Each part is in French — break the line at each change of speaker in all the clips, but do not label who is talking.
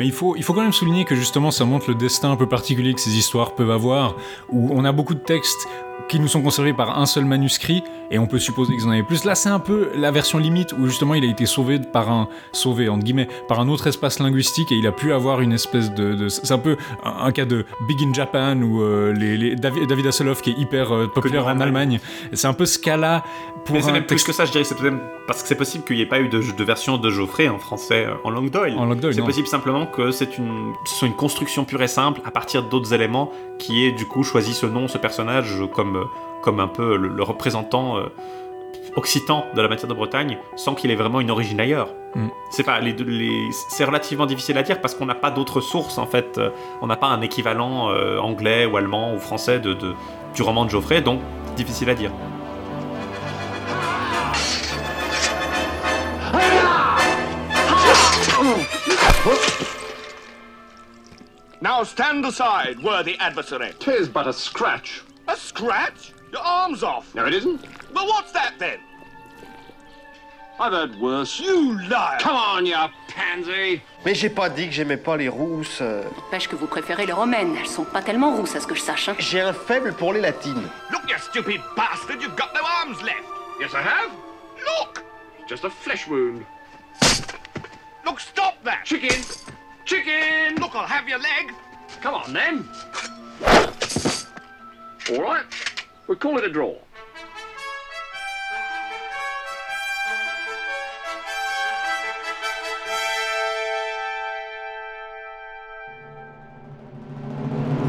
Mais il faut, il faut quand même souligner que justement ça montre le destin un peu particulier que ces histoires peuvent avoir, où on a beaucoup de textes qui nous sont conservés par un seul manuscrit, et on peut supposer qu'ils en avaient plus. Là, c'est un peu la version limite où justement il a été sauvé par un sauvé entre guillemets par un autre espace linguistique et il a pu avoir une espèce de, c'est un peu un, cas de Big in Japan ou euh, les, David, David Hasselhoff qui est hyper euh, populaire en Allemagne. C'est un peu ce cas-là pour
Mais c'est même plus que ça, je dirais. C'est parce que c'est possible qu'il n'y ait pas eu de, de, version de Geoffrey en français euh, en langue d'oil.
En langue
C'est possible simplement que c'est une, ce soit une construction pure et simple à partir d'autres éléments qui est du coup choisi ce nom, ce personnage comme comme un peu le, représentant euh, occitan de la matière de Bretagne, sans qu'il ait vraiment une origine ailleurs. Mm. C'est pas les, c'est relativement difficile à dire parce qu'on n'a pas d'autres sources en fait. Euh, on n'a pas un équivalent euh, anglais ou allemand ou français de, du roman de Geoffrey, donc difficile à dire.
Now stand aside, worthy adversary.
Tis but a scratch.
A scratch? Your arm's off.
No, it isn't.
Well, what's that then?
I've heard worse.
You liar!
Come on, you pansy!
Mais j'ai pas dit que j'aimais pas les rousses.
Pêche que vous préférez les romaines. Elles sont pas tellement rousses, à ce que je sache. Hein.
J'ai un faible pour les latines.
Look, you stupid bastard! You've got no arms left.
Yes, I have.
Look!
Just a flesh wound.
Look, stop that!
Chicken! Chicken!
Look, I'll have your leg.
Come on, then. All right. We call it a draw.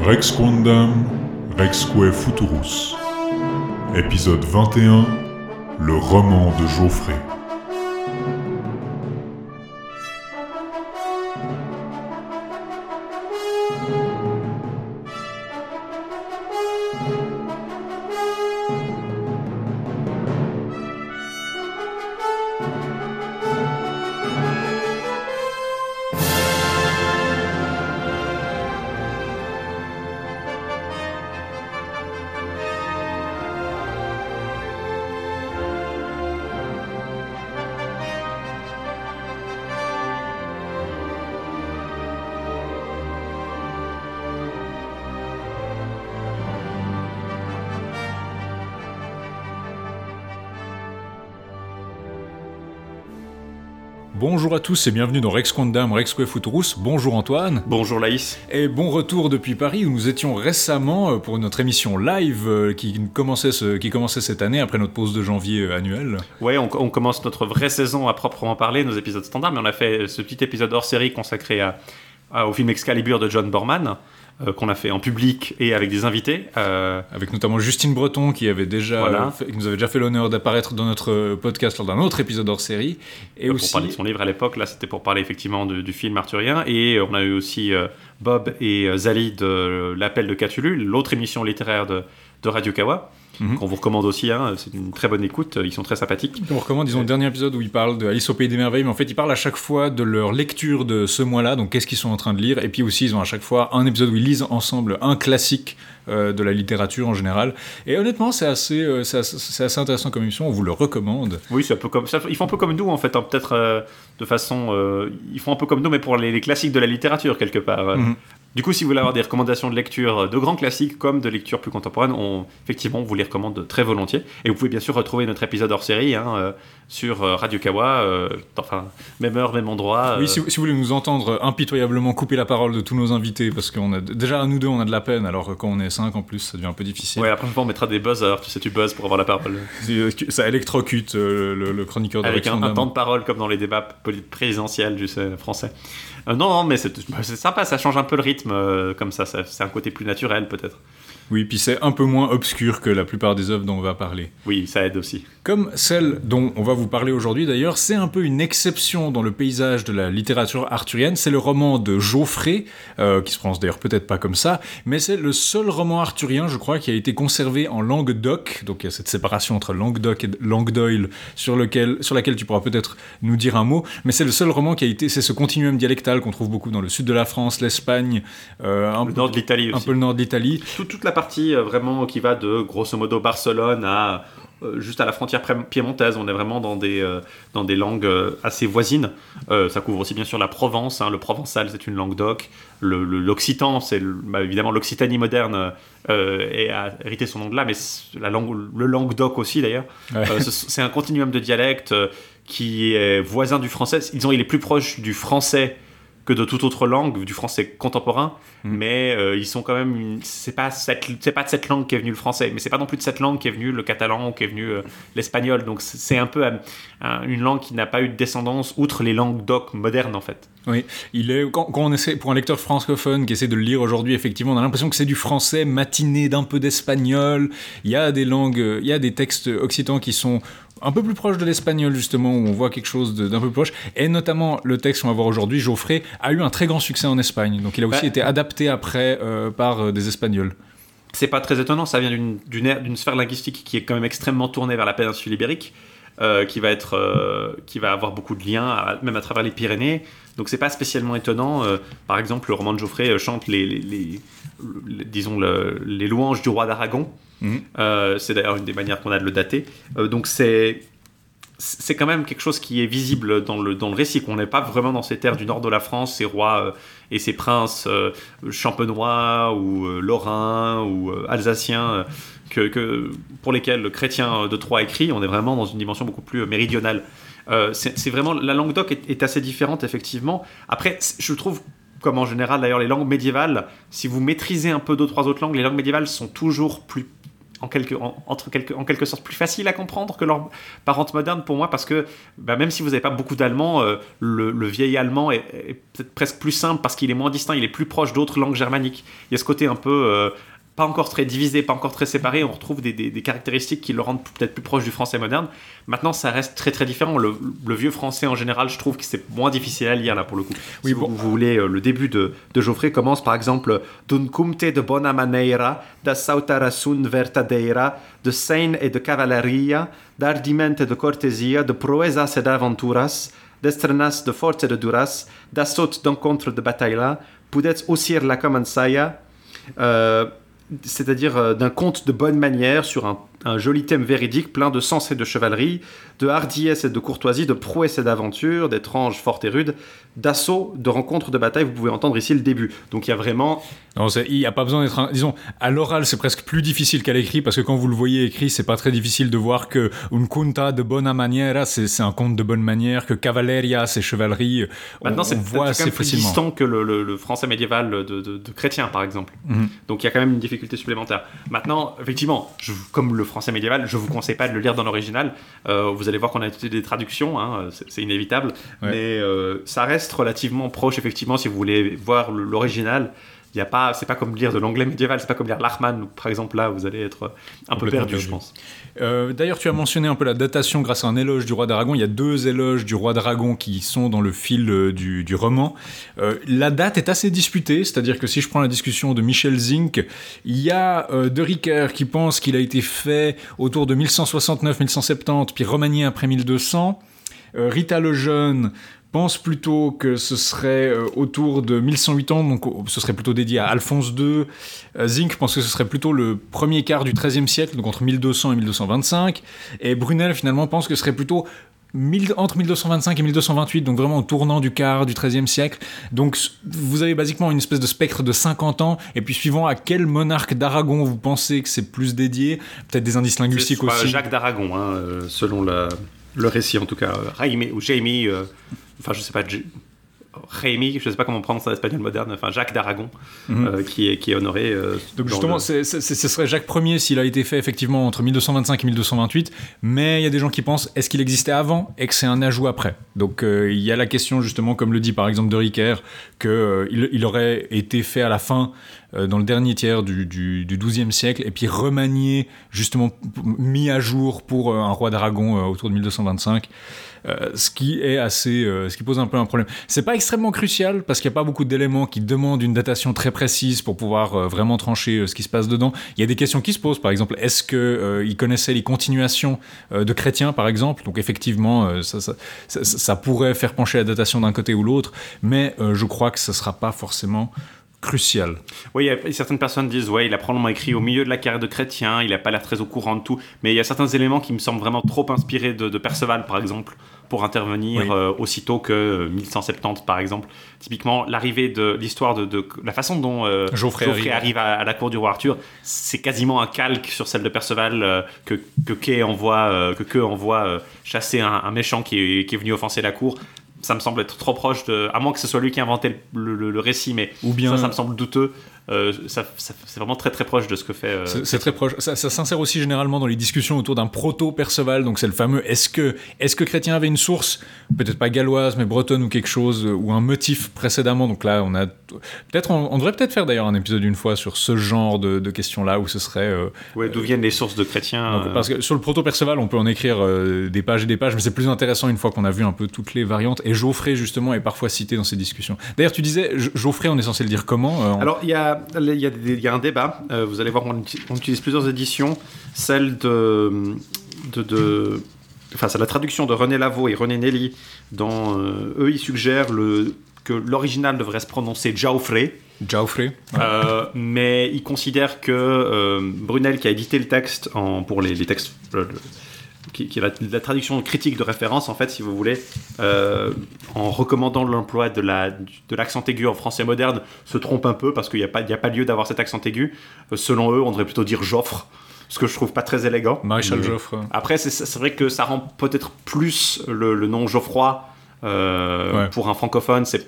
Rex Quandam, Rexque Futurus. Épisode 21 Le roman de Geoffrey.
À tous et bienvenue dans Rex Quandam, Rexque Futurus. Bonjour Antoine.
Bonjour Laïs.
Et bon retour depuis Paris où nous étions récemment euh, pour notre émission live euh, qui commençait, ce, qui commençait cette année après notre pause de janvier euh, annuelle.
Ouais, on, commence notre vraie saison à proprement parler, nos épisodes standards, mais on a fait ce petit épisode hors série consacré à, au film Excalibur de John Borman. Euh, qu'on a fait en public et avec des invités.
Euh, avec notamment Justine Breton qui avait déjà qui nous avait déjà fait l'honneur d'apparaître dans notre podcast lors d'un autre épisode hors série.
Et pour parler de son livre à l'époque, là c'était pour parler effectivement du film arthurien. Et on a eu aussi euh, Bob et Zali de L'Appel de Cthulhu, l'autre émission littéraire de, de Radio Kawa. Mhm. qu'on vous recommande aussi. Hein, c'est une très bonne écoute, ils sont très sympathiques.
On recommande, disons, le dernier épisode où ils parlent de Alice au Pays des Merveilles, mais en fait, ils parlent à chaque fois de leur lecture de ce mois-là, donc qu'est-ce qu'ils sont en train de lire, et puis aussi, ils ont à chaque fois un épisode où ils lisent ensemble un classique euh, de la littérature en général. Et honnêtement, c'est assez, euh, assez, intéressant comme émission, on vous le recommande.
Oui, c'est un peu comme ça. Ils font un peu comme nous, en fait, hein, peut-être euh, de façon. ils font un peu comme nous, mais pour les, classiques de la littérature, quelque part. Mhm. Du coup, si vous voulez avoir des recommandations de lecture de grands classiques comme de lecture plus contemporaine, on, effectivement, on vous les recommande très volontiers. Et vous pouvez bien sûr retrouver notre épisode hors série hein, euh, sur euh, Radio Kawa, euh, enfin, même heure, même endroit.
Oui, si, vous voulez nous entendre impitoyablement couper la parole de tous nos invités, parce qu'on a déjà, nous deux, on a de la peine, alors quand on est cinq en plus, ça devient un peu difficile.
Ouais, la prochaine fois, on mettra des buzzers, tu sais, tu buzzes pour avoir la parole.
Ça électrocute le, chroniqueur de
Avec un, un, temps de parole comme dans les débats présidentiels, du sais, français. non, non, mais c'est sympa, ça change un peu le rythme, comme ça c'est un côté plus naturel peut-être.
Oui, puis c'est un peu moins obscur que la plupart des œuvres dont on va parler.
Oui, ça aide aussi.
Comme celle dont on va vous parler aujourd'hui d'ailleurs, c'est un peu une exception dans le paysage de la littérature arthurienne. C'est le roman de Geoffrey, euh, qui se prononce d'ailleurs peut-être pas comme ça, mais c'est le seul roman arthurien, je crois, qui a été conservé en langue d'oc. Donc il y a cette séparation entre langue d'oc et langue d'oil sur, lequel, sur laquelle tu pourras peut-être nous dire un mot. Mais c'est le seul roman qui a été, c'est ce continuum dialectal qu'on trouve beaucoup dans le sud de la France, l'Espagne,
euh, un, le nord de l'Italie
Un peu le nord de l'Italie.
toute la partie euh, vraiment qui va de grosso modo Barcelone à euh, juste à la frontière piémontaise. On est vraiment dans des, euh, dans des langues euh, assez voisines. Euh, ça couvre aussi bien sûr la Provence. hein. Le provençal, c'est une langue d'oc. L'occitan, c'est bah, évidemment l'Occitanie moderne et a hérité son nom de là, mais la langue, le languedoc aussi d'ailleurs.
Ouais.
C'est un continuum de dialectes qui est voisin du français. Disons, il est plus proche du français que de toute autre langue, du français contemporain,
Mm.
mais euh, ils sont quand même. une- C'est pas cette, c'est pas de cette langue qu'est venu le français, mais c'est pas non plus de cette langue qu'est venu le catalan ou qu'est venu euh, l'espagnol. Donc c'est- un peu euh, un- une langue qui n'a pas eu de descendance outre les langues doc modernes en fait.
Oui, il est quand, quand on essaie pour un lecteur francophone qui essaie de le lire aujourd'hui, effectivement, on a l'impression que c'est du français matiné d'un peu d'espagnol. Il y a des langues, il y a des textes occitans qui sont un peu plus proches de l'espagnol justement, où on voit quelque chose d'un peu plus proche. Et notamment le texte qu'on va voir aujourd'hui, Geoffrey, a eu un très grand succès en Espagne. Donc il a aussi
Ouais.
été adapté après euh, par euh, des Espagnols.
C'est pas très étonnant, ça vient d'une sphère linguistique qui est quand même extrêmement tournée vers la péninsule ibérique, euh, qui va être, euh, qui va avoir beaucoup de liens, à- même à travers les Pyrénées. Donc c'est pas spécialement étonnant. euh, par exemple, le roman de Geoffrey chante les, les- les- les- disons le- les louanges du roi d'Aragon.
Mhm.
C'est d'ailleurs une des manières qu'on a de le dater. Donc c'est c'est quand même quelque chose qui est visible dans le, dans le récit, qu'on n'est pas vraiment dans ces terres du nord de la France, ces rois euh, et ces princes euh, champenois ou euh, lorrains ou alsaciens que, pour lesquels le chrétien de Troyes écrit, on est vraiment dans une dimension beaucoup plus méridionale. C'est vraiment la langue d'oc est, est assez différente effectivement. Après, je trouve comme en général d'ailleurs les langues médiévales, si vous maîtrisez un peu deux trois autres langues, les langues médiévales sont toujours plus en quelque, en, quelque, en quelque sorte plus faciles à comprendre que leurs parentes modernes pour moi parce que bah, même si vous n'avez pas beaucoup d'allemand, euh, le, le vieil allemand est, est peut-être presque plus simple parce qu'il est moins distinct, il est plus proche d'autres langues germaniques. Il y a ce côté un peu euh, pas encore très divisé, pas encore très séparé, on retrouve des, des- des caractéristiques qui le rendent peut-être plus proche du français moderne. Maintenant, ça reste très très différent. Le, le vieux français en général, je trouve que c'est moins difficile à lire là pour le coup.
Oui,
si
bon.
vous, vous voulez, euh, le début de, de Geoffrey commence par exemple Dun cumte de bona maneira, da sautarasun vertadeira, de scène et de cavalleria, d'ardiment et de cortesia, de proezas et d'aventuras, d'estrenas de force et de duras, d'assot d'encontre de batailla, pudet osir la comensaia, euh, c'est-à-dire euh, d'un conte de bonne manière sur un, un joli thème véridique plein de sens et de chevalerie, de hardiesse et de courtoisie, de prouesse et d'aventure, d'étranges fortes et rudes, d'assaut, de rencontres de bataille. Vous pouvez entendre ici le début. Donc il y a vraiment
Non, il n'y a pas besoin d'être. un- Disons, à l'oral, c'est presque plus difficile qu'à l'écrit parce que quand vous le voyez écrit, c'est pas très difficile de voir que un conta de buona maniera, c'est un conte de bonne manière, que cavalleria, c'est chevalerie. On-
Maintenant, c'est
voit
quand plus distant que le, le- le français médiéval de, de- de chrétien, par exemple.
Mhm.
Donc il y a quand même une difficulté supplémentaire. Maintenant, effectivement, je, comme le français médiéval, je vous conseille pas de le lire dans l'original. Euh, vous allez voir qu'on a utilisé des traductions, hein, c'est inévitable.
Ouais.
Mais euh, ça reste relativement proche, effectivement, si vous voulez voir l'original. Il y a pas, c'est pas comme lire de l'anglais médiéval, c'est pas comme lire Lachman, par exemple. Là, vous allez être un peu perdu. je pense.
Euh, D'ailleurs, tu as mentionné un peu la datation grâce à un éloge du roi d'Aragon. Il y a deux éloges du roi d'Aragon qui sont dans le fil euh, du, roman. Euh, la date est assez disputée, c'est-à-dire que si je prends la discussion de Michel Zink, il y a De Ricker qui pense qu'il a été fait autour de 1169-1170, puis remanié après 1200. Euh, Rita le Jeune pense plutôt que ce serait euh, autour de 1108 ans, donc oh, ce serait plutôt dédié à Alphonse II. Euh, Zink pense que ce serait plutôt le premier quart du XIIIe siècle, donc entre 1200 et 1225. Et Brunel finalement pense que ce serait plutôt 1000 entre 1225 et 1228, donc vraiment au tournant du quart du XIIIe siècle. Donc vous avez basiquement une espèce de spectre de 50 ans, et puis suivant à quel monarque d'Aragon vous pensez que c'est plus dédié, peut-être des indices linguistiques aussi.
Jacques d'Aragon, hein, euh, selon la- le récit en tout cas. Jaime ou Jamie, euh, enfin je sais pas, Jaime, je sais pas comment on prononce en espagnol moderne, enfin Jacques d'Aragon,
Mhm.
euh, qui, est, qui est honoré. euh,
Donc justement,
le-
c'est- c'est- c'est- ce serait Jacques Ier s'il a été fait effectivement entre 1225 et 1228, mais il y a des gens qui pensent est-ce qu'il existait avant et que c'est un ajout après? Donc euh, il y a la question justement, comme le dit par exemple de Ricker, qu'il il, il aurait été fait à la fin, euh, dans le dernier tiers du, du, du XIIe siècle, et puis remanié justement, mis à jour pour euh, un roi d'Aragon euh, autour de 1225. Euh, ce qui est assez, euh, ce qui pose un peu un problème. C'est pas extrêmement crucial parce qu'il n'y a pas beaucoup d'éléments qui demandent une datation très précise pour pouvoir euh, vraiment trancher ce qui se passe dedans. Il y a des questions qui se posent, par exemple, est-ce que il connaissait les continuations de chrétiens, par exemple? Donc effectivement, ça, ça, pourrait faire pencher la datation d'un côté ou l'autre, mais je crois que ce sera pas forcément crucial.
Oui, certaines personnes disent, ouais, il a probablement écrit au milieu de la carrière de chrétien, il a pas l'air très au courant de tout, mais il y a certains éléments qui me semblent vraiment trop inspirés de, de Perceval, par exemple, pour intervenir
Oui.
euh, aussitôt que euh, 1170, par exemple. Typiquement, l'arrivée de l'histoire de, de- la façon dont euh,
Geoffrey arrive.
arrive à, à la cour du roi Arthur, c'est quasiment un calque sur celle de Perceval euh, que que Kay envoie, euh, que Kay envoie euh, chasser un, un méchant qui est, qui est venu offenser la cour. Ça me semble être trop proche de, à moins que ce soit lui qui a inventé le, le- le récit, mais
Ou bien-
ça, ça me semble douteux. Euh, ça, ça- c'est vraiment très très proche de ce que fait. euh,
C'est c'est très proche. Ça, ça s'insère aussi généralement dans les discussions autour d'un proto-Perceval. Donc c'est le fameux est-ce que, est que Chrétien avait une source, peut-être pas galloise, mais bretonne ou quelque chose, euh, ou un motif précédemment Donc là, on a. Peut-être, on, on devrait peut-être faire d'ailleurs un épisode une fois sur ce genre de, de questions-là, où ce serait. euh,
ouais, D'où viennent les sources de
donc,
euh,
Parce que sur le proto-Perceval, on peut en écrire euh, des pages et des pages, mais c'est plus intéressant une fois qu'on a vu un peu toutes les variantes. Et Geoffrey, justement, est parfois cité dans ces discussions. D'ailleurs, tu disais, Geoffrey, on est censé le dire comment euh, en-
Alors, il y a, il y, a des- il y a un débat. Euh, vous allez voir, on, uti- on utilise plusieurs éditions. Celle de. de, de- Enfin, c'est la traduction de René Lavaux et René Nelly. Dans, euh, eux, ils suggèrent le, que l'original devrait se prononcer Geoffrey.
Geoffrey.
Euh, mais il considère que Brunel, qui a édité le texte en, pour les, les textes, qui, qui est la, la traduction critique de référence, en fait, si vous voulez, euh, en recommandant l'emploi de la- de l'accent aigu en français moderne, se trompe un peu parce qu'il n'y a, pas- il y a pas lieu d'avoir cet accent aigu. Euh, selon eux, on devrait plutôt dire Joffre, ce que je trouve pas très élégant.
Maréchal
Mais-
Joffre.
Après, c'est- c'est vrai que ça rend peut-être plus le, le nom Geoffroy euh,
Ouais.
pour un francophone, c'est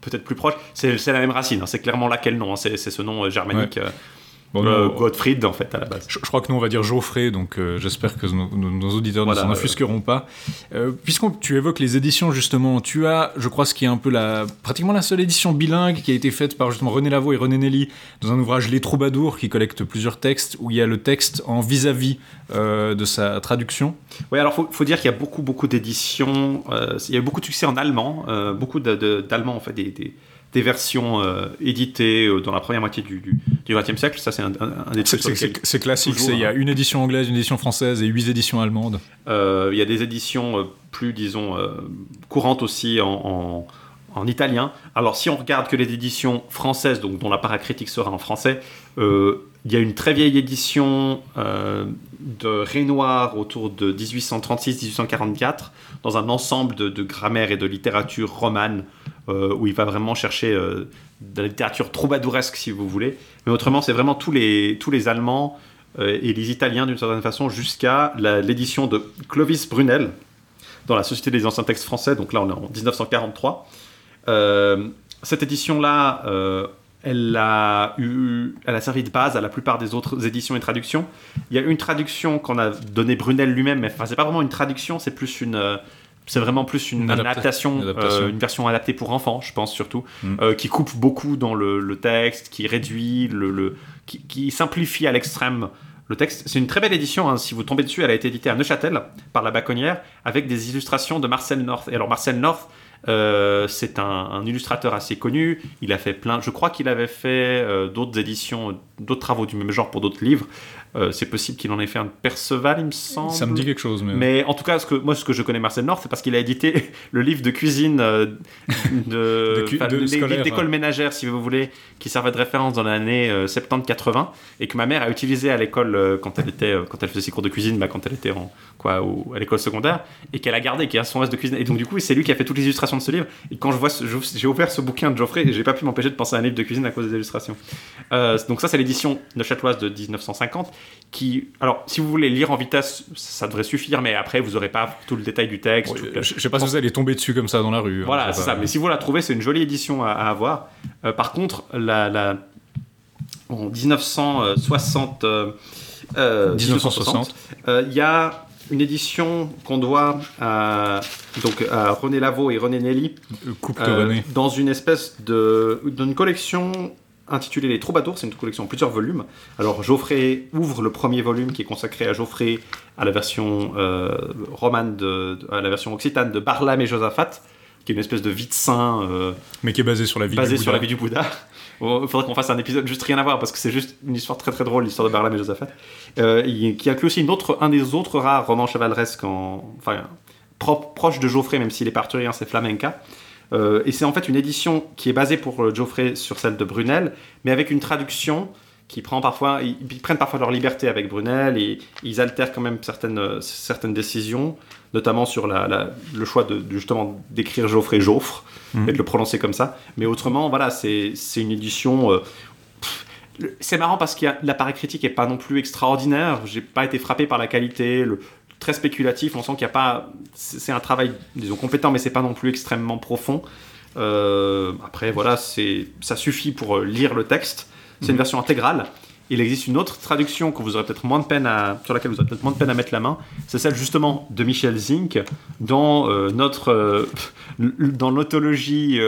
peut-être plus proche. C'est c'est la même racine, hein, c'est clairement là quel nom, hein, c'est c'est ce nom euh, germanique. euh,
Bon,
euh,
non,
Gottfried, en fait, à la base.
Je, je crois que nous on va dire Geoffrey, donc euh, j'espère que nos, auditeurs
Voilà,
ne s'en
euh.
offusqueront pas. Puisqu'on tu évoques les éditions justement, tu as, je crois, ce qui est un peu la, pratiquement la seule édition bilingue qui a été faite par justement René Lavaux et René Nelly dans un ouvrage Les Troubadours qui collecte plusieurs textes où il y a le texte en vis-à-vis de sa traduction.
Oui, alors faut, faut dire qu'il y a beaucoup, beaucoup d'éditions. il y a eu beaucoup de succès en allemand, beaucoup d'allemands en fait, des, des, des versions euh, éditées euh, dans la première moitié du, du, du XXe siècle. Ça, c'est un, des
C'est
trucs
classique, il y a
hein.
une édition anglaise, une édition française et huit éditions allemandes.
Euh, il y a des éditions euh, plus, disons, euh, courantes aussi en, en- en italien. Alors, si on regarde que les éditions françaises, donc dont la paracritique sera en français, euh, il y a une très vieille édition euh, de Renoir autour de 1836-1844, dans un ensemble de, grammaire et de littérature romane, euh, où il va vraiment chercher euh, de la littérature troubadouresque, si vous voulez. Mais autrement, c'est vraiment tous les, Allemands euh, et les Italiens, d'une certaine façon, jusqu'à l'édition de Clovis Brunel, dans la Société des anciens textes français, donc là on est en 1943. Euh, cette édition-là, euh, elle, a eu, elle a servi de base à la plupart des autres éditions et traductions. Il y a une traduction qu'on a donnée Brunel lui-même, mais enfin, c'est pas vraiment une traduction, c'est plus une. euh, c'est vraiment plus une,
Une adapta-
adaptation,
une adaptation.
euh, une version adaptée pour enfants, je pense surtout,
Mm.
euh, qui coupe beaucoup dans le, le texte, qui réduit, le, le- qui, qui simplifie à l'extrême le texte. C'est une très belle édition, hein. si vous tombez dessus, elle a été éditée à Neuchâtel par la Baconnière avec des illustrations de Marcel North. Et alors Marcel North, euh, c'est un, illustrateur assez connu. Il a fait plein. Je crois qu'il avait fait euh, d'autres éditions, d'autres travaux du même genre pour d'autres livres. Euh, c'est possible qu'il en ait fait un de Perceval, il me semble.
Ça me dit quelque chose, mais.
Mais en tout cas, ce que, moi, ce que je connais Marcel North, c'est parce qu'il a édité le livre de cuisine euh, de,
De
d'école ménagère, si vous voulez, qui servait de référence dans l'année euh, 70-80 et que ma mère a utilisé à l'école euh, quand elle était, euh, quand elle faisait ses cours de cuisine, bah, quand elle était en, quoi, au- à l'école secondaire et qu'elle a gardé, qui a son reste de cuisine. Et donc, du coup, c'est lui qui a fait toutes les illustrations de ce livre. Et quand je vois, j'ai ouvert ce bouquin de Geoffrey et j'ai pas pu m'empêcher de penser à un livre de cuisine à cause des illustrations. Donc, ça, c'est l'édition neuchâteloise de 1950 qui, alors, si vous voulez lire en vitesse, ça devrait suffire, mais après, vous aurez pas tout le détail du texte.
Je je sais pas si vous allez tomber dessus comme ça dans la rue. hein,
voilà, c'est ça. Mais si vous la trouvez, c'est une jolie édition à, à avoir. Euh, par contre, la, la- en 1960, euh, euh,
1960.
euh, il y a une édition qu'on doit à, donc à René Lavaux et René Nelly
Coupe de René.
dans une espèce de d'une collection intitulée Les Troubadours. C'est une collection en plusieurs volumes. Alors Geoffrey ouvre le premier volume qui est consacré à Geoffrey à la version euh, romane de, à la version occitane de Barlam et Josaphat, qui est une espèce de vie de saint euh,
Mais qui est basé sur la vie
basée
du
sur la
Bouddha.
vie du Bouddha. Il faudrait qu'on fasse un épisode juste rien à voir parce que c'est juste une histoire très très drôle, l'histoire de Barlam et Josaphat, euh, il- qui inclut aussi une autre, un des autres rares romans chevaleresques, en, enfin pro- proche de Geoffrey, même s'il est pas arthurien, c'est Flamenca. Euh, et c'est en fait une édition qui est basée pour euh, Geoffrey sur celle de Brunel, mais avec une traduction qui prend parfois, ils, ils prennent parfois leur liberté avec Brunel et ils altèrent quand même certaines, certaines décisions, notamment sur la, la- le choix de, justement d'écrire Geoffrey Joffre
Mhm.
et de le prononcer comme ça. Mais autrement, voilà, c'est une édition. euh, c'est marrant parce que l'appareil critique est pas non plus extraordinaire. J'ai pas été frappé par la qualité. Le, très spéculatif. On sent qu'il n'y a pas. C'est un travail, disons, compétent, mais c'est pas non plus extrêmement profond. Euh, après, voilà, c'est ça suffit pour euh, lire le texte. C'est une version intégrale. Il existe une autre traduction que vous aurez peut-être moins de peine à, sur laquelle vous aurez peut-être moins de peine à mettre la main. C'est celle justement de Michel Zink dans euh, notre euh, dans l'autologie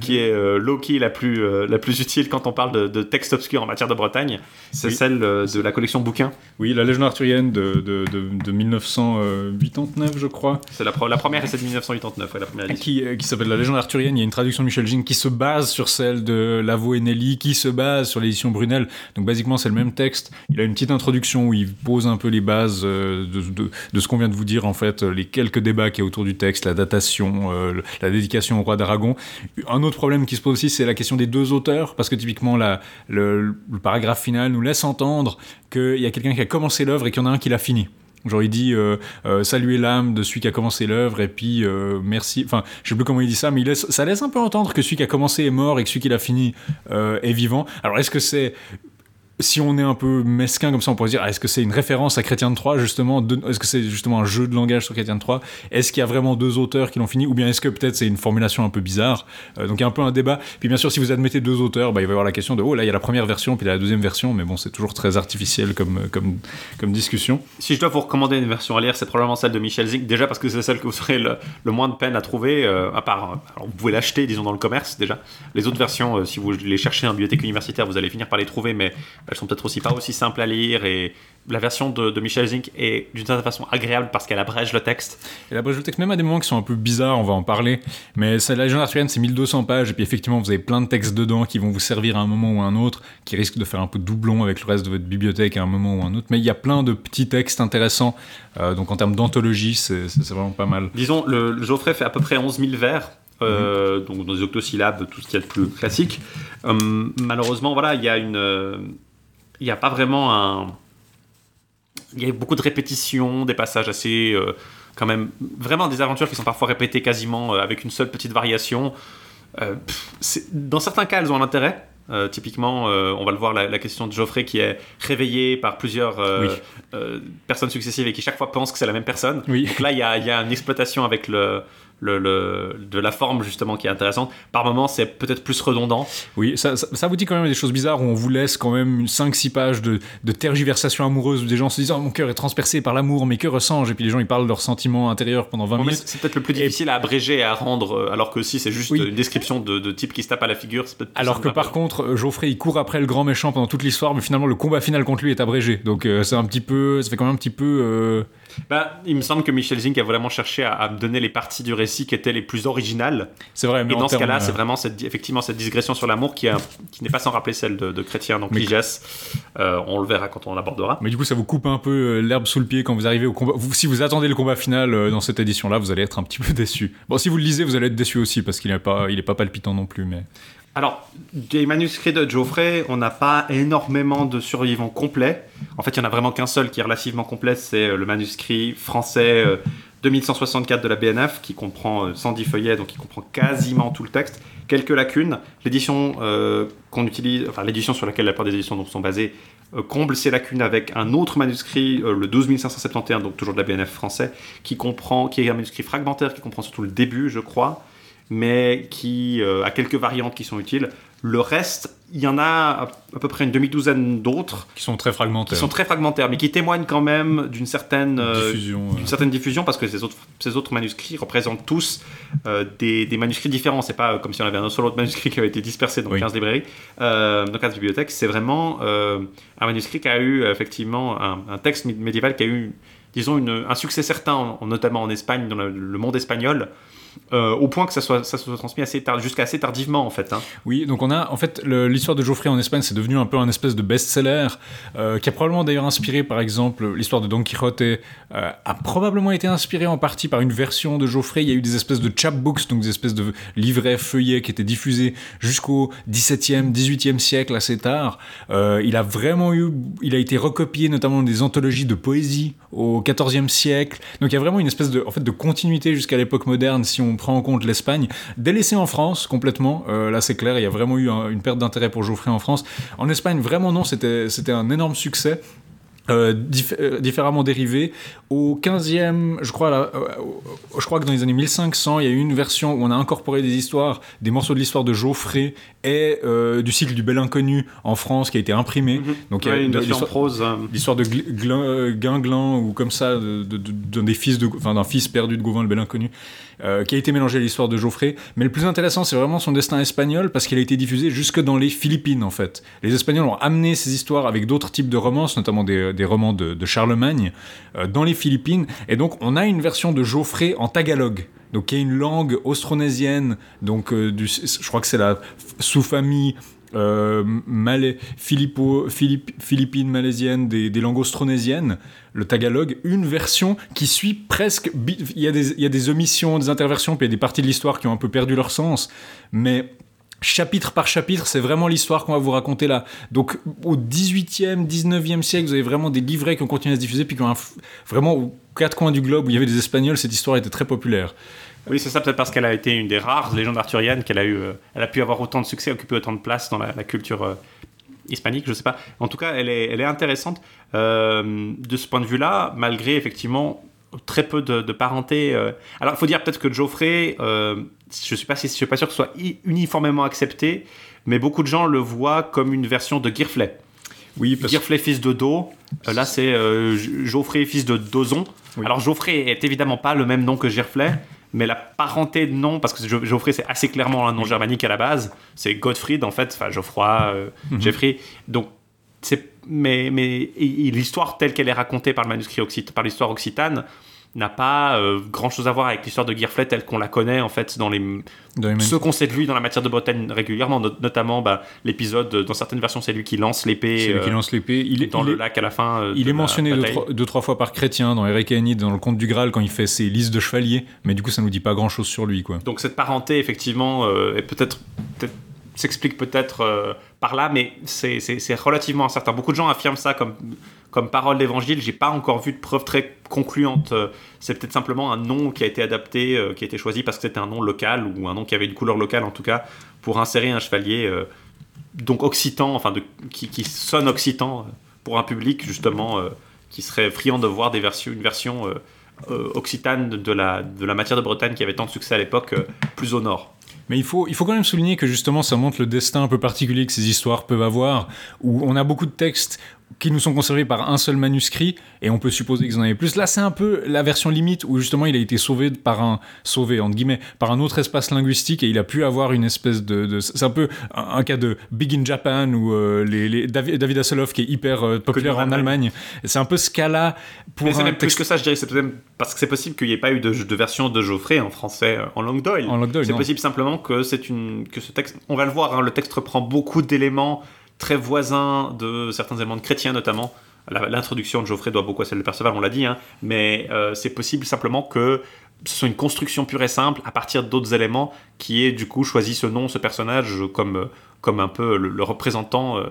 qui est euh, low-key la plus euh, la plus utile quand on parle de, de texte obscur en matière de Bretagne. C'est
Oui.
celle euh, de la collection bouquins.
Oui, la légende arthurienne de, de, de, de 1989, je crois.
C'est la, première et c'est de 1989, ouais, la première édition.
qui, euh, qui s'appelle La légende arthurienne. Il y a une traduction de Michel Gine qui se base sur celle de Lavo et Nelly, qui se base sur l'édition Brunel. Donc, basiquement, c'est le même texte. Il a une petite introduction où il pose un peu les bases de, ce qu'on vient de vous dire, en fait, les quelques débats qu'il y a autour du texte, la datation, la dédication au roi d'Aragon. Un autre problème qui se pose aussi, c'est la question des deux auteurs, parce que typiquement, la, le, le paragraphe final nous laisse entendre qu'il y a quelqu'un qui a commencé l'œuvre et qu'il y en a un qui l'a fini. Genre il dit euh, euh, saluer l'âme de celui qui a commencé l'œuvre et puis euh, merci. Enfin, je sais plus comment il dit ça, mais il laisse, ça laisse un peu entendre que celui qui a commencé est mort et que celui qui l'a fini euh, est vivant. Alors est-ce que c'est si on est un peu mesquin comme ça, on pourrait se dire ah, est-ce que c'est une référence à Chrétien de Troyes justement Est-ce que c'est justement un jeu de langage sur Chrétien de Troyes? Est-ce qu'il y a vraiment deux auteurs qui l'ont fini? Ou bien est-ce que peut-être c'est une formulation un peu bizarre? Euh, Donc il y a un peu un débat. Puis bien sûr, si vous admettez deux auteurs, bah, il va y avoir la question de oh là il y a la première version puis il y a la deuxième version, mais bon c'est toujours très artificiel comme comme discussion.
Si je dois vous recommander une version à lire, c'est probablement celle de Michel Zink, déjà parce que c'est celle que vous aurez le, moins de peine à trouver, euh, à part, euh, vous pouvez l'acheter, disons, dans le commerce déjà. Les autres versions, si vous les cherchez en bibliothèque universitaire, vous allez finir par les trouver, mais elles sont peut-être aussi pas aussi simples à lire, et la version de, de Michel Zink est d'une certaine façon agréable parce qu'elle abrège le texte.
Et la brèche de texte, même à des moments qui sont un peu bizarres, on va en parler. Mais la légende arthurienne, c'est 1200 pages, et puis effectivement, vous avez plein de textes dedans qui vont vous servir à un moment ou à un autre, qui risquent de faire un peu doublon avec le reste de votre bibliothèque à un moment ou à un autre. Mais il y a plein de petits textes intéressants, euh, donc en termes d'anthologie, c'est vraiment pas mal.
Disons, le, le Geoffrey fait à peu près 11 000 vers, euh, donc dans des octosyllabes, tout ce qu'il y a de plus classique. Hum, malheureusement, voilà, il y a une. Il n'y a pas vraiment un. Il y a beaucoup de répétitions, des passages assez. euh, quand même. Vraiment des aventures qui sont parfois répétées quasiment euh, avec une seule petite variation. Euh, pff, dans certains cas, elles ont un intérêt. Typiquement, on va le voir, la, la question de Geoffrey qui est réveillé par plusieurs
Oui.
personnes successives et qui chaque fois pensent que c'est la même personne.
Oui.
Donc là, il y a, il y a une exploitation avec le, le, le- de la forme justement qui est intéressante. Par moments, c'est peut-être plus redondant.
Oui, ça, ça, ça aboutit quand même des choses bizarres où on vous laisse quand même 5-6 pages de, de tergiversation amoureuse où des gens se disent oh, mon cœur est transpercé par l'amour, mais que ressens-je? Et puis les gens ils parlent de leurs sentiments intérieurs pendant 20
Bon,
minutes.
c'est peut-être le plus difficile à abréger et à rendre, euh, alors que si c'est juste
Oui.
une description de, de type qui se tape à la figure, c'est peut-être
Alors que par contre, euh, Geoffrey il court après le grand méchant pendant toute l'histoire, mais finalement le combat final contre lui est abrégé. Donc euh, c'est un petit peu, ça fait quand même un petit peu. euh,
Bah, il me semble que Michel Zink a vraiment cherché à, à me donner les parties du récit qui étaient les plus originales.
C'est vrai, mais
Et dans ce cas-là,
euh,
c'est vraiment cette, effectivement cette digression sur l'amour qui, n'est pas sans rappeler celle de, de Chrétien, donc
Mais-
Ligès. Euh, on le verra quand on l'abordera.
Mais du coup, ça vous coupe un peu euh, l'herbe sous le pied quand vous arrivez au combat. Vous- si vous attendez le combat final dans cette édition-là, vous allez être un petit peu déçu. Bon, si vous le lisez, vous allez être déçu aussi parce qu'il n'est pas, il est pas palpitant non plus. Mais
Alors, des manuscrits de Geoffrey, on n'a pas énormément de survivants complets. En fait, il y en a vraiment qu'un seul qui est relativement complet, c'est euh, le manuscrit français euh, 2164 de la BNF, qui comprend euh, 110 feuillets, donc qui comprend quasiment tout le texte. Quelques lacunes. L'édition euh, qu'on utilise, enfin l'édition sur laquelle la plupart des éditions donc, sont basées, euh, comble ces lacunes avec un autre manuscrit, euh, le 12571, donc toujours de la BNF français, qui comprend, qui est un manuscrit fragmentaire, qui comprend surtout le début, je crois mais qui euh, a quelques variantes qui sont utiles. Le reste, il y en a à, peu près une demi-douzaine d'autres
qui sont très fragmentaires.
qui sont très fragmentaires, mais qui témoignent quand même d'une certaine euh,
diffusion. euh,
certaine diffusion parce que ces autres, ces autres manuscrits représentent tous euh, des, des manuscrits différents. C'est pas comme si on avait un seul autre manuscrit qui avait été dispersé dans
Oui.
15 librairies, euh, dans 15 bibliothèques. C'est vraiment un manuscrit qui a eu effectivement un, un texte mé- médiéval qui a eu disons, une- un succès certain, en- notamment en Espagne, dans le, le monde espagnol, euh, au point que ça soit, ça soit transmis assez tard, jusqu'à assez tardivement en fait. hein.
Oui, donc on a en fait l'histoire de Geoffrey en Espagne, c'est devenu un peu un espèce de best-seller euh, qui a probablement d'ailleurs inspiré, par exemple, l'histoire de Don Quixote euh, a probablement été inspiré en partie par une version de Geoffrey. Il y a eu des espèces de chapbooks, donc des espèces de livrets feuillets qui étaient diffusés jusqu'au 17e, 18e siècle, assez tard. Il a vraiment eu, il a été recopié notamment des anthologies de poésie au 14e siècle. Donc il y a vraiment une espèce de, en fait, de continuité jusqu'à l'époque moderne on prend en compte l'Espagne, délaissée en France complètement. Euh, là c'est clair, il y a vraiment eu un- une perte d'intérêt pour Geoffrey en France. En Espagne, vraiment non, c'était c'était un énorme succès. Euh, euh, différemment dérivé. Au 15e, je crois, là, euh, je crois que dans les années 1500, il y a eu une version où on a incorporé des histoires, des morceaux de l'histoire de Geoffrey et du cycle du Bel Inconnu en France qui a été imprimé. Donc il y a
Ouais, une
de-
version prose. euh,
l'histoire de Gl- Glin- Guinglan ou comme ça de- de- de- d'un des fils de enfin d'un fils perdu de Gauvin le bel inconnu euh, qui a été mélangé à l'histoire de Geoffrey. Mais le plus intéressant c'est vraiment son destin espagnol parce qu'il a été diffusé jusque dans les Philippines en fait. Les Espagnols ont amené ces histoires avec d'autres types de romances notamment des, romans de, de Charlemagne euh, dans les Philippines. Et donc on a une version de Geoffrey en tagalog. Donc qui est une langue austronésienne donc euh, du, je crois que c'est la sous-famille euh, malais, philippines malaisiennes, des, langues austronésiennes, le tagalog, une version qui suit presque. Il y, a des, omissions, des interversions, puis il y a des parties de l'histoire qui ont un peu perdu leur sens, mais. Chapitre par chapitre, c'est vraiment l'histoire qu'on va vous raconter là. Donc, au 18e, 19e siècle, vous avez vraiment des livrets qui ont continué à se diffuser, puis vraiment aux quatre coins du globe où il y avait des Espagnols, cette histoire était très populaire.
Oui, c'est ça, peut-être parce qu'elle a été une des rares légendes arthuriennes qu'elle a eu. euh, elle a pu avoir autant de succès, occuper autant de place dans la, la culture euh, hispanique, je sais pas. En tout cas, elle est, elle est intéressante euh, de ce point de vue-là, malgré effectivement très peu de, de parenté. euh. Alors, il faut dire peut-être que Geoffrey, euh, je suis pas, si- je suis pas sûr que ce soit uniformément accepté, mais beaucoup de gens le voient comme une version de Girflet.
Oui, parce
Girflet fils de Do, là c'est Geoffrey fils de Dozon.
Oui.
Alors Geoffrey est évidemment pas le même nom que Girflet, mais la parenté de nom, parce que Geoffrey c'est assez clairement un nom germanique à la base, c'est Gottfried en fait, enfin Geoffroy, euh, Geoffrey. Donc c'est mais mais l'histoire telle qu'elle est racontée par le manuscrit par l'histoire occitane n'a pas grand chose à voir avec l'histoire de Girflet telle qu'on la connaît en fait dans les
dans
ce qu'on sait de lui dans la matière de Bretagne régulièrement, not- notamment bah, l'épisode, euh, dans certaines versions, c'est lui qui lance l'épée
c'est lui qui
euh,
lance l'épée. Il est,
dans
il
le
est-
lac à la fin. euh,
Il
de
est mentionné deux trois, deux, trois fois par Chrétien dans Eric Enid, dans le conte du Graal, quand il fait ses listes de chevaliers, mais du coup, ça nous dit pas grand chose sur lui, quoi.
Donc cette parenté, effectivement, euh, est peut-être peut s'explique peut-être euh, par là, mais c'est- relativement incertain. Beaucoup de gens affirment ça comme, comme parole d'évangile. J'ai pas encore vu de preuve très concluante. Euh, C'est peut-être simplement un nom qui a été adapté, euh, qui a été choisi parce que c'était un nom local ou un nom qui avait une couleur locale en tout cas pour insérer un chevalier donc occitan, enfin qui, sonne occitan pour un public justement qui serait friand de voir des versions, une version occitane de, la, de la matière de Bretagne qui avait tant de succès à l'époque, plus au nord.
Mais il faut, il faut quand même souligner que justement, ça montre le destin un peu particulier que ces histoires peuvent avoir, où on a beaucoup de textes qui nous sont conservés par un seul manuscrit, et on peut supposer qu'ils en avaient plus. Là, c'est un peu la version limite, où justement, il a été sauvé par un, sauvé, entre guillemets, par un autre espace linguistique, et il a pu avoir une espèce de... de- c'est un peu un, un cas de Big in Japan, où euh, les, les- David, David Hasselhoff, qui est hyper euh, populaire
en
Allemagne, c'est un peu ce cas-là pour
Mais c'est même plus que ça, je dirais, c'est peut-être parce que c'est possible qu'il n'y ait pas eu de, de version de Geoffrey en français euh, en langue d'oil.
en langue d'oil,
C'est possible simplement que c'est une que ce texte, on va le voir, hein, le texte reprend beaucoup d'éléments très voisins de certains éléments de chrétiens notamment. L'introduction de Geoffrey doit beaucoup à celle de Perceval, on l'a dit, hein, mais euh, c'est possible simplement que ce soit une construction pure et simple à partir d'autres éléments qui ait du coup choisi ce nom, ce personnage comme, comme un peu le, le représentant euh,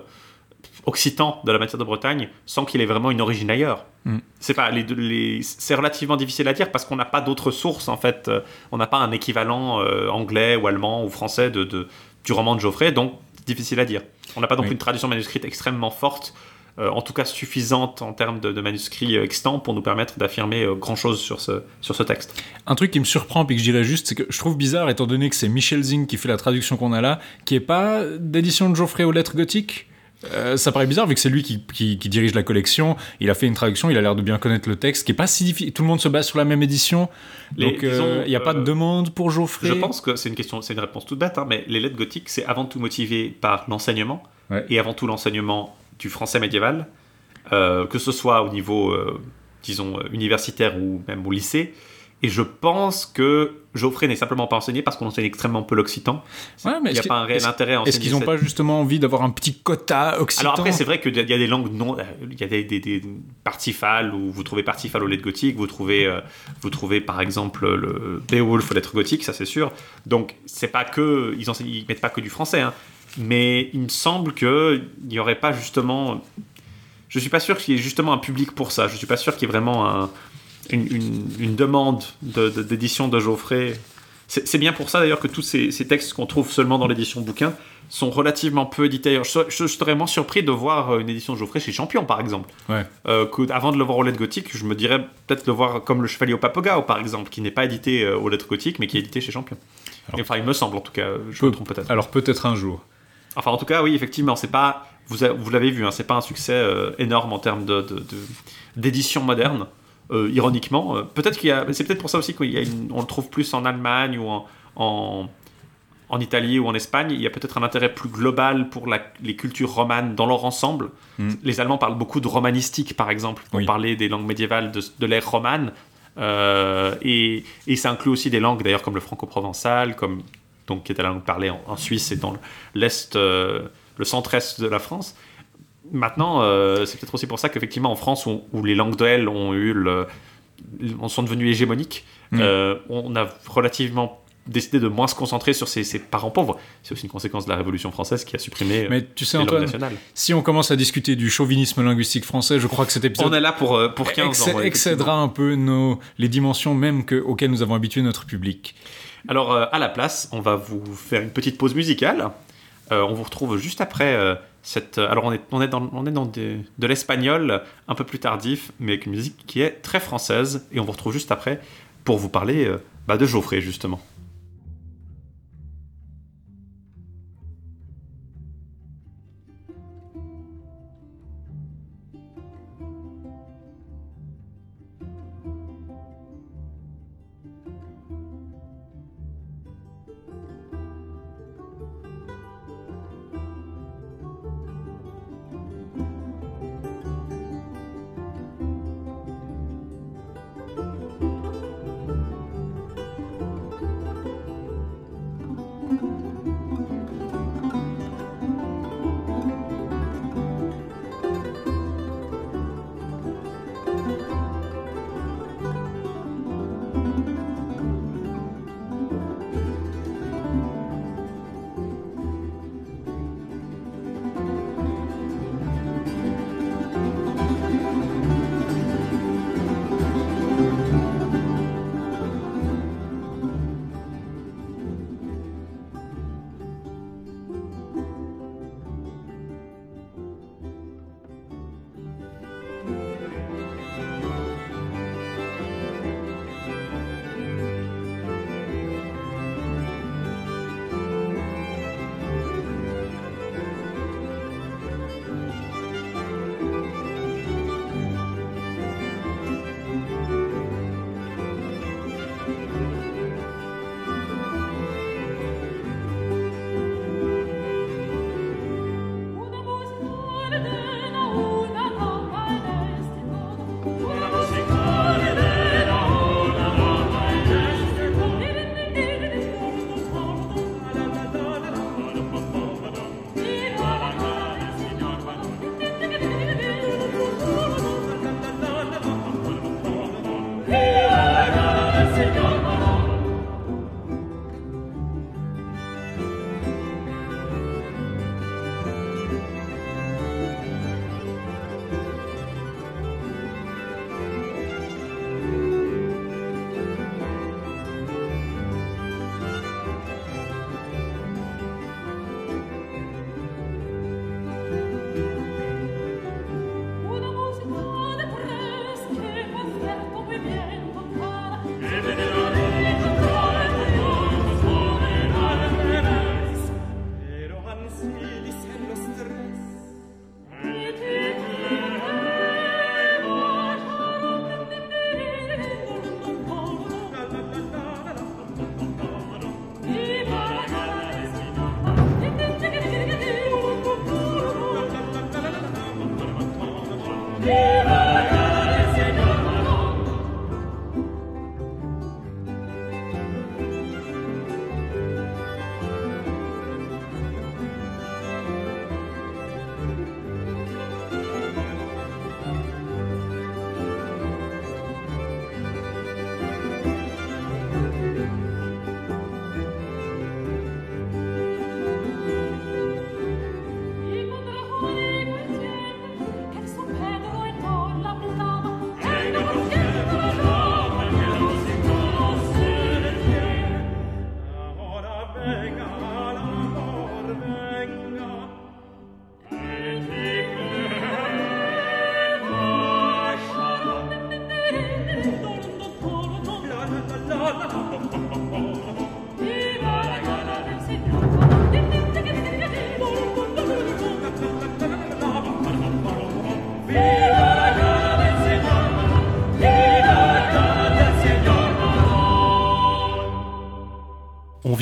occitan de la matière de Bretagne sans qu'il ait vraiment une origine ailleurs.
Mm.
C'est pas les, deux- les- c'est relativement difficile à dire parce qu'on n'a pas d'autres sources en fait. Euh, On n'a pas un équivalent euh, anglais ou allemand ou français de, de- du roman de Geoffrey, donc difficile à dire. On n'a pas
Oui.
plus une tradition manuscrite extrêmement forte, euh, en tout cas suffisante en termes de, de manuscrits euh, extants pour nous permettre d'affirmer euh, grand chose sur ce, sur ce texte.
Un truc qui me surprend et que je dirais juste, c'est que je trouve bizarre, étant donné que c'est Michel Zing qui fait la traduction qu'on a là, qui est pas d'édition de Geoffrey aux lettres gothiques? Euh, ça paraît bizarre vu que c'est lui qui, qui- qui dirige la collection. Il a fait une traduction, il a l'air de bien connaître le texte, qui est pas si difficile. Tout le monde se base sur la même édition,
Les-
donc euh, il n'y a pas de
euh,
demande pour Geoffrey.
Je pense que c'est une question, c'est une réponse toute bête, hein, mais les lettres gothiques, c'est avant tout motivé par l'enseignement,
Ouais.
et avant tout l'enseignement du français médiéval, euh, que ce soit au niveau euh, disons, euh, universitaire ou même au lycée. Et je pense que Geoffrey n'est simplement pas enseigné parce qu'on enseigne extrêmement peu l'occitan.
Ouais,
Il n'y a pas un réel intérêt à
Est-ce qu'ils n'ont
cette-
pas justement envie d'avoir un petit quota occitan?
Alors après, c'est vrai qu'il y a il y a des langues non. euh, Il y a des, des, des où vous trouvez Parsifal aux lettres gothiques, vous trouvez, euh, vous trouvez par exemple le Beowulf aux lettres gothiques, ça c'est sûr. Donc c'est pas que. Ils, ils mettent pas que du français, hein. mais il me semble qu'il n'y aurait pas justement. Je suis pas sûr qu'il y ait justement un public pour ça. Je suis pas sûr qu'il y ait vraiment un- une, une- une demande de- de- d'édition de, Geoffrey. C'est bien pour ça d'ailleurs que tous ces, ces textes qu'on trouve seulement dans l'édition bouquin sont relativement peu édités. Je, serais- je, je serais moins surpris de voir euh, une édition de Geoffrey chez Champion par exemple.
Ouais.
Euh, avant de le voir aux lettres gothiques, je me dirais peut-être le voir comme le Chevalier au Papagao par exemple, qui n'est pas édité euh, aux lettres gothiques mais qui est édité chez Champion.
Alors-
enfin, il me semble en tout cas, je
Peu-
me trompe peut-être.
Alors peut-être un jour.
Enfin, en tout cas, oui, effectivement, c'est pas. Vous, a- vous l'avez vu, hein, c'est pas un succès euh, énorme en termes de, de- de- d'édition moderne. Euh, ironiquement, Euh, peut-être qu'il y a. C'est peut-être pour ça aussi qu'on le trouve plus en Allemagne ou en, en, en Italie ou en Espagne. Il y a peut-être un intérêt plus global pour la- les cultures romanes dans leur ensemble.
Mm.
Les Allemands parlent beaucoup de romanistique, par exemple, pour
Oui.
parler des langues médiévales de, de l'ère romane. Euh, et, et ça inclut aussi des langues, d'ailleurs, comme le franco-provençal, comme donc qui est la langue parlée en, en Suisse et dans l'est, le centre-est de la France. Maintenant, euh, c'est peut-être aussi pour ça qu'effectivement en France, où, où les langues d'elle ont eu le, on sont devenues hégémoniques, euh, on a relativement décidé de moins se concentrer sur ces, ces parents pauvres. C'est aussi une conséquence de la Révolution française qui a supprimé euh,
Mais tu sais
les
Antoine,
nationales.
si on commence à discuter du chauvinisme linguistique français, je crois que cet épisode
On est là pour, pour 15
excè-
ans.
excédera un peu nos, les dimensions même que, auxquelles nous avons habitué notre public.
Alors, euh, à la place, on va vous faire une petite pause musicale. Euh, on vous retrouve juste après euh, alors, on est, on est dans, on est dans de l'espagnol un peu plus tardif, mais avec une musique qui est très française. Et on vous retrouve juste après pour vous parler euh, bah, de Geoffrey, justement.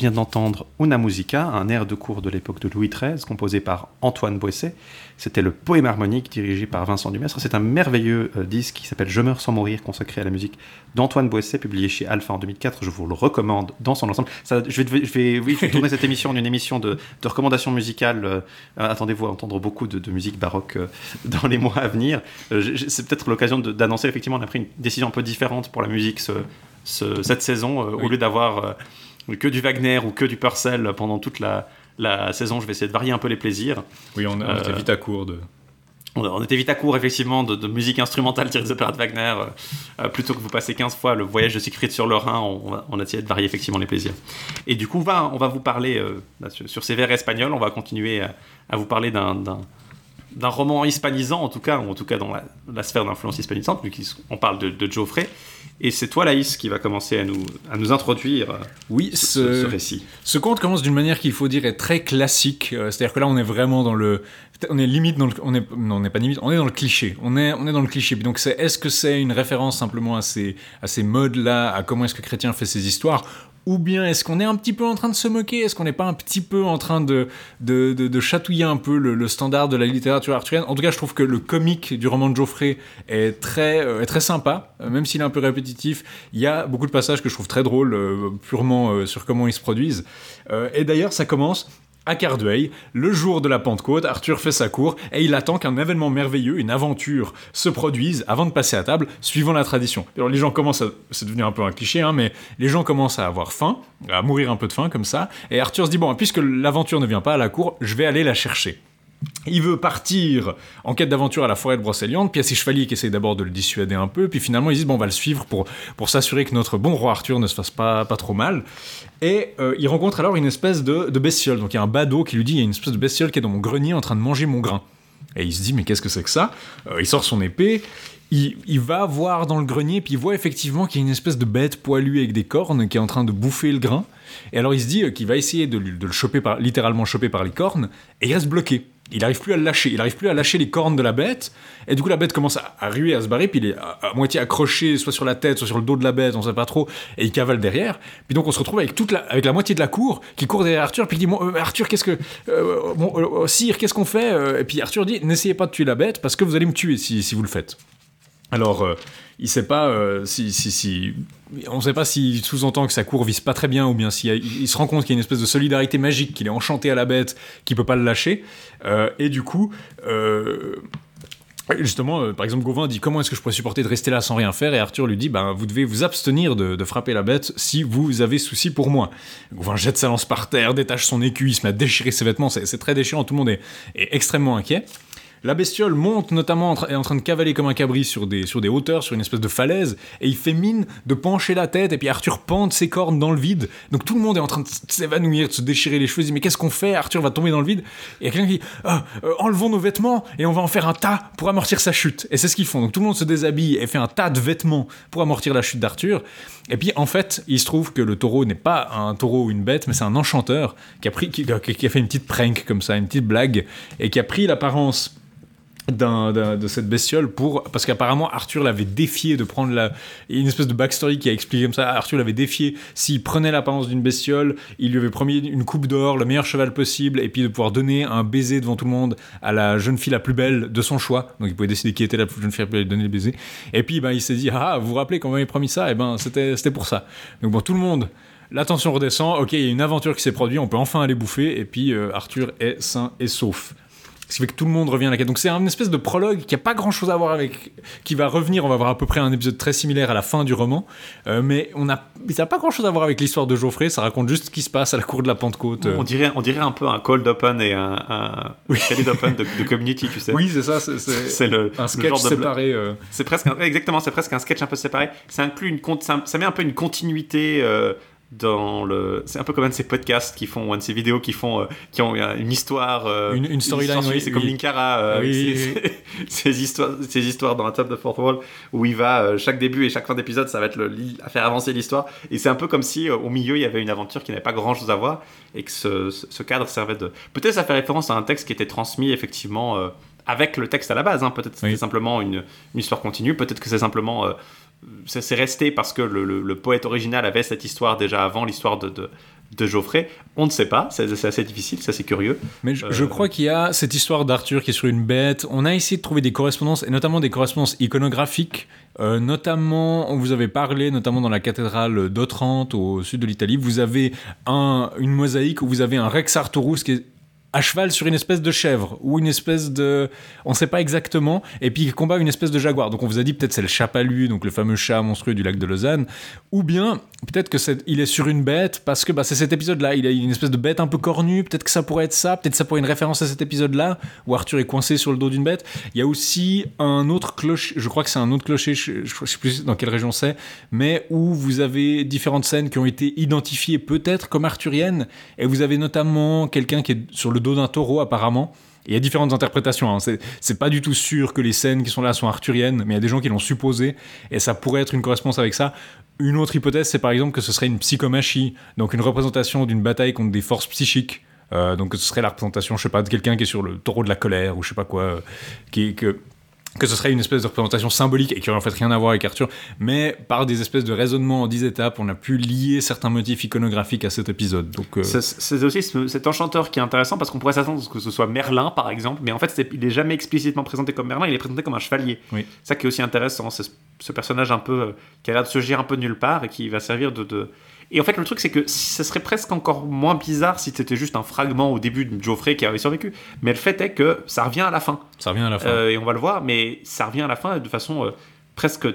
Vient d'entendre Una Musica, un air de cour de l'époque de Louis XIII, composé par Antoine Boisset. C'était le poème harmonique dirigé par Vincent Dumestre. C'est un merveilleux euh, disque qui s'appelle Je meurs sans mourir, consacré à la musique d'Antoine Boisset, publié chez Alpha en 2004. Je vous le recommande dans son ensemble. Ça, je, vais, je, vais, oui, je vais tourner cette émission en une émission de, de recommandations musicales. Euh, Attendez-vous à entendre beaucoup de, de musique baroque euh, dans les mois à venir. C'est peut-être l'occasion d'annoncer, effectivement, on a pris une décision un peu différente pour la musique ce- ce- cette saison. Au lieu d'avoir que du Wagner ou que du Purcell pendant toute la, la saison, je vais essayer de varier un peu les plaisirs.
Oui, on, était
Euh,
vite à court de.
On, était vite à court, effectivement, de, de musique instrumentale tirée des opéras de Wagner. euh, euh, plutôt que vous passez 15 fois le voyage de Siegfried sur le Rhin, on, a essayé de varier effectivement les plaisirs. Et du coup, on va, on va vous parler, euh, sur ces vers espagnols, on va continuer à, à vous parler d'un- d'un roman hispanisant, en tout cas, ou en tout cas dans la, la sphère d'influence hispanisante, puisqu'on parle de, de Geoffrey. Et c'est toi, Laïs, qui va commencer à nous, à nous introduire euh,
Oui,
ce,
ce,
ce récit.
ce conte commence d'une manière qu'il faut dire est très classique. Euh, C'est-à-dire que là, on est vraiment dans le. On est limite dans le. On est, non, on n'est pas limite, on est dans le cliché. On est, on est dans le cliché. Puis donc, c'est, est-ce que c'est une référence simplement à ces, à ces modes-là, à comment est-ce que Chrétien fait ses histoires? Ou bien est-ce qu'on est un petit peu en train de se moquer? Est-ce qu'on n'est pas un petit peu en train de, de, chatouiller un peu le, standard de la littérature arthurienne? En tout cas, je trouve que le comique du roman de Geoffrey est très, euh, est très sympa, euh, même s'il est un peu répétitif. Il y a beaucoup de passages que je trouve très drôles, euh, purement sur comment ils se produisent. Et d'ailleurs, ça commence à Cardueil, le jour de la Pentecôte, Arthur fait sa cour et il attend qu'un événement merveilleux, une aventure, se produise avant de passer à table, suivant la tradition. Alors les gens commencent à, c'est devenu un peu un cliché, hein, mais les gens commencent à avoir faim, à mourir un peu de faim comme ça, et Arthur se dit bon, puisque l'aventure ne vient pas à la cour, je vais aller la chercher. Il veut partir en quête d'aventure à la forêt de Brocéliande, puis il y a ses chevaliers qui essayent d'abord de le dissuader un peu, puis finalement ils disent bon on va le suivre pour, pour s'assurer que notre bon roi Arthur ne se fasse pas, pas trop mal. Et euh, il rencontre alors une espèce de, bestiole, donc il y a un badaud qui lui dit il y a une espèce de bestiole qui est dans mon grenier en train de manger mon grain. Et il se dit mais qu'est-ce que c'est que ça? Euh, Il sort son épée, il, va voir dans le grenier, puis il voit effectivement qu'il y a une espèce de bête poilue avec des cornes qui est en train de bouffer le grain. Et alors il se dit euh, qu'il va essayer de le choper par, littéralement choper par les cornes, et il reste bloqué. Il n'arrive plus à lâcher, il n'arrive plus à lâcher les cornes de la bête, et du coup la bête commence à, ruer, à se barrer, puis il est à, moitié accroché, soit sur la tête, soit sur le dos de la bête, on sait pas trop, et il cavale derrière. Puis donc on se retrouve avec toute la, avec la moitié de la cour qui court derrière Arthur, puis il dit euh, Arthur, qu'est-ce que, euh, euh, sire, qu'est-ce qu'on fait Et puis Arthur dit n'essayez pas de tuer la bête parce que vous allez me tuer si, si vous le faites. Alors, il sait pas si, si, si- on sait pas s'il sous-entend que sa cour vise pas très bien ou bien s'il se rend compte qu'il y a une espèce de solidarité magique, qu'il est enchanté à la bête, qu'il peut pas le lâcher. Euh, et du coup, euh, Justement, euh, par exemple, Gauvin dit comment est-ce que je pourrais supporter de rester là sans rien faire? Et Arthur lui dit ben, vous devez vous abstenir de, frapper la bête si vous avez souci pour moi. Gauvin jette sa lance par terre, détache son écu, il se met à déchirer ses vêtements, c'est très déchirant, tout le monde est extrêmement inquiet. La bestiole monte notamment, est en train de cavaler comme un cabri sur des, sur des hauteurs, sur une espèce de falaise, et il fait mine de pencher la tête, et puis Arthur pente ses cornes dans le vide. Donc tout le monde est en train de s'évanouir, de se déchirer les cheveux, il dit mais qu'est-ce qu'on fait Arthur va tomber dans le vide. Et il y a quelqu'un qui dit Ah, euh, enlevons nos vêtements, et on va en faire un tas pour amortir sa chute. Et c'est ce qu'ils font. Donc tout le monde se déshabille et fait un tas de vêtements pour amortir la chute d'Arthur. Et puis en fait, il se trouve que le taureau n'est pas un taureau ou une bête, mais c'est un enchanteur qui a, pris, qui a fait une petite prank comme ça, une petite blague, et qui a pris l'apparence de cette bestiole pour parce qu'apparemment Arthur l'avait défié de prendre la une espèce de backstory qui a expliqué comme ça. Arthur l'avait défié. S'il prenait l'apparence d'une bestiole il lui avait promis une coupe d'or le meilleur cheval possible et puis de pouvoir donner un baiser devant tout le monde à la jeune fille la plus belle de son choix. Donc il pouvait décider qui était la jeune fille la plus belle et donner le baiser. Et puis ben il s'est dit ah vous vous rappelez quand on m'avait promis ça et ben c'était c'était pour ça. Donc bon tout le monde la tension redescend, ok, il y a une aventure qui s'est produite, on peut enfin aller bouffer, et puis euh, Arthur est sain et sauf. Ce qui fait que tout le monde revient à la quête. Donc c'est un espèce de prologue qui a pas grand chose à voir avec. qui va revenir, on va avoir à peu près un épisode très similaire à la fin du roman, euh, mais on a, ça n'a pas grand chose à voir avec l'histoire de Geoffrey, ça raconte juste ce qui se passe à la cour de la Pentecôte. euh.
On dirait, on dirait un peu un cold open et un, un Calid open de, de community, tu sais.
Oui, c'est ça, c'est-
le,
un
le
sketch
genre de
séparé. euh.
C'est presque un- exactement, c'est presque un sketch un peu séparé. Ça inclut une ça, ça met un peu une continuité dans le. C'est un peu comme un de ces podcasts qui font, un de ces vidéos qui font, euh, qui ont une histoire, euh,
Une- une storyline, oui,
C'est comme. Linkara, euh,
Oui, oui,
ces histoires, ces histoires dans la top de Fort Wall où il va euh, chaque début et chaque fin d'épisode, ça va être le, à faire avancer l'histoire. Et c'est un peu comme si au milieu il y avait une aventure qui n'avait pas grand chose à voir et que ce, cadre servait de. Peut-être ça fait référence à un texte qui était transmis effectivement. avec le texte à la base, hein. peut-être que c'était simplement une, une histoire continue, peut-être que c'est simplement ça s'est resté parce que le, le- le poète original avait cette histoire déjà avant l'histoire de, de, de Geoffrey On ne sait pas, c'est c'est assez difficile, c'est assez curieux.
Mais je,
Euh,
je crois qu'il y a cette histoire d'Arthur qui est sur une bête. On a essayé de trouver des correspondances, et notamment des correspondances iconographiques. Euh, notamment, on vous avait parlé, notamment dans la cathédrale d'Otrante, au sud de l'Italie, vous avez un, une mosaïque où vous avez un Rex Arturus qui est à cheval sur une espèce de chèvre ou une espèce de on sait pas exactement et puis il combat une espèce de jaguar. Donc on vous a dit peut-être c'est le chapalu donc le fameux chat monstrueux du lac de Lausanne ou bien peut-être que c'est il est sur une bête parce que bah, c'est cet épisode là il a une espèce de bête un peu cornue peut-être que ça pourrait être ça peut-être ça pourrait être une référence à cet épisode là où Arthur est coincé sur le dos d'une bête. Il y a aussi un autre clocher je crois que c'est un autre clocher je, je sais plus dans quelle région c'est mais où vous avez différentes scènes qui ont été identifiées peut-être comme arthuriennes et vous avez notamment quelqu'un qui est sur le dos d'un taureau apparemment. Et il y a différentes interprétations. hein. C'est, pas du tout sûr que les scènes qui sont là sont arthuriennes, mais il y a des gens qui l'ont supposé, et ça pourrait être une correspondance avec ça. Une autre hypothèse, c'est par exemple que ce serait une psychomachie, donc une représentation d'une bataille contre des forces psychiques. Euh, donc ce serait la représentation, je sais pas, de quelqu'un qui est sur le taureau de la colère, ou je sais pas quoi, euh, qui, que ce serait une espèce de représentation symbolique et qui aurait en fait rien à voir avec Arthur, mais par des espèces de raisonnements en dix étapes, on a pu lier certains motifs iconographiques à cet épisode. Donc, euh,
C'est- aussi ce- cet enchanteur qui est intéressant parce qu'on pourrait s'attendre à ce que ce soit Merlin par exemple, mais en fait il est jamais explicitement présenté comme Merlin, il est présenté comme un chevalier.
Oui.
Ça qui est aussi intéressant, c'est ce, ce personnage un peu euh, qui a l'air de se gérer un peu nulle part et qui va servir de. de- Et en fait le truc c'est que ce serait presque encore moins bizarre si c'était juste un fragment au début de Geoffrey qui avait survécu, mais le fait est que ça revient à la fin.
ça revient à la fin.
Euh, et on va le voir, mais ça revient à la fin de façon euh, presque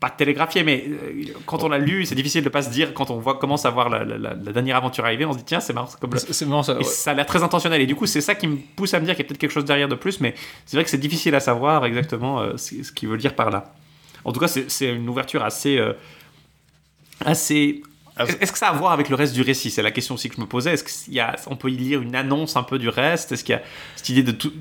pas télégraphiée, mais euh, quand on l'a lu, c'est difficile de pas se dire quand on voit commence à voir la, la- la- la dernière aventure arriver, on se dit tiens c'est marrant, c'est comme le-
C'est marrant ça.
et ça a l'air très intentionnel. Et du coup, c'est ça qui me pousse à me dire qu'il y a peut-être quelque chose derrière de plus, mais c'est vrai que c'est difficile à savoir exactement euh, ce ce qu'il veut dire par là. En tout cas, c'est c'est une ouverture assez. euh, assez est-ce est-ce que ça a à voir avec le reste du récit? C'est la question aussi que je me posais. Est-ce qu'on peut y lire une annonce un peu du reste? Est-ce qu'il y a cette idée de tout,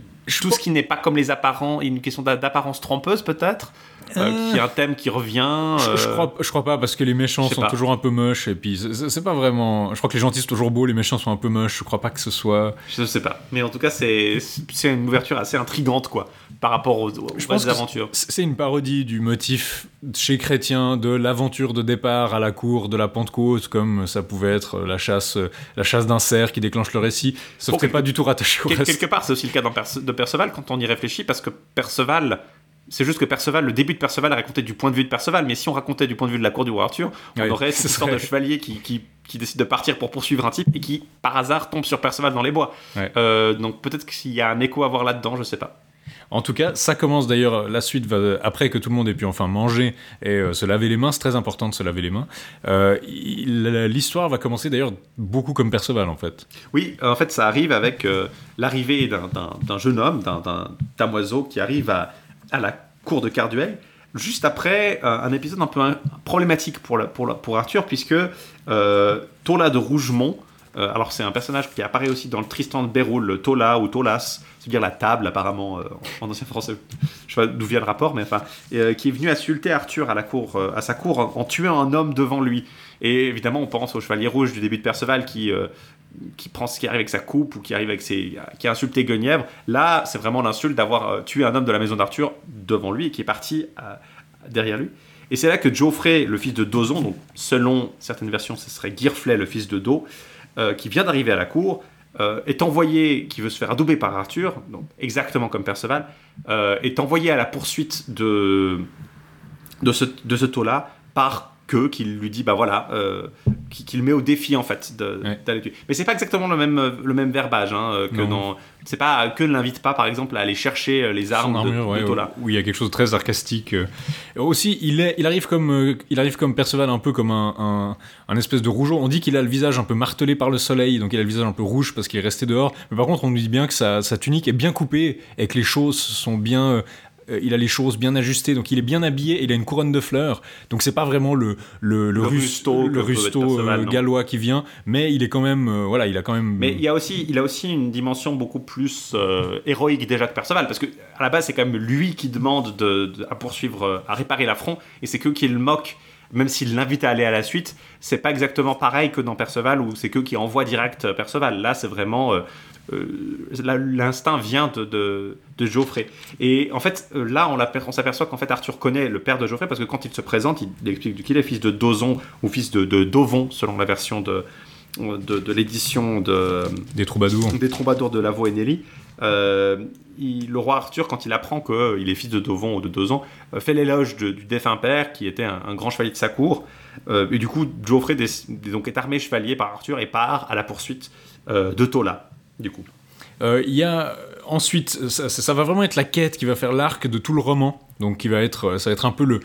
tout ce qui n'est pas comme les apparents, une question d'a- d'apparence trompeuse peut-être? Euh, Qui est un thème qui revient
Je, je
euh,
crois, je crois pas parce que les méchants sont
pas.
toujours un peu moches et puis c'est- pas vraiment. Je crois que les gentils sont toujours beaux, les méchants sont un peu moches. Je crois pas que ce soit.
Je sais pas. Mais en tout cas, c'est c'est une ouverture assez intrigante, quoi, par rapport aux, aux
Je pense
aventures.
c'est une parodie du motif chez Chrétien de l'aventure de départ à la cour de la Pentecôte, comme ça pouvait être la chasse, la chasse d'un cerf qui déclenche le récit. Sauf que c'est pas du tout rattaché au reste.
quelque part, c'est aussi le cas dans Perce- de Perceval quand on y réfléchit, parce que Perceval, c'est juste que Perceval, le début de Perceval raconté du point de vue de Perceval, mais si on racontait du point de vue de la cour du roi Arthur, on aurait
ce
cette
serait-
de chevalier qui, qui, qui décide de partir pour poursuivre un type et qui, par hasard, tombe sur Perceval dans les bois.
Ouais.
Euh, donc peut-être qu'il y a un écho à voir là-dedans, je sais pas.
En tout cas, ça commence d'ailleurs, la suite va, après que tout le monde ait pu enfin manger et euh, se laver les mains, c'est très important de se laver les mains. Euh, L'histoire va commencer d'ailleurs beaucoup comme Perceval en fait.
Oui, en fait, ça arrive avec euh, l'arrivée d'un- jeune homme, d'un- d'un damoiseau qui arrive à, à la cour de Carduel, juste après euh, un épisode un peu problématique pour, pour, Arthur, puisque euh, Tola de Rougemont, euh, alors c'est un personnage qui apparaît aussi dans le Tristan de Béroul, le Tola ou Tolas, c'est-à-dire la table apparemment euh, en ancien français, je sais pas d'où vient le rapport, mais enfin, qui est venu insulter Arthur à, la cour, à sa cour en, tuant un homme devant lui. Et évidemment, on pense au Chevalier Rouge du début de Perceval qui, qui prend ce qui arrive avec sa coupe ou qui arrive avec ses, qui a insulté Guenièvre. Là, c'est vraiment l'insulte d'avoir euh, tué un homme de la maison d'Arthur devant lui et qui est parti euh, derrière lui. Et c'est là que Geoffrey, le fils de Dozon, donc selon certaines versions, ce serait Girflet, le fils de Do, euh, qui vient d'arriver à la cour, est envoyé, qui veut se faire adouber par Arthur, donc exactement comme Perceval, est envoyé à la poursuite de, de ce, de ce taux-là par que qu'il lui dit bah voilà euh, qui, qui le met au défi en fait de-
Ouais.
d'aller tuer mais c'est pas exactement le même euh, le même verbage hein, euh, que
Non.
dans c'est pas que ne l'invite pas par exemple à aller chercher euh, les armes de,
armure,
de
ouais,
Tola.
où il y a quelque chose de très sarcastique. Aussi, il, est, il, arrive comme, il arrive comme Perceval, un peu comme un, un, un espèce de rougeau. On dit qu'il a le visage un peu martelé par le soleil, donc il a le visage un peu rouge parce qu'il est resté dehors. Mais par contre, on nous dit bien que sa, sa tunique est bien coupée et que les choses sont bien. Euh, il a les choses bien ajustées, donc il est bien habillé, et il a une couronne de fleurs, donc c'est pas vraiment le, le, le,
Le
rus-
rusto
le rusto,
Perceval,
euh, gallois qui vient, mais il est quand même, euh, voilà, il a quand même.
mais il y a aussi il a aussi une dimension beaucoup plus héroïque déjà que Perceval parce que à la base c'est quand même lui qui demande de, de- à poursuivre à réparer l'affront et c'est que qui le moque même s'il l'invite à aller à la suite, c'est pas exactement pareil que dans Perceval où c'est que qui envoie direct euh, Perceval. Là, c'est vraiment euh, euh, l'instinct vient de, de, de Geoffrey. Et en fait, là, on, s'aperçoit qu'en fait Arthur connaît le père de Geoffrey parce que quand il se présente, il explique qu'il est fils de Dozon ou fils de, de Dovon selon la version de de, l'édition de,
Des troubadours.
des troubadours de Lavo et Nelly, il- le roi Arthur, quand il apprend qu'il est fils de Dovon ou de Dozon, euh, fait l'éloge du défunt père, qui était un, grand chevalier de sa cour. Euh, et du coup, Geoffrey donc, est armé chevalier par Arthur et part à la poursuite euh, de Tola. Du coup.
Euh, Il y a euh, ensuite, ça, ça- va vraiment être la quête qui va faire l'arc de tout le roman. Donc, qui va être, euh, ça va être un peu le,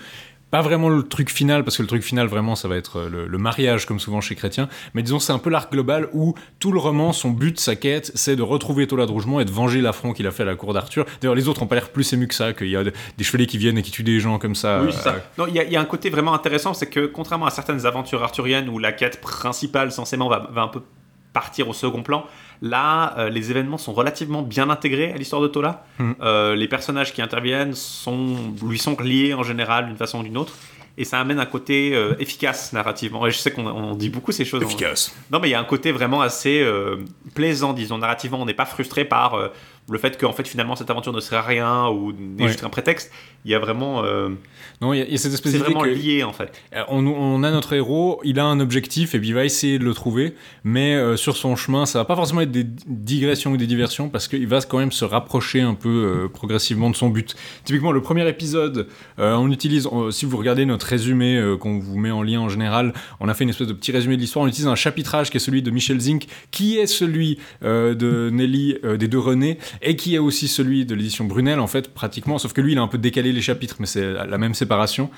pas vraiment le truc final, parce que le truc final vraiment, ça va être euh, le, le mariage comme souvent chez Chrétien. Mais disons, c'est un peu l'arc global où tout le roman, son but, sa quête, c'est de retrouver Tola de Rougemont et de venger l'affront qu'il a fait à la cour d'Arthur. D'ailleurs, les autres ont pas l'air plus émus que ça, qu'il y a de- des chevaliers qui viennent et qui tuent des gens comme ça.
Oui, ça.
Euh,
Non, il y, a- il y a un côté vraiment intéressant, c'est que contrairement à certaines aventures arthuriennes où la quête principale, censément, va, va un peu partir au second plan, là, euh, les événements sont relativement bien intégrés à l'histoire de Tola.
Mhm.
Euh, les personnages qui interviennent sont, lui sont liés en général d'une façon ou d'une autre. Et ça amène un côté euh, efficace narrativement. Et je sais qu'on on dit beaucoup ces choses.
efficace.
Non, mais il y a un côté vraiment assez plaisant, disons, narrativement. On n'est pas frustré par le fait qu'en fait, finalement, cette aventure ne sert à rien ou n'est
Ouais.
juste un prétexte. Il y a vraiment. euh,
Non, il y, a- il y a cette espèce
c'est vraiment
que-
lié, en fait.
Euh, On, on a notre héros, il a un objectif et puis il va essayer de le trouver, mais euh, sur son chemin, ça va pas forcément être des digressions ou des diversions parce qu'il va quand même se rapprocher un peu euh, progressivement de son but. Typiquement, le premier épisode, on utilise, on- si vous regardez notre résumé qu'on vous met en lien en général, on a fait une espèce de petit résumé de l'histoire. On utilise un chapitrage qui est celui de Michel Zink, qui est celui de Nelly des deux René et qui est aussi celui de l'édition Brunel en fait pratiquement, sauf que lui il a un peu décalé les chapitres, mais c'est la même séparation.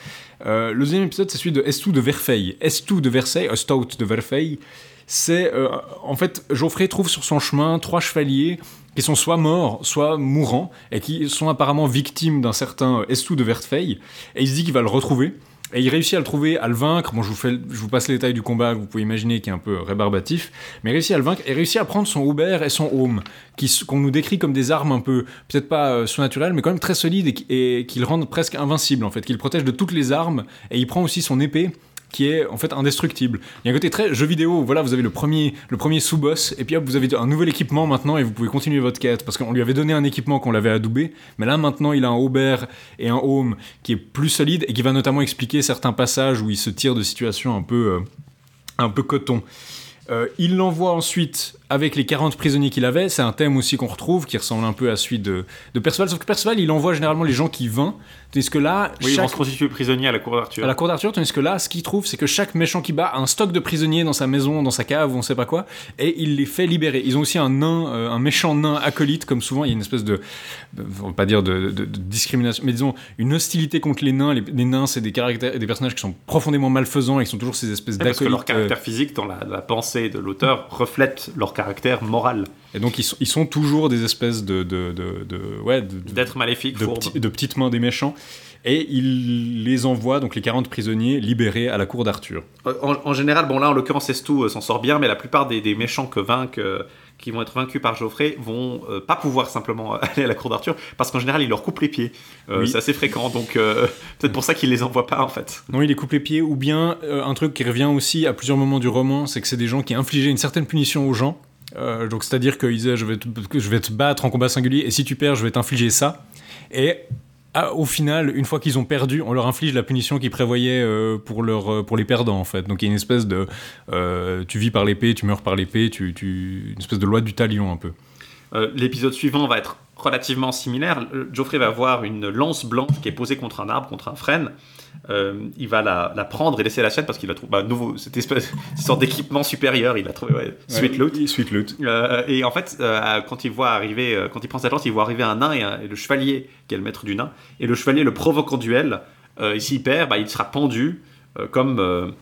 Euh, le deuxième épisode, c'est celui de Estou de Verfeil. Estou de Versailles, euh, Stout de Verfeil, c'est euh, en fait Geoffrey trouve sur son chemin trois chevaliers qui sont soit morts, soit mourants, et qui sont apparemment victimes d'un certain Estou de Verfeil, et il se dit qu'il va le retrouver. Et il réussit à le trouver, à le vaincre. Bon, je vous, fais, je vous passe les détails du combat, vous pouvez imaginer, qui est un peu rébarbatif. Mais il réussit à le vaincre et réussit à prendre son Aubert et son Home, qu'on nous décrit comme des armes un peu, peut-être pas euh, surnaturelles, mais quand même très solides et et qui le rendent presque invincible, en fait, qui le protège de toutes les armes. Et il prend aussi son épée, qui est en fait indestructible. Il y a un côté très jeu vidéo, voilà, vous avez le premier, le premier sous-boss, et puis hop, vous avez un nouvel équipement maintenant, et vous pouvez continuer votre quête, parce qu'on lui avait donné un équipement qu'on l'avait adoubé, mais là maintenant il a un Aubert et un Home qui est plus solide, et qui va notamment expliquer certains passages où il se tire de situations un peu, euh, un peu coton. Euh, il l'envoie ensuite avec les 40 prisonniers qu'il avait. C'est un thème aussi qu'on retrouve qui ressemble un peu à celui de, de Perceval. Sauf que Perceval, il envoie généralement les gens qui vingt. Tandis que là,
Oui, ils vont
chaque-
se constituer prisonniers à la cour d'Arthur.
à la cour d'Arthur, tandis que là, ce qu'il trouve, c'est que chaque méchant qui bat a un stock de prisonniers dans sa maison, dans sa cave, ou on sait pas quoi, et il les fait libérer. Ils ont aussi un nain, euh, un méchant nain acolyte, comme souvent, il y a une espèce de, de- on va pas dire de, discrimination, mais disons une hostilité contre les nains. Les, les nains, c'est des caractères, des personnages qui sont profondément malfaisants et qui sont toujours ces espèces
Parce que
d'acolytes.
leur
euh,
caractère physique, dans la, la pensée de l'auteur, reflète leur caractère moral.
et donc ils sont, ils sont toujours des espèces de, de, de, de- ouais, de, de-
D'être maléfique,
de, de petites mains des méchants. Et il les envoie, donc les 40 prisonniers, libérés à la cour d'Arthur.
Euh, En, en général, bon là en l'occurrence Estou euh, s'en sort bien, mais la plupart des, des méchants que vainquent, euh, qui vont être vaincus par Geoffrey, vont euh, pas pouvoir simplement aller à la cour d'Arthur, parce qu'en général il leur coupe les pieds. Euh,
Oui.
C'est assez fréquent, donc euh, peut-être pour ça qu'il les envoie pas en fait.
Non, il les coupe les pieds, ou bien un truc qui revient aussi à plusieurs moments du roman, c'est que c'est des gens qui infligeaient une certaine punition aux gens. Euh, donc c'est-à-dire qu'ils disaient je vais, te, je vais te battre en combat singulier, et si tu perds, je vais t'infliger ça. Et ah, au final, une fois qu'ils ont perdu, on leur inflige la punition qu'ils prévoyaient euh, pour, leur, euh, pour les perdants, en fait. Donc il y a une espèce de... tu vis par l'épée, tu meurs par l'épée, tu, une espèce de loi du talion, un peu.
L'épisode suivant va être relativement similaire. Geoffrey va avoir une lance blanche qui est posée contre un arbre, contre un frêne. Euh, il va la, la prendre et laisser la chaîne parce qu'il a trouvé bah, nouveau, cette espèce, cette sorte d'équipement supérieur. Il a trouvé ouais, Sweet Loot.
Sweet Loot.
Euh, et en fait, euh, quand il voit arriver, quand il prend sa lance, il voit arriver un nain et, un- et le chevalier qui est le maître du nain. Et le chevalier le provoque en duel. Et s'il perd, bah, il sera pendu comme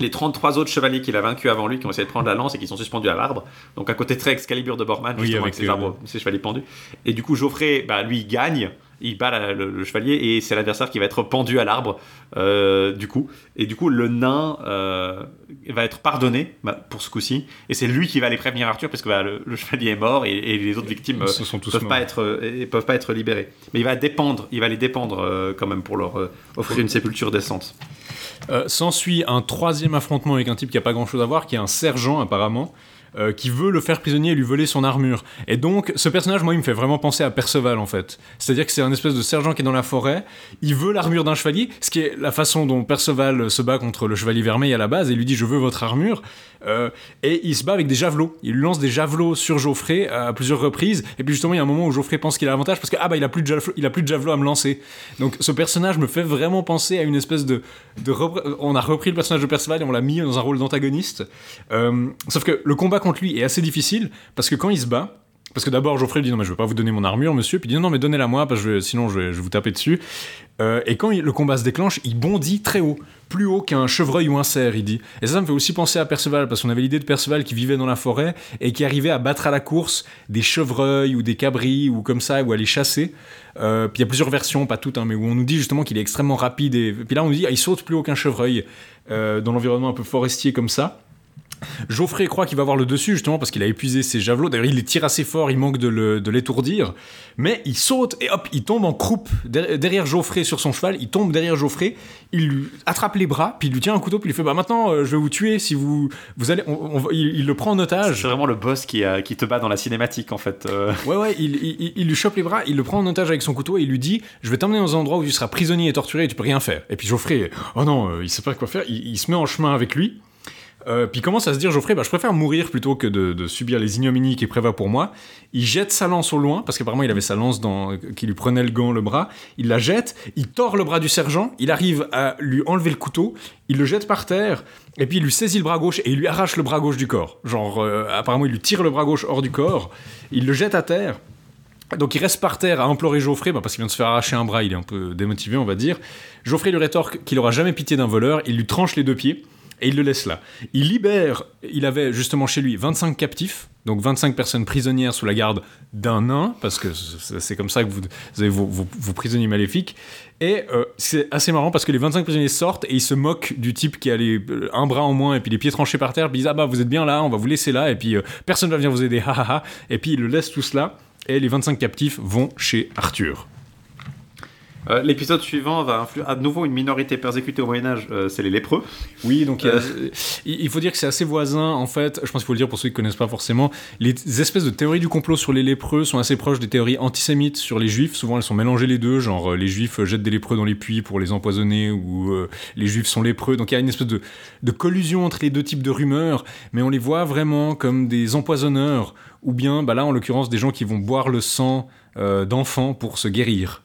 les 33 autres chevaliers qu'il a vaincus avant lui qui ont essayé de prendre la lance et qui sont suspendus à l'arbre. Donc un côté très Excalibur de Borman,
Oui,
justement,
avec
avec ses, arbres, ses chevaliers pendus. Et du coup, Geoffrey, bah, lui, il gagne. Il bat la- le, le chevalier et c'est l'adversaire qui va être pendu à l'arbre, euh, du coup. Et du coup, le nain euh, va être pardonné bah, pour ce coup-ci. Et c'est lui qui va aller prévenir Arthur parce que bah, le, le chevalier est mort et, et les autres victimes euh, peuvent
morts.
pas être euh, peuvent pas être libérés. Mais il va dépendre, il va les dépendre quand même pour leur offrir une sépulture décente.
S'ensuit un troisième affrontement avec un type qui a pas grand chose à voir, qui est un sergent apparemment. Euh, qui veut le faire prisonnier et lui voler son armure. Et donc, ce personnage, moi, il me fait vraiment penser à Perceval, en fait. C'est-à-dire que c'est un espèce de sergent qui est dans la forêt, il veut l'armure d'un chevalier, ce qui est la façon dont Perceval se bat contre le chevalier vermeil à la base, et lui dit je veux votre armure. Euh, et il se bat avec des javelots. Il lance des javelots sur Geoffrey à plusieurs reprises. Et puis justement, il y a un moment où Geoffrey pense qu'il a l'avantage parce que ah bah il a plus de javelots, il a plus de javelots à me lancer. Donc ce personnage me fait vraiment penser à une espèce de, on a repris le personnage de Perceval et on l'a mis dans un rôle d'antagoniste. Euh, sauf que le combat contre lui est assez difficile parce que quand il se bat. Parce que d'abord, Geoffrey lui dit non, mais je veux pas vous donner mon armure, monsieur. Puis il dit non, mais donnez-la moi, parce que sinon je vais, je vais vous taper dessus. Euh, et quand le combat se déclenche, il bondit très haut, plus haut qu'un chevreuil ou un cerf, il dit. Et ça, ça me fait aussi penser à Perceval, parce qu'on avait l'idée de Perceval qui vivait dans la forêt et qui arrivait à battre à la course des chevreuils ou des cabris ou comme ça, ou à les chasser. Euh, puis il y a plusieurs versions, pas toutes, hein, mais où on nous dit justement qu'il est extrêmement rapide. Et puis là, on nous dit ah, il saute plus haut qu'un chevreuil euh, dans l'environnement un peu forestier comme ça. Geoffrey croit qu'il va avoir le dessus justement parce qu'il a épuisé ses javelots. D'ailleurs, il les tire assez fort, il manque de l'étourdir. Mais il saute et hop, il tombe en croupe der- derrière Geoffrey sur son cheval. Il tombe derrière Geoffrey, il lui attrape les bras, puis il lui tient un couteau, puis il lui fait Bah maintenant, euh, je vais vous tuer si vous. vous allez, on- il, il le prend en otage.
C'est vraiment le boss qui, qui te bat dans la cinématique en fait. Euh,
Ouais, ouais, il, il- il- il lui chope les bras, il le prend en otage avec son couteau et il lui dit Je vais t'emmener dans un endroit où tu seras prisonnier et torturé et tu peux rien faire. Et puis Geoffrey, oh non, euh, il sait pas quoi faire, il, il se met en chemin avec lui. Euh, puis commence à se dire Geoffrey, bah, je préfère mourir plutôt que de, subir les ignominies qui prévoient pour moi. Il jette sa lance au loin, parce qu'apparemment il avait sa lance dans, qui lui prenait le gant, le bras. Il la jette, il tord le bras du sergent, il arrive à lui enlever le couteau, il le jette par terre, et puis il lui saisit le bras gauche et il lui arrache le bras gauche du corps. Genre, euh, apparemment il lui tire le bras gauche hors du corps, il le jette à terre. Donc il reste par terre à implorer Geoffrey, bah, parce qu'il vient de se faire arracher un bras, il est un peu démotivé, on va dire. Geoffrey lui rétorque qu'il aura jamais pitié d'un voleur, il lui tranche les deux pieds et il le laisse là. Il libère, il avait justement chez lui 25 captifs, donc 25 personnes prisonnières sous la garde d'un nain, parce que c'est comme ça que vous, avez vos, prisonniers maléfiques. Et euh, c'est assez marrant parce que les 25 prisonniers sortent et ils se moquent du type qui a les, euh, un bras en moins et puis les pieds tranchés par terre, ils disent Ah bah vous êtes bien là, on va vous laisser là, et puis euh, personne va venir vous aider. Et puis ils le laissent tous là, et les 25 captifs vont chez Arthur.
Euh, L'épisode suivant va influer à nouveau une minorité persécutée au Moyen-Âge, euh, c'est les lépreux.
Oui, donc
Euh.
il faut dire que c'est assez voisin en fait. Je pense qu'il faut le dire pour ceux qui connaissent pas forcément. Les espèces de théories du complot sur les lépreux sont assez proches des théories antisémites sur les juifs. Souvent elles sont mélangées les deux, genre les juifs jettent des lépreux dans les puits pour les empoisonner ou les juifs sont lépreux. Donc il y a une espèce de, de collusion entre les deux types de rumeurs, mais on les voit vraiment comme des empoisonneurs ou bien, bah là en l'occurrence, des gens qui vont boire le sang d'enfants pour se guérir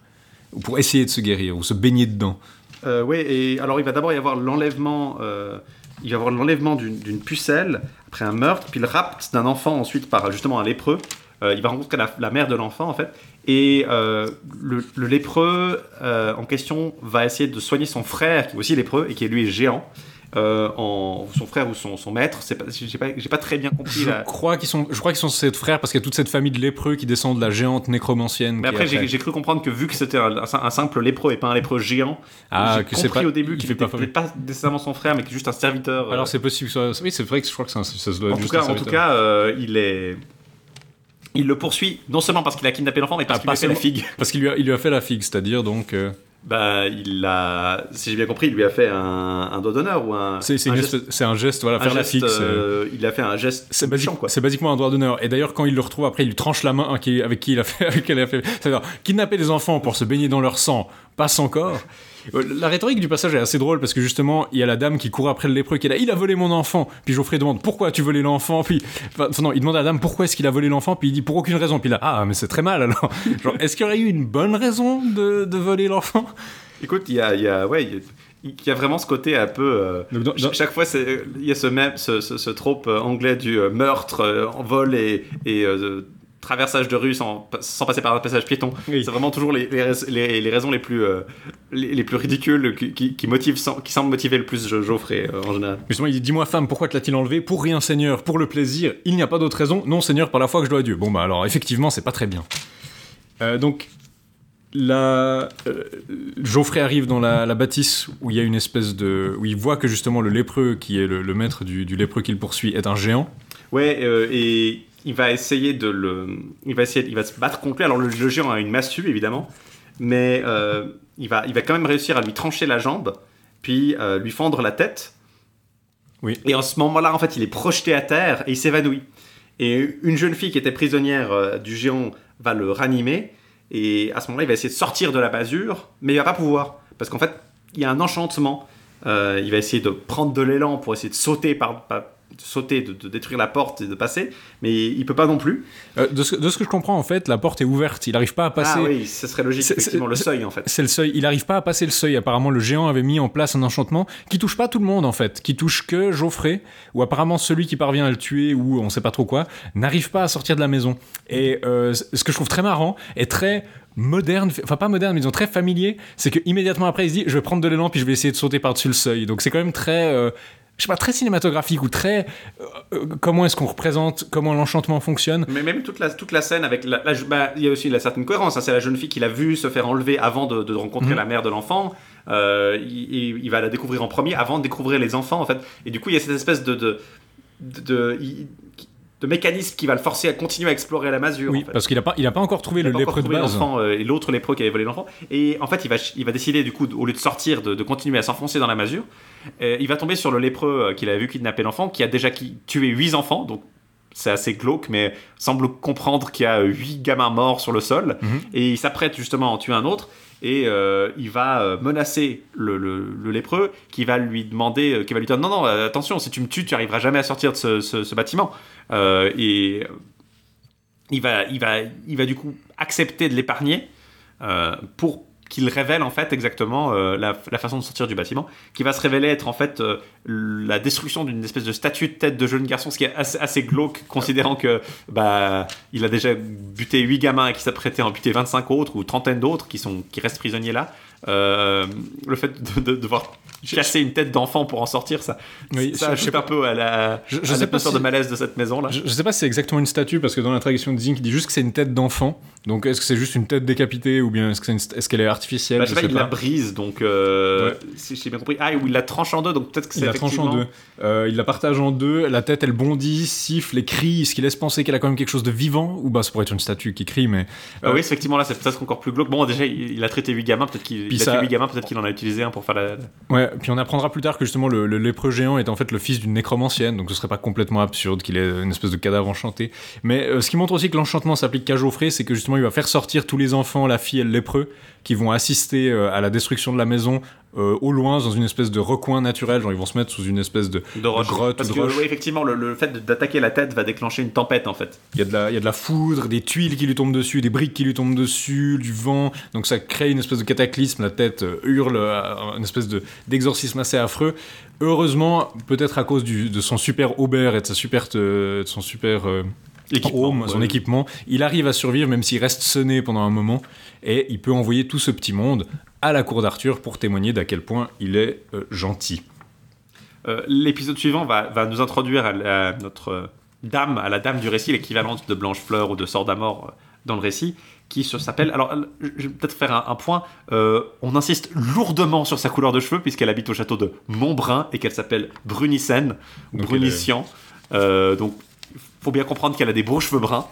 pour essayer de se guérir ou se baigner dedans.
Euh, oui, et alors il va d'abord y avoir l'enlèvement, euh, il va y avoir l'enlèvement d'une pucelle après un meurtre, puis le rapt d'un enfant ensuite par justement un lépreux. Euh, il va rencontrer la, mère de l'enfant en fait, et le, le lépreux en question va essayer de soigner son frère qui est aussi lépreux et qui lui est géant. Euh, en son frère ou son, son maître, c'est pas, j'ai pas, très bien compris.
Je
la-
crois qu'ils sont, je crois qu'ils sont être frères parce qu'il y a toute cette famille de lépreux qui descend de la géante nécromancienne.
Mais après, j'ai cru comprendre que vu que c'était un, un simple lépreux et pas un lépreux géant,
Ah,
j'ai
que c'est
compris
pas-
au début
il
qu'il
fait
était
pas
nécessairement son frère, mais que juste un serviteur. euh,
Alors c'est possible. soit- Oui, c'est vrai que je crois que ça se doit
En tout cas,
un
en tout cas euh, il est. Il le poursuit non seulement parce qu'il a kidnappé l'enfant, mais parce
Ah,
qu'il lui a fait la figue.
parce qu'il lui a, il lui a fait la figue, c'est-à-dire donc. euh,
Bah, il a, si j'ai bien compris, il lui a fait un, un doigt d'honneur ou un.
c'est
un geste-
un voilà,
un
faire la
geste,
figue. c'est-
euh, il a fait un geste.
C'est basique-
méchant, quoi.
c'est basiquement un droit d'honneur. Et d'ailleurs, quand il le retrouve après, il lui tranche la main hein, qui- avec qui il a fait. Avec a fait c'est-à-dire, kidnapper des enfants pour se baigner dans leur sang passe encore. Euh, La rhétorique du passage est assez drôle parce que justement, il y a la dame qui court après le lépreux qui est là. Il a volé mon enfant. Puis Geoffrey demande pourquoi tu volé l'enfant? Puis enfin, non, il demande à la dame pourquoi est-ce qu'il a volé l'enfant? Puis il dit pour aucune raison. Puis là, ah, mais c'est très mal alors. Genre, est-ce qu'il y aurait eu une bonne raison de, de voler l'enfant?
Écoute, il y a, y a, ouais, il y a- il y a vraiment ce côté un peu. euh,
Donc, dans-
ch-
dans-
Chaque fois, c'est- il y a ce même, ce, ce, ce trope euh, anglais du euh, meurtre, euh, en vol et, euh, traversage de rue sans, sans passer par un passage piéton.
Oui.
C'est vraiment toujours les, les, les- les raisons les plus, euh, les, plus ridicules qui, qui, qui motivent, sans- qui semblent motiver le plus Geoffrey euh, en général.
Justement, il dit Dis-moi, femme, pourquoi te l'a-t-il enlevé? Pour rien, Seigneur, pour le plaisir. Il n'y a pas d'autre raison. Non, Seigneur, par la foi que je dois à Dieu. Bon, bah alors, effectivement, c'est pas très bien. Euh, donc, la... euh, Geoffrey arrive dans la, la bâtisse où il y a une espèce de. où il voit que justement le lépreux, qui est le, le maître du, du lépreux qu'il poursuit, est un géant.
Ouais, euh, et il va essayer de le, il va essayer, il va se battre contre lui. Alors le, le géant a une massue évidemment, mais euh, il va, il va quand même réussir à lui trancher la jambe, puis euh, lui fendre la tête.
Oui.
Et en ce moment-là, en fait, il est projeté à terre et il s'évanouit. Et une jeune fille qui était prisonnière euh, du géant va le ranimer. Et à ce moment-là, il va essayer de sortir de la masure, mais il va pas pouvoir. Parce qu'en fait, il y a un enchantement. Il va essayer de prendre de l'élan pour essayer de sauter, par, par- de, sauter de, de détruire la porte et de passer. Mais il peut pas non plus.
Euh, de, ce, de ce que je comprends, en fait, la porte est ouverte. Il n'arrive pas à passer.
Ah oui, ce serait logique,
C'est-
effectivement, le seuil en fait.
C'est le seuil. Il n'arrive pas à passer le seuil. Apparemment, le géant avait mis en place un enchantement qui touche pas tout le monde, en fait. Qui touche que Geoffrey, ou apparemment celui qui parvient à le tuer, ou on sait pas trop quoi, n'arrive pas à sortir de la maison. Et euh, ce que je trouve très marrant et très moderne, enfin pas moderne, mais disons très familier, c'est que immédiatement après, il se dit je vais prendre de l'élan puis je vais essayer de sauter par-dessus le seuil. Donc c'est quand même très. euh, je sais pas, très cinématographique ou très. euh, euh, comment est-ce qu'on représente, comment l'enchantement fonctionne.
Mais même toute la, toute la scène avec la, la- bah, il y a aussi la certaine cohérence. hein. C'est la jeune fille qui l'a vu se faire enlever avant de, de rencontrer
Mhm.
la mère de l'enfant. Euh, il, il- il va la découvrir en premier avant de découvrir les enfants en fait. Et du coup, il y a cette espèce de de, de, de- il- de mécanisme qui va le forcer à continuer à explorer la masure.
Oui,
en fait.
parce qu'il a pas, il a pas encore trouvé
Il
le lépreux de base.
l'enfant euh, et l'autre lépreux qui avait volé l'enfant. Et en fait, il va, il va décider, du coup, au lieu de sortir, de, de continuer à s'enfoncer dans la masure. Euh, il va tomber sur le lépreux euh, qu'il avait vu kidnapper l'enfant, qui a déjà qui- tué huit enfants. Donc, c'est assez glauque, mais semble comprendre qu'il y a huit gamins morts sur le sol.
Mhm.
Et il s'apprête justement à en tuer un autre. Et euh, il va menacer le, le- le lépreux, qui va lui demander, qui va lui dire non non attention si tu me tues tu arriveras jamais à sortir de ce, ce- ce bâtiment. Euh, et il va, il va, il va du coup accepter de l'épargner euh, pour qu'il révèle en fait exactement euh, la, façon de sortir du bâtiment, qui va se révéler être en fait la destruction d'une espèce de statue de tête de jeune garçon, ce qui est assez, glauque, considérant que bah il a déjà buté 8 gamins et qui s'apprêtait à en buter 25 autres ou trentaine d'autres qui qui restent prisonniers là. Euh, le fait de, de devoir casser une tête d'enfant pour en sortir, ça,
Oui,
ça
je- sais pas-
un peu à la,
Je- je
à
sais pas si-
de malaise de cette maison là.
Je, je sais pas si c'est exactement une statue parce que dans la traduction de Zink il dit juste que c'est une tête d'enfant. Donc est-ce que c'est juste une tête décapitée ou bien est-ce que c'est une- est-ce qu'elle est artificielle
Bah,
Je
sais pas, il la brise, donc euh,
Ouais.
si j'ai bien compris. Ah, ou il la tranche en deux, donc peut-être que c'est
Il la tranche en
effectivement-
deux. Euh, il la partage en deux. La tête, elle bondit, siffle et crie, ce qui laisse penser qu'elle a quand même quelque chose de vivant. Ou bah, ça pourrait être une statue qui crie, mais
Ah
Euh,
oui, effectivement, là, c'est peut-être encore plus glauque. Bon, déjà, il, il a traité 8 gamins, peut-être qu'il
Puis
il a
ça-
tué 8 gamins, peut-être qu'il en a utilisé un pour faire la.
ouais. Puis on apprendra plus tard que justement le, le lépreux géant est en fait le fils d'une nécromancienne, donc ce serait pas complètement absurde qu'il ait une espèce de cadavre enchanté. Mais euh, ce qui montre aussi que l'enchantement s'applique qu'à Geoffrey, c'est que justement il va faire sortir tous les enfants, la fille et le lépreux, qui vont assister euh, à la destruction de la maison euh, au loin dans une espèce de recoin naturel, genre ils vont se mettre sous une espèce de,
De roche.
grotte
Parce
ou de
que,
roche.
effectivement, le, le fait d'attaquer la tête va déclencher une tempête, en fait.
Il y, a de la, il y a de la foudre, des tuiles qui lui tombent dessus, des briques qui lui tombent dessus, du vent. Donc ça crée une espèce de cataclysme. La tête euh, hurle, euh, une espèce de- d'exorcisme assez affreux. Heureusement, peut-être à cause du- de son super Aubert et de, sa super, de son super home, son
ouais.
équipement, il arrive à survivre même s'il reste sonné pendant un moment. Et il peut envoyer tout ce petit monde à la cour d'Arthur pour témoigner d'à quel point il est euh, gentil.
Euh, L'épisode suivant va, va nous introduire à, la- à notre euh, dame, à la dame du récit, l'équivalente de Blanche-Fleur ou de Sordamore euh, dans le récit, qui s'appelle. Alors, je vais peut-être faire un, un point. Euh, on insiste lourdement sur sa couleur de cheveux, puisqu'elle habite au château de Montbrun et qu'elle s'appelle Brunissen, ou
Donc,
Brunissian. Euh, donc, faut bien comprendre qu'elle a des beaux cheveux bruns.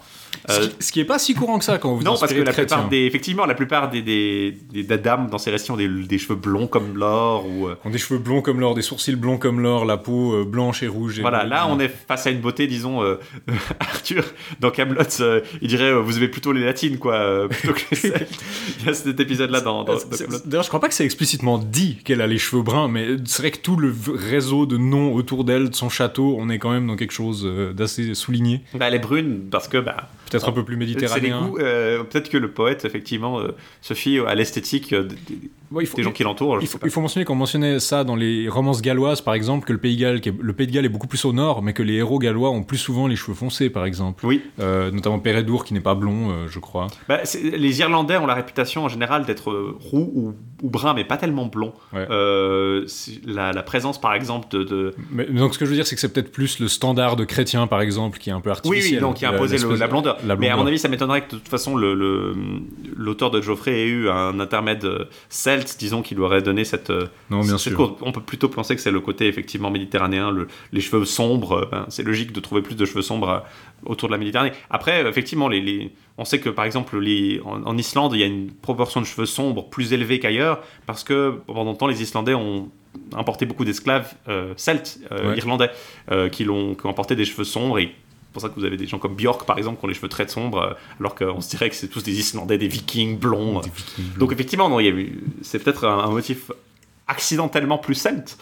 Ce,
Euh,
qui, ce qui est pas si courant que ça quand vous
non, parce que la plupart des, effectivement, la plupart des, des, des- des dames dans ces récits ont des, des cheveux blonds comme l'or ou. euh,
Ont des cheveux blonds comme l'or, des sourcils blonds comme l'or, la peau euh, blanche et rouge. Et
Voilà, là on est face à une beauté, disons, euh, Arthur, dans Camelot, il dirait vous aimez plutôt les latines, quoi, plutôt que les. Il y a cet épisode-là dans, dans, dans
D'ailleurs, je crois pas que c'est explicitement dit qu'elle a les cheveux bruns, mais c'est vrai que tout le réseau de noms autour d'elle, de son château, on est quand même dans quelque chose d'assez souligné.
Bah, elle est brune parce que bah,
Peut-être un peu plus méditerranéen.
euh, Peut-être que le poète, effectivement, euh, se fie à l'esthétique euh, des, des-
Ouais, il faut,
des gens qui l'entourent.
il faut,
pas.
il faut mentionner qu'on mentionnait ça dans les romances galloises, par exemple, que le Pays, de Galles, qui est- le Pays de Galles est beaucoup plus au nord, mais que les héros gallois ont plus souvent les cheveux foncés, par exemple.
Oui,
Euh, notamment Pérédour, qui n'est pas blond, je crois.
Bah, les Irlandais ont la réputation en général d'être roux ou, ou bruns, mais pas tellement blonds.
Ouais.
La, la présence, par exemple, de, de,
Mais, donc, ce que je veux dire, c'est que c'est peut-être plus le standard de chrétien, par exemple, qui est un peu
Oui,
artificiel.
oui, donc qui a imposé le- la
de-
blondeur. Mais à mon avis, ça m'étonnerait que de toute façon le- le- l'auteur de Geoffrey ait eu un intermède euh, celte, disons, qui lui aurait donné cette. euh,
Non, bien
cette
sûr.
On peut plutôt penser que c'est le côté effectivement méditerranéen, le- les cheveux sombres. euh, ben, c'est logique de trouver plus de cheveux sombres autour de la Méditerranée. Après, effectivement, les, les- on sait que par exemple les, en, en Islande, il y a une proportion de cheveux sombres plus élevée qu'ailleurs parce que pendant longtemps, les Islandais ont importé beaucoup d'esclaves euh, celtes, euh,
Ouais.
irlandais, euh, qui, l'ont, qui ont importé des cheveux sombres et c'est pour ça que vous avez des gens comme Björk, par exemple, qui ont les cheveux très sombres, euh, alors qu'on se dirait que c'est tous des Islandais, des Vikings blonds. Donc effectivement, non, il y a eu- c'est peut-être un, un motif accidentellement plus celte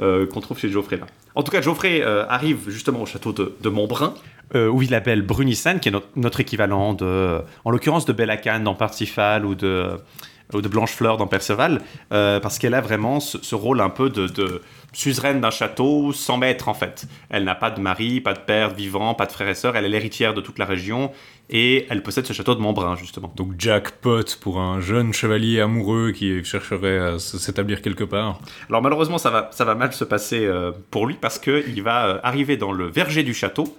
euh, qu'on trouve chez Geoffrey là. En tout cas, Geoffrey euh, arrive justement au château de, de Montbrun, euh, où il appelle Brunissen, qui est notre, notre équivalent de, en l'occurrence de Bellacan dans Parsifal ou de, ou de Blanchefleur dans Perceval, euh, parce qu'elle a vraiment ce, ce rôle un peu de, de suzeraine d'un château sans maître en fait. Elle n'a pas de mari, pas de père vivant, pas de frères et sœurs, elle est l'héritière de toute la région et elle possède ce château de Montbrun justement.
Donc jackpot pour un jeune chevalier amoureux qui chercherait à s'établir quelque part.
Alors malheureusement, ça va, ça va mal se passer euh, pour lui parce qu'il va euh, arriver dans le verger du château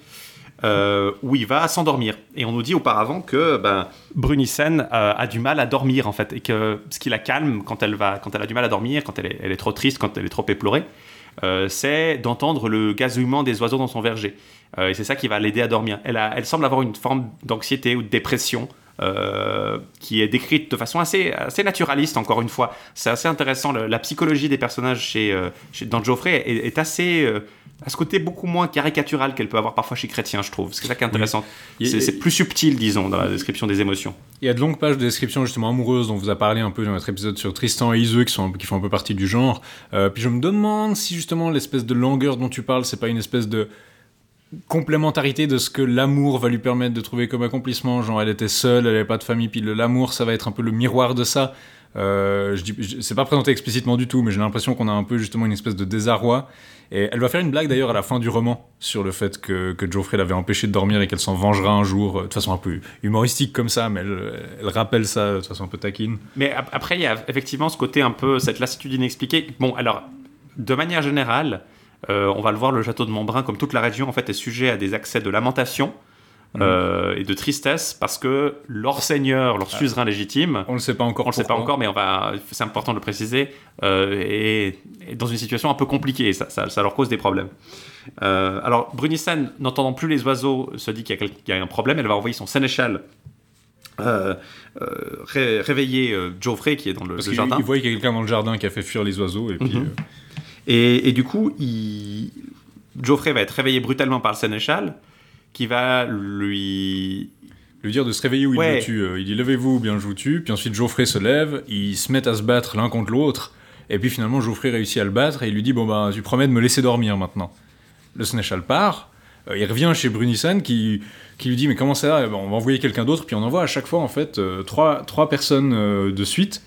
euh, où il va s'endormir. Et on nous dit auparavant que ben, Brunissen euh, a du mal à dormir en fait et que ce qui la calme quand elle, va, quand elle a du mal à dormir, quand elle est, elle est trop triste, quand elle est trop éplorée, euh, c'est d'entendre le gazouillement des oiseaux dans son verger. Et c'est ça qui va l'aider à dormir. Elle, a- elle semble avoir une forme d'anxiété ou de dépression qui est décrite de façon assez, assez naturaliste, encore une fois. C'est assez intéressant. La psychologie des personnages chez, dans Geoffrey est assez. À ce côté beaucoup moins caricatural qu'elle peut avoir parfois chez Chrétien, je trouve. C'est ça qui est intéressant. C'est plus subtil, disons, dans la description des émotions.
Il y a de longues pages de description justement amoureuses dont on vous a parlé un peu dans notre épisode sur Tristan et Iseux qui, sont, qui font un peu partie du genre. Euh, puis je me demande si justement l'espèce de langueur dont tu parles, c'est pas une espèce de complémentarité de ce que l'amour va lui permettre de trouver comme accomplissement. Genre elle était seule, elle avait pas de famille, puis l'amour ça va être un peu le miroir de ça. Euh, je dis, c'est pas présenté explicitement du tout, mais j'ai l'impression qu'on a un peu justement une espèce de désarroi. Elle va faire une blague d'ailleurs à la fin du roman sur le fait que, que Geoffrey l'avait empêché de dormir et qu'elle s'en vengera un jour, euh, de façon un peu humoristique comme ça, mais elle, elle rappelle ça de façon un peu taquine.
Mais ap- après, il y a effectivement ce côté un peu, cette lassitude inexpliquée. Bon, alors, de manière générale, euh, on va le voir, le château de Montbrun, comme toute la région, en fait, est sujet à des accès de lamentation euh, et de tristesse parce que leur seigneur, leur suzerain légitime,
On le sait pas encore.
on ne le sait pas encore, mais on va, c'est important de le préciser, euh, est, est dans une situation un peu compliquée. Ça, ça, ça leur cause des problèmes. Euh, alors, Brunissen, n'entendant plus les oiseaux, se dit qu'il y, a y un problème. Elle va envoyer son sénéchal euh, ré- réveiller Geoffrey, qui est dans le,
Parce
le
qu'il
jardin.
il voit qu'il y a quelqu'un dans le jardin qui a fait fuir les oiseaux, et puis
Mhm. Et, et du coup, il... Geoffrey va être réveillé brutalement par le sénéchal, qui va lui
lui dire de se réveiller ou il
Ouais.
le tue. Euh, Il dit levez-vous ou bien je vous tue. Puis ensuite Geoffrey se lève, ils se mettent à se battre l'un contre l'autre. Et puis finalement Geoffrey réussit à le battre et il lui dit bon bah tu promets de me laisser dormir maintenant. Le sénéchal part. euh, il revient chez Brunissen qui, qui lui dit mais comment ça Eh ben, On va envoyer quelqu'un d'autre. Puis on envoie à chaque fois en fait euh, trois, trois personnes euh, de suite.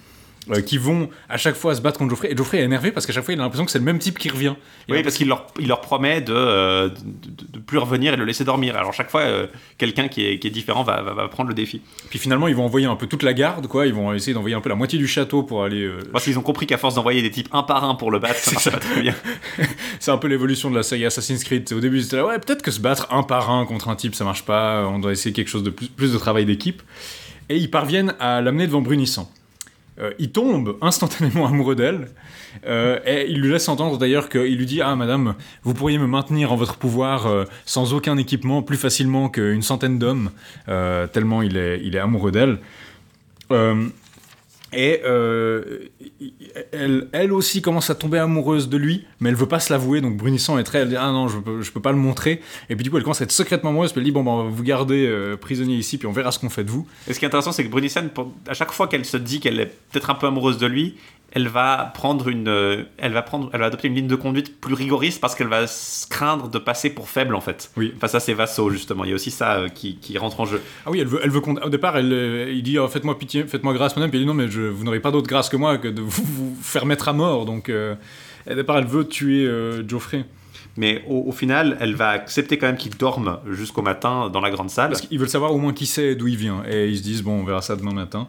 Euh, qui vont à chaque fois se battre contre Geoffrey et Geoffrey est énervé parce qu'à chaque fois il a l'impression que c'est le même type qui revient. Il
Oui, parce qu'il leur, il leur promet de, euh, de, de- de plus revenir et de le laisser dormir. Alors chaque fois, euh, quelqu'un qui est, qui est différent va, va, va prendre le défi.
Puis finalement, ils vont envoyer un peu toute la garde, quoi. Ils vont essayer d'envoyer un peu la moitié du château pour aller. euh,
Parce qu'ils ont compris qu'à force d'envoyer des types un par un pour le battre, ça marche pas très bien.
C'est un peu l'évolution de la saga Assassin's Creed. Au début, c'était là, ouais, peut-être que se battre un par un contre un type, ça marche pas. On doit essayer quelque chose de plus, plus de travail d'équipe. Et ils parviennent à l'amener devant Brunissant. Euh, il tombe instantanément amoureux d'elle. Euh, et il lui laisse entendre d'ailleurs qu'il lui dit Ah, madame, vous pourriez me maintenir en votre pouvoir euh, sans aucun équipement plus facilement qu'une centaine d'hommes, tellement il est, il est amoureux d'elle. Et euh, elle, aussi commence à tomber amoureuse de lui, mais elle veut pas se l'avouer. Donc Brunissant est très, elle dit ah non, je peux, je peux pas le montrer. Et puis du coup, elle commence à être secrètement amoureuse. Puis elle dit bon, ben, on va vous garder euh, prisonnier ici, puis on verra ce qu'on fait de vous.
Et ce qui est intéressant, c'est que Brunissen, pour- à chaque fois qu'elle se dit qu'elle est peut-être un peu amoureuse de lui, elle va prendre une, euh, elle va prendre, elle va adopter une ligne de conduite plus rigoriste parce qu'elle va se craindre de passer pour faible en fait.
Oui.
Face à ses vassaux justement. Il y a aussi ça euh, qui, qui rentre en jeu.
Ah oui, elle veut, elle veut Au départ, elle, euh, il dit oh, faites-moi pitié, faites-moi grâce, madame. Puis elle dit non, mais je, vous n'aurez pas d'autre grâce que moi que de vous, vous faire mettre à mort. Donc, euh, au départ, elle veut tuer euh, Geoffrey.
mais au, au final, elle va accepter quand même qu'il dorme jusqu'au matin dans la grande salle.
Parce qu'ils veulent savoir au moins qui c'est, d'où il vient. Et ils se disent, bon, on verra ça demain matin.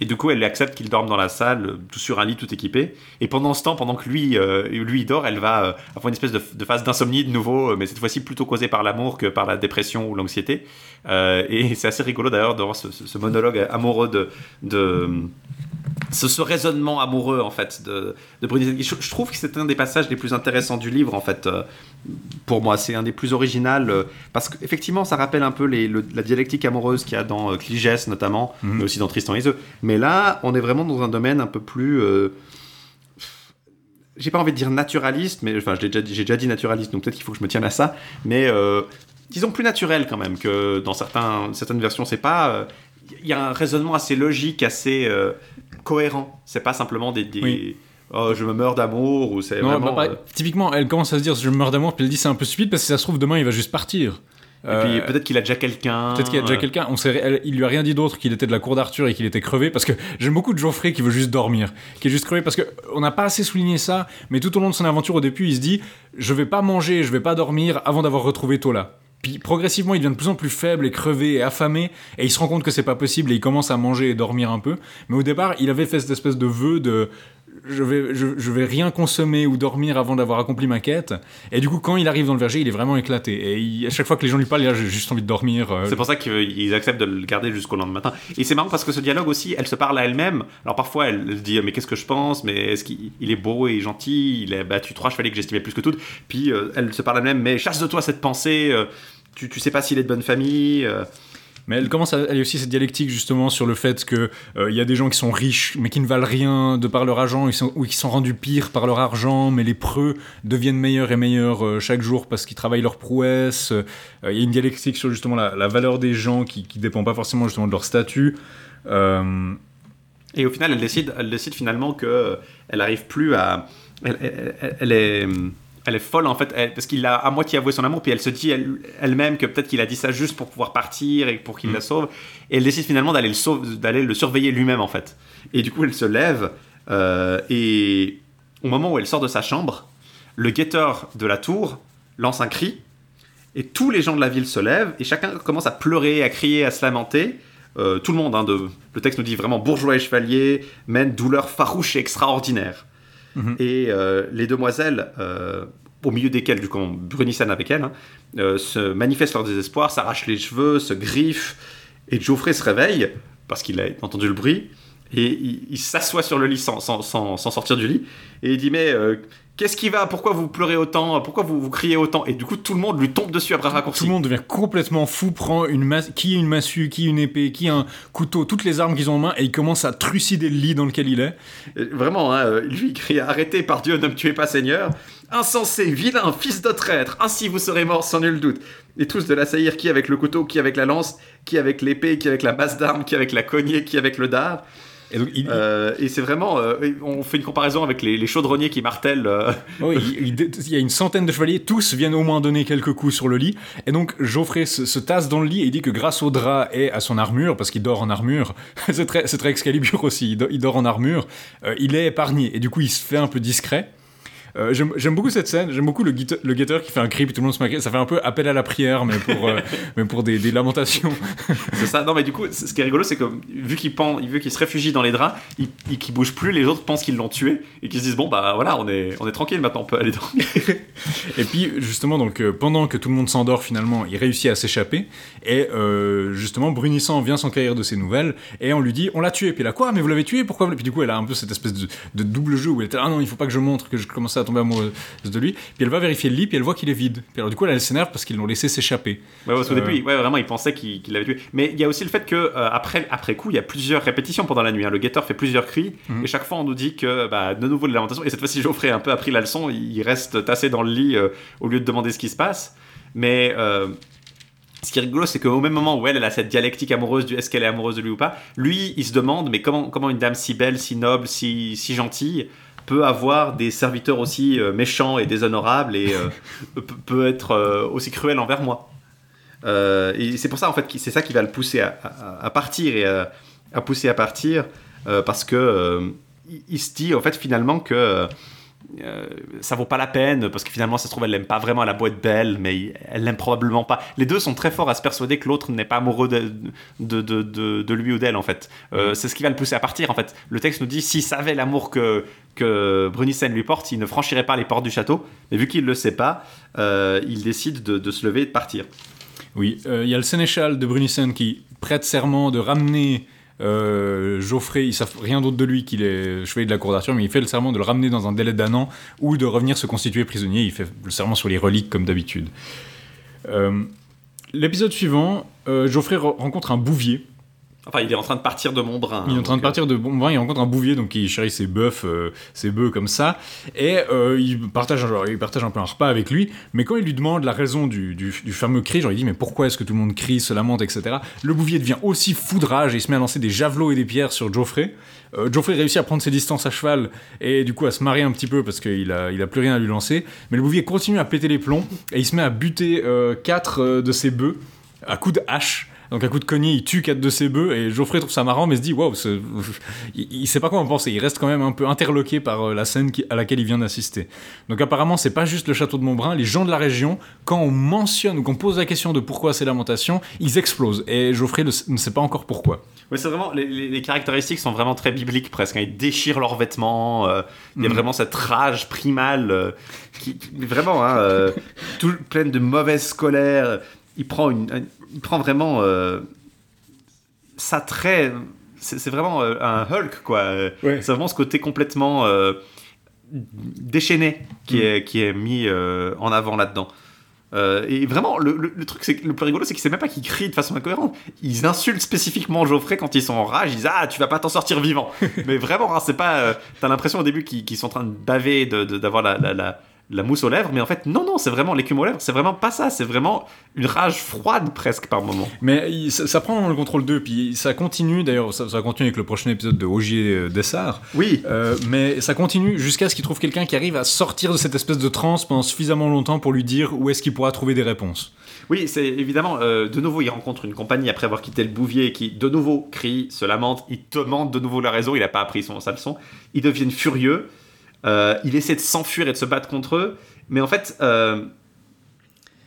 Et du coup, elle accepte qu'il dorme dans la salle, euh, tout sur un lit, tout équipé. Et pendant ce temps, pendant que lui, euh, lui dort, elle va euh, avoir une espèce de, phase d'insomnie de nouveau, euh, mais cette fois-ci plutôt causée par l'amour que par la dépression ou l'anxiété. Euh, et c'est assez rigolo d'ailleurs de voir ce, ce- monologue amoureux de ce, ce raisonnement amoureux en fait de, de. Je, je trouve que c'est un des passages les plus intéressants du livre en fait. euh, pour moi, c'est un des plus originaux euh, parce qu'effectivement, ça rappelle un peu les, le- la dialectique amoureuse qu'il y a dans euh, Cligès notamment,
Mhm.
mais aussi dans Tristan et Iseult. Mais là, on est vraiment dans un domaine un peu plus. euh, j'ai pas envie de dire naturaliste, mais enfin, je l'ai déjà j'ai déjà dit naturaliste, donc peut-être qu'il faut que je me tienne à ça. Mais euh, disons plus naturel quand même que dans certains, certaines versions, c'est pas. Il y a un raisonnement assez logique, assez euh, cohérent. C'est pas simplement des. des
Oui.
Oh, je me meurs d'amour ou c'est vraiment.
bah, bah,
euh,
typiquement, elle commence à se dire, je meurs d'amour, puis elle dit, c'est un peu stupide, parce que si ça se trouve, demain, il va juste partir.
Et puis
Euh,
peut-être qu'il a déjà quelqu'un.
Peut-être qu'il a déjà quelqu'un. On sait, elle- il lui a rien dit d'autre qu'il était de la cour d'Arthur et qu'il était crevé parce que j'aime beaucoup de Geoffrey qui veut juste dormir, qui est juste crevé parce que on n'a pas assez souligné ça. Mais tout au long de son aventure au début, il se dit je vais pas manger, je vais pas dormir avant d'avoir retrouvé Tola. Puis progressivement, il devient de plus en plus faible et crevé et affamé et il se rend compte que c'est pas possible et il commence à manger et dormir un peu. Mais au départ, il avait fait cette espèce de vœu de je vais, je, vais rien consommer ou dormir avant d'avoir accompli ma quête. Et du coup, quand il arrive dans le verger, il est vraiment éclaté. Et à chaque fois que les gens lui parlent, il a juste envie de dormir. euh,
C'est pour ça qu'ils acceptent de le garder jusqu'au lendemain matin. Et c'est marrant parce que ce dialogue aussi, elle se parle à elle-même. Alors parfois, elle dit Mais qu'est-ce que je pense? Mais est-ce qu'il il est beau et gentil? Il a battu trois chevaliers que j'estimais plus que toutes. Puis euh, elle se parle à elle-même Mais chasse de toi cette pensée. euh, tu, tu sais pas s'il est de bonne famille. Euh.
Mais elle commence à elle a aussi cette dialectique justement sur le fait que euh, il y a des gens qui sont riches mais qui ne valent rien de par leur argent sont, ou qui sont rendus pires par leur argent mais les preux deviennent meilleurs et meilleurs euh, chaque jour parce qu'ils travaillent leur prouesse. Euh, Il y a une dialectique sur justement la, valeur des gens qui, qui dépend pas forcément justement de leur statut. Euh,
Et au final, elle décide, elle décide finalement que euh, elle arrive plus à. Elle, est. Elle est folle en fait, elle- parce qu'il a à moitié avoué son amour, puis elle se dit elle- elle-même que peut-être qu'il a dit ça juste pour pouvoir partir et pour qu'il la sauve. Et elle décide finalement d'aller le, sauve- d'aller le surveiller lui-même en fait. Et du coup, elle se lève, euh, et au moment où elle sort de sa chambre, le guetteur de la tour lance un cri, et tous les gens de la ville se lèvent, et chacun commence à pleurer, à crier, à se lamenter. Euh, tout le monde, hein, de, le texte nous dit vraiment bourgeois et chevalier mènent douleur farouche et extraordinaire.
Mhm.
Et euh, les demoiselles, euh, au milieu desquelles, du coup, on brunissane avec elles, hein, euh, se manifestent leur désespoir, s'arrachent les cheveux, se griffent. Et Geoffrey se réveille, parce qu'il a entendu le bruit, et il, il s'assoit sur le lit sans, sans- sans- sans sortir du lit, et il dit Mais euh, qu'est-ce qui va? Pourquoi vous pleurez autant? Pourquoi vous, vous criez autant? Et du coup, tout le monde lui tombe dessus à bras raccourcis.
tout le monde devient complètement fou, prend une masse, qui une massue, qui une épée, qui un couteau, toutes les armes qu'ils ont en main et il commence à trucider le lit dans lequel il est.
Et Vraiment, hein, euh, lui il crie Arrêtez par Dieu, ne me tuez pas, Seigneur Insensé, vilain, fils de traître, ainsi vous serez mort sans nul doute. Et tous de l'assaillir, qui avec le couteau, qui avec la lance, qui avec l'épée, qui avec la masse d'armes, qui avec la cognée, qui avec le dard.
Et donc il,
Euh, et c'est vraiment. euh, on fait une comparaison avec les, les chaudronniers qui martèlent. euh,
Oui, il, y a une centaine de chevaliers, tous viennent au moins donner quelques coups sur le lit. Et donc Geoffrey se, se tasse dans le lit et dit que grâce au drap et à son armure, parce qu'il dort en armure, c'est très, très Excalibur aussi, il, do- il dort en armure, il est épargné. Et du coup, il se fait un peu discret. Euh, J'aime beaucoup cette scène, j'aime beaucoup le, guette- le guetteur qui fait un cri puis tout le monde se maquille. Ça fait un peu appel à la prière, mais pour, euh, mais pour des, des lamentations.
c'est ça. Non, mais du coup, ce qui est rigolo, c'est que vu qu'il vu qu'il se réfugie dans les draps, il, il, qu'il bouge plus, les autres pensent qu'ils l'ont tué et qu'ils se disent Bon, bah voilà, on est, on est tranquille maintenant, on peut aller dormir.
Et puis justement, donc euh, pendant que tout le monde s'endort finalement, il réussit à s'échapper. Et justement, Brunissant vient s'enquérir de ses nouvelles et on lui dit on l'a tué. Puis là quoi? Mais vous l'avez tué? Pourquoi Puis du coup, elle a un peu cette espèce de, de double jeu où elle était ah non, il faut pas que je montre que je commençais à tomber amoureuse de lui. Puis elle va vérifier le lit puis elle voit qu'il est vide. Puis alors du coup, elle, elle s'énerve parce qu'ils l'ont laissé s'échapper.
Ouais, parce qu'au
Euh.
début, ouais, vraiment, il pensait qu'il l'avait tué. Mais il y a aussi le fait que euh, après, après coup, il y a plusieurs répétitions pendant la nuit. hein. Le guetteur fait plusieurs cris,
Mhm.
et chaque fois, on nous dit que bah, de nouveau de la lamentation. Et cette fois-ci, Geoffrey a un peu appris la leçon. Il reste tassé dans le lit euh, au lieu de demander ce qui se passe. Mais ce qui est rigolo, c'est qu'au même moment où elle, elle a cette dialectique amoureuse du est-ce qu'elle est amoureuse de lui ou pas, lui, il se demande mais comment, comment une dame si belle, si noble, si, si gentille peut avoir des serviteurs aussi euh, méchants et déshonorables et euh, peut, être euh, aussi cruel envers moi. Et c'est pour ça en fait c'est ça qui va le pousser à, à- à partir et à, à pousser à partir parce que il, il se dit en fait finalement que euh, ça vaut pas la peine parce que finalement ça se trouve elle l'aime pas vraiment elle a beau être belle mais elle l'aime probablement pas. Les deux sont très forts à se persuader que l'autre n'est pas amoureux de, de, de, de- de lui ou d'elle en fait. Euh, c'est ce qui va le pousser à partir en fait. Le texte nous dit s'il savait l'amour que, que Brunissen lui porte il ne franchirait pas les portes du château. Mais vu qu'il le sait pas euh, il décide de, de se lever et de partir.
Oui, il y a le sénéchal de Brunissen qui prête serment de ramener euh, Geoffrey, ils savent rien d'autre de lui qu'il est chevalier de la cour d'Arthur, mais il fait le serment de le ramener dans un délai d'un an ou de revenir se constituer prisonnier. Il fait le serment sur les reliques comme d'habitude. Euh, L'épisode suivant, euh, Geoffrey re- rencontre un bouvier.
Enfin il est en train de partir de Montbrun
Il est en
hein,
train de
donc,
partir de Bombrin, il rencontre un bouvier donc qui chérit ses bœufs, euh, ses bœufs comme ça, et euh, il, partage, genre, il partage un peu un repas avec lui, mais quand il lui demande la raison du, du- du fameux cri, genre il dit mais pourquoi est-ce que tout le monde crie, se lamente, etc. Le bouvier devient aussi foudrage et il se met à lancer des javelots et des pierres sur Geoffrey. Euh, Geoffrey réussit à prendre ses distances à cheval et du coup à se marier un petit peu parce qu'il a, il a plus rien à lui lancer, mais le bouvier continue à péter les plombs et il se met à buter euh, quatre euh, de ses bœufs à coups de hache. Donc à coup de cogné, il tue quatre de ses bœufs et Geoffrey trouve ça marrant mais se dit waouh, il, il sait pas quoi en penser. Il reste quand même un peu interloqué par euh, la scène qui- à laquelle il vient d'assister. Donc apparemment, c'est pas juste le château de Montbrun. Les gens de la région, quand on mentionne ou qu'on pose la question de pourquoi ces lamentations, ils explosent. Et Geoffrey le- ne sait pas encore pourquoi.
Ouais, c'est vraiment les, les- les caractéristiques sont vraiment très bibliques presque. hein. Ils déchirent leurs vêtements. euh, il y a
Mm.
vraiment cette rage primale euh, qui, qui- vraiment hein, euh, tout pleine de mauvaise colère. Il prend une, un- il prend vraiment euh, ça très. C'est vraiment euh, un Hulk quoi.
Ouais.
C'est vraiment ce côté complètement euh, déchaîné qui
Mm.
est qui est mis euh, en avant là-dedans. Euh, et vraiment, le, le- le truc, c'est le plus rigolo, c'est qu'ils savent même pas qu'ils crient de façon incohérente. Ils insultent spécifiquement Geoffrey quand ils sont en rage. Ils disent Ah, tu vas pas t'en sortir vivant. Mais vraiment, hein, c'est pas. T'as l'impression au début qu'ils sont en train de baver, de- de- d'avoir la, la, la, la mousse aux lèvres. Mais en fait, non, non, c'est vraiment l'écume aux lèvres. C'est vraiment pas ça. C'est vraiment une rage froide presque par moment.
Mais ça prend le contrôle d'eux, puis ça continue, d'ailleurs, ça, ça continue avec le prochain épisode de Ogier euh, Dessart.
Oui.
Euh, mais ça continue jusqu'à ce qu'il trouve quelqu'un qui arrive à sortir de cette espèce de transe pendant suffisamment longtemps pour lui dire où est-ce qu'il pourra trouver des réponses.
Oui, c'est évidemment, euh, de nouveau, il rencontre une compagnie après avoir quitté le bouvier qui, de nouveau, crie, se lamente, il demande de nouveau la raison, il n'a pas appris son, sa leçon. Ils deviennent furieux, euh, il essaie de s'enfuir et de se battre contre eux, mais en fait, euh,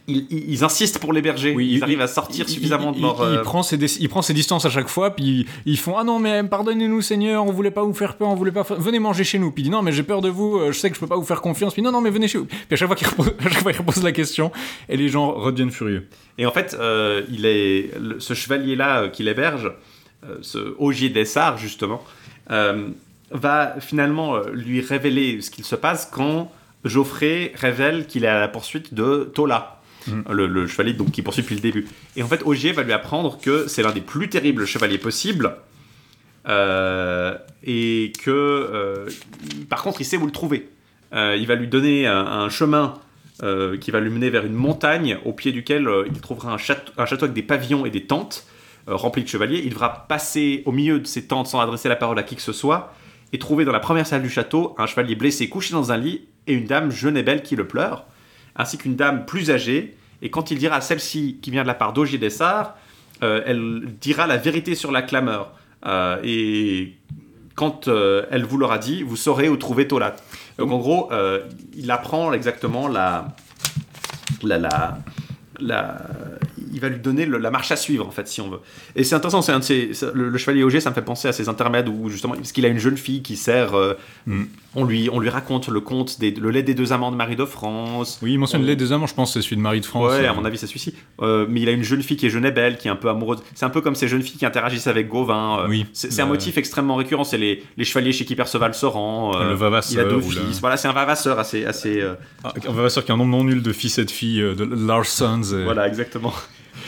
ils, insistent pour l'héberger,
Oui,
ils
il-
arrivent à sortir
Il-
suffisamment
il,
de leur... euh,
prend ses il prend ses distances à chaque fois, puis ils font Ah non, mais pardonnez-nous, Seigneur, on voulait pas vous faire peur, on voulait pas. fa- Venez manger chez nous. Puis il dit Non, mais j'ai peur de vous, euh, je sais que je peux pas vous faire confiance. Puis non, non, mais venez chez vous. Puis à chaque fois qu'il repose, qu'il la question, et les gens redeviennent furieux.
Et en fait, il est, ce chevalier-là qui l'héberge, euh, ce Ogier Dessart, justement, va finalement euh, lui révéler ce qu'il se passe quand Geoffrey révèle qu'il est à la poursuite de Tola. Le, le chevalier donc, qui poursuit depuis le début. Et en fait, Ogier va lui apprendre que c'est l'un des plus terribles chevaliers possibles. euh, et que, euh, par contre, il sait où le trouver. Euh, il va lui donner un, un chemin qui va lui mener vers une montagne au pied duquel il trouvera un château, un château avec des pavillons et des tentes remplies de chevaliers. Il devra passer au milieu de ces tentes sans adresser la parole à qui que ce soit et trouver dans la première salle du château un chevalier blessé couché dans un lit et une dame jeune et belle qui le pleure, ainsi qu'une dame plus âgée. Et quand il dira à celle-ci qui vient de la part d'Ogier Dessart, euh, elle dira la vérité sur la clameur. Euh, et quand euh, elle vous l'aura dit, vous saurez où trouver Tolat. Donc en gros, il apprend exactement la, la, la- il va lui donner le- la marche à suivre en fait, si on veut. Et c'est intéressant, c'est un de ces- ça- le, le chevalier Auger, ça me fait penser à ces intermèdes où justement, parce qu'il a une jeune fille qui sert, euh,
Mm.
on lui, on lui raconte le conte des, le lait des deux amants de Marie de France.
Oui, il mentionne
On-
le lait des amants, je pense c'est celui de Marie de France.
Ouais,
euh.
à mon avis, c'est celui-ci. Euh, mais il a une jeune fille qui est jeune et belle, qui est un peu amoureuse. C'est un peu comme ces jeunes filles qui interagissent avec Gauvin.
Oui.
C'est un
Euh,
motif extrêmement récurrent. C'est les, les chevaliers chez qui Perceval se rend.
Le Vavasseur
Il a deux
le-
fils. Voilà, c'est un vavasseur assez. assez
Ah, on va sûr qu'il y a un nombre non nul de fils et de filles de Larsons. et-
Voilà, exactement.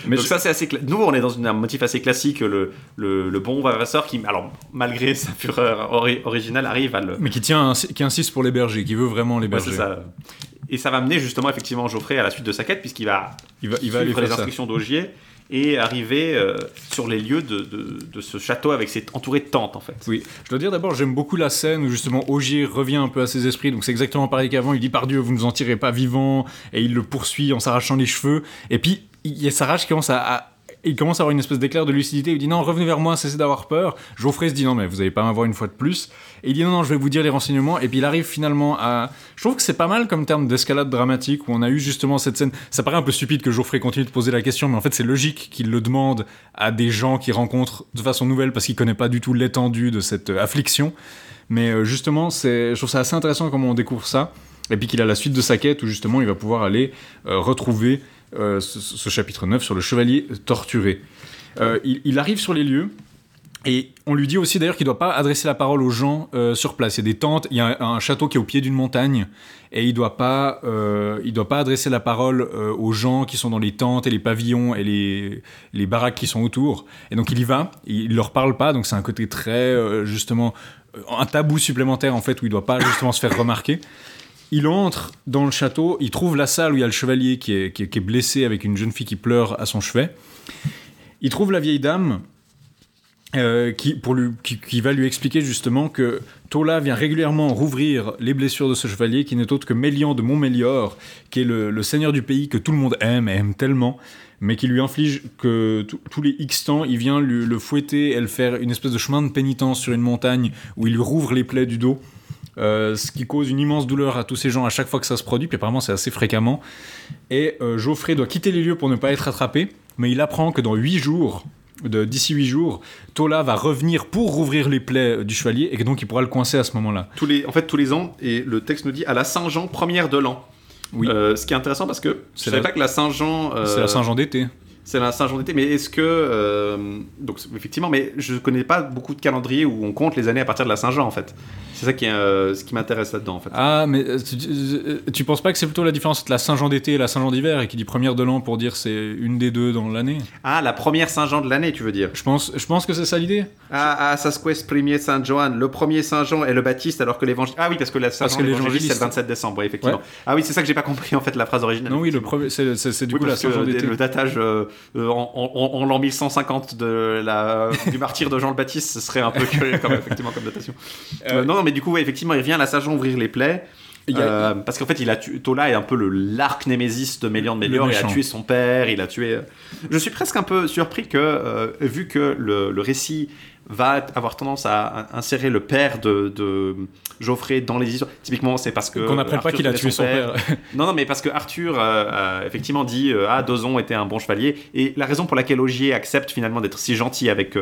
Mais
Donc
je-
ça, c'est assez. cla- Nous, on est dans une- un motif assez classique. Le, le, le bon vavasseur qui, alors, malgré sa fureur ori- originale, arrive à le.
Mais qui tient, qui insiste pour l'héberger, qui veut vraiment
c'est ça. Et ça va mener justement effectivement Geoffrey à la suite de sa quête, puisqu'il va
Il va, il va aller
suivre les instructions d'Augier et arriver euh, sur les lieux de, de- de ce château avec ses entouré de tentes en fait.
Oui, je dois dire d'abord, j'aime beaucoup la scène où justement Ogier revient un peu à ses esprits, donc c'est exactement pareil qu'avant. Il dit par Dieu, vous nous en tirez pas vivant, et il le poursuit en s'arrachant les cheveux. Et puis il y a sa rage qui commence à, il commence à avoir une espèce d'éclair de lucidité. Il dit non, revenez vers moi, cessez d'avoir peur. Geoffrey se dit non, mais vous allez pas m'avoir une fois de plus. Et il dit non, non, je vais vous dire les renseignements. Et puis il arrive finalement à. Je trouve que c'est pas mal comme terme d'escalade dramatique où on a eu justement cette scène. Ça paraît un peu stupide que Geoffrey continue de poser la question, mais en fait c'est logique qu'il le demande à des gens qu'il rencontre de façon nouvelle parce qu'il connaît pas du tout l'étendue de cette euh, affliction. Mais euh, justement, je trouve ça assez intéressant comment on découvre ça. Et puis qu'il a la suite de sa quête où justement il va pouvoir aller euh, retrouver ce, ce chapitre 9 sur le chevalier torturé. Euh, il, arrive sur les lieux. Et on lui dit aussi d'ailleurs qu'il ne doit pas adresser la parole aux gens euh, sur place. Il y a des tentes, il y a un, château qui est au pied d'une montagne, et il ne doit, pas, euh, doit pas adresser la parole euh, aux gens qui sont dans les tentes et les pavillons et les, les baraques qui sont autour. Et donc il y va, il ne leur parle pas, donc c'est un côté très, euh, justement, euh, un tabou supplémentaire en fait, où il ne doit pas justement se faire remarquer. Il entre dans le château, il trouve la salle où il y a le chevalier qui est, blessé avec une jeune fille qui pleure à son chevet. Il trouve la vieille dame euh, qui, va lui expliquer justement que Tola vient régulièrement rouvrir les blessures de ce chevalier qui n'est autre que Mélian de Montmélior, qui est le, seigneur du pays que tout le monde aime et aime tellement, mais qui lui inflige que tous les X temps, il vient le fouetter et le faire une espèce de chemin de pénitence sur une montagne où il lui rouvre les plaies du dos. Euh, ce qui cause une immense douleur à tous ces gens à chaque fois que ça se produit, puis apparemment c'est assez fréquemment. Et euh, Geoffrey doit quitter les lieux pour ne pas être attrapé, mais il apprend que dans 8 jours, d'ici 8 jours, Tola va revenir pour rouvrir les plaies euh, du chevalier, et que donc il pourra le coincer à ce moment-là.
tous les, en fait, tous les ans, et le texte nous dit à la Saint-Jean, première de l'an.
Oui.
Euh, ce qui est intéressant parce que je
C'est
savais
la-
pas que la Saint-Jean. euh,
C'est la Saint-Jean d'été.
C'est la Saint-Jean d'été, mais est-ce que. euh, donc, effectivement, mais je connais pas beaucoup de calendriers où on compte les années à partir de la Saint-Jean, en fait. C'est ça qui est, euh, ce qui m'intéresse là-dedans, en fait.
Ah, mais euh, tu, tu penses pas que c'est plutôt la différence entre la Saint-Jean d'été et la Saint-Jean d'hiver, et qui dit première de l'an pour dire c'est une des deux dans l'année?
Ah, la première Saint-Jean de l'année, tu veux dire
je pense, je pense que c'est ça l'idée.
Ah, ah Sasquest premier Saint-Joan, le premier Saint-Jean et le Baptiste, alors que l'évangile. Ah oui, parce que la Saint-Jean c'est le
c'est-
27 décembre, ouais, effectivement.
Ouais.
Ah oui, c'est ça que j'ai pas compris, en fait, la phrase originale.
Non, oui, le
effectivement.
premier, c'est du
Oui,
coup la Saint-Jean d'été.
le datage euh, en, en- en l'an 1150 de la, du martyr de Jean le Baptiste, ce serait un peu curieux, comme, effectivement, comme datation. Euh, non, non, mais du coup, ouais, effectivement, il revient à la Saint-Jean ouvrir les plaies.
A-
euh, parce qu'en fait, il a tué, Tola est un peu le l'arc némésis de Mélian de Mélior. Il a tué son père, il a tué. euh, Je suis presque un peu surpris que, euh, vu que le, le récit va avoir tendance à, insérer le père de, de Geoffrey dans les histoires. Typiquement, c'est parce que
Qu'on n'apprenne pas qu'il a tué son père.
non, non, mais parce que Arthur, euh, euh, effectivement, dit euh, Ah, Dozon était un bon chevalier. Et la raison pour laquelle Ogier accepte finalement d'être si gentil avec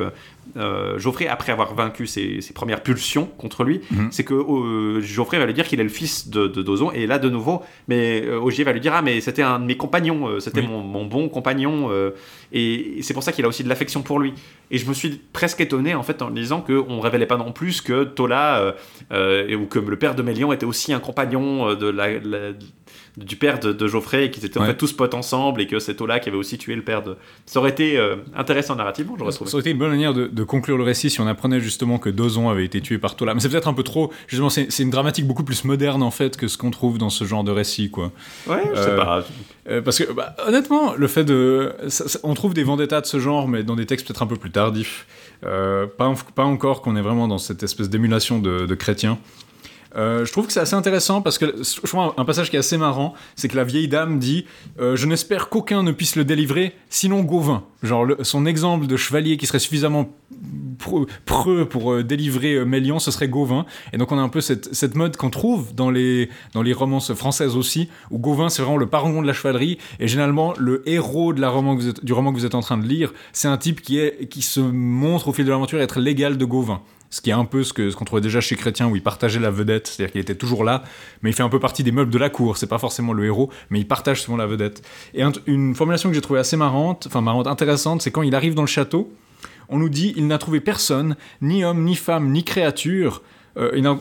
euh, Geoffrey après avoir vaincu ses, ses premières pulsions contre lui,
Mhm.
c'est que euh, Geoffrey va lui dire qu'il est le fils de, de Dozon. Et là, de nouveau, mais euh, Ogier va lui dire Ah, mais c'était un de mes compagnons, euh, c'était
Oui.
mon, mon bon compagnon. euh, et c'est pour ça qu'il a aussi de l'affection pour lui. Et je me suis presque étonné en fait en disant qu'on révélait pas non plus que Tola euh, ou que le père de Mélian était aussi un compagnon de la, la- du père de, de Geoffrey et qu'ils étaient en fait tous potes ensemble et que c'est Tola qui avait aussi tué le père de. Ça aurait été euh, intéressant narrativement, j'aurais
Ça
trouvé.
aurait été une bonne manière de, de conclure le récit si on apprenait justement que Dozon avait été tué par Tola. Mais c'est peut-être un peu trop. Justement, c'est une dramatique beaucoup plus moderne en fait que ce qu'on trouve dans ce genre de récit, quoi.
Ouais, je sais
Euh,
pas.
Euh, parce que, bah, honnêtement, le fait de. ça- ça- on trouve des vendettas de ce genre, mais dans des textes peut-être un peu plus tardifs. Pas, en- pas encore qu'on est vraiment dans cette espèce d'émulation de, de chrétiens. Euh, je trouve que c'est assez intéressant parce que je trouve un, passage qui est assez marrant, c'est que la vieille dame dit euh, Je n'espère qu'aucun ne puisse le délivrer, sinon Gauvin. Genre, son exemple de chevalier qui serait suffisamment preux pour euh, délivrer Mélian, ce serait Gauvin. Et donc, on a un peu cette, mode qu'on trouve dans les, dans les romances françaises aussi, où Gauvin, c'est vraiment le parangon de la chevalerie. Et généralement, le héros de la du roman que vous êtes en train de lire, c'est un type qui, est, qui se montre au fil de l'aventure être l'égal de Gauvin. Ce qui est un peu ce que- ce qu'on trouvait déjà chez Chrétien, où il partageait la vedette, c'est-à-dire qu'il était toujours là, mais il fait un peu partie des meubles de la cour. C'est pas forcément le héros, mais il partage souvent la vedette. Et un- une formulation que j'ai trouvée assez marrante, enfin marrante, intéressante, c'est quand il arrive dans le château, on nous dit il n'a trouvé personne, ni homme, ni femme, ni créature. Euh, il n'a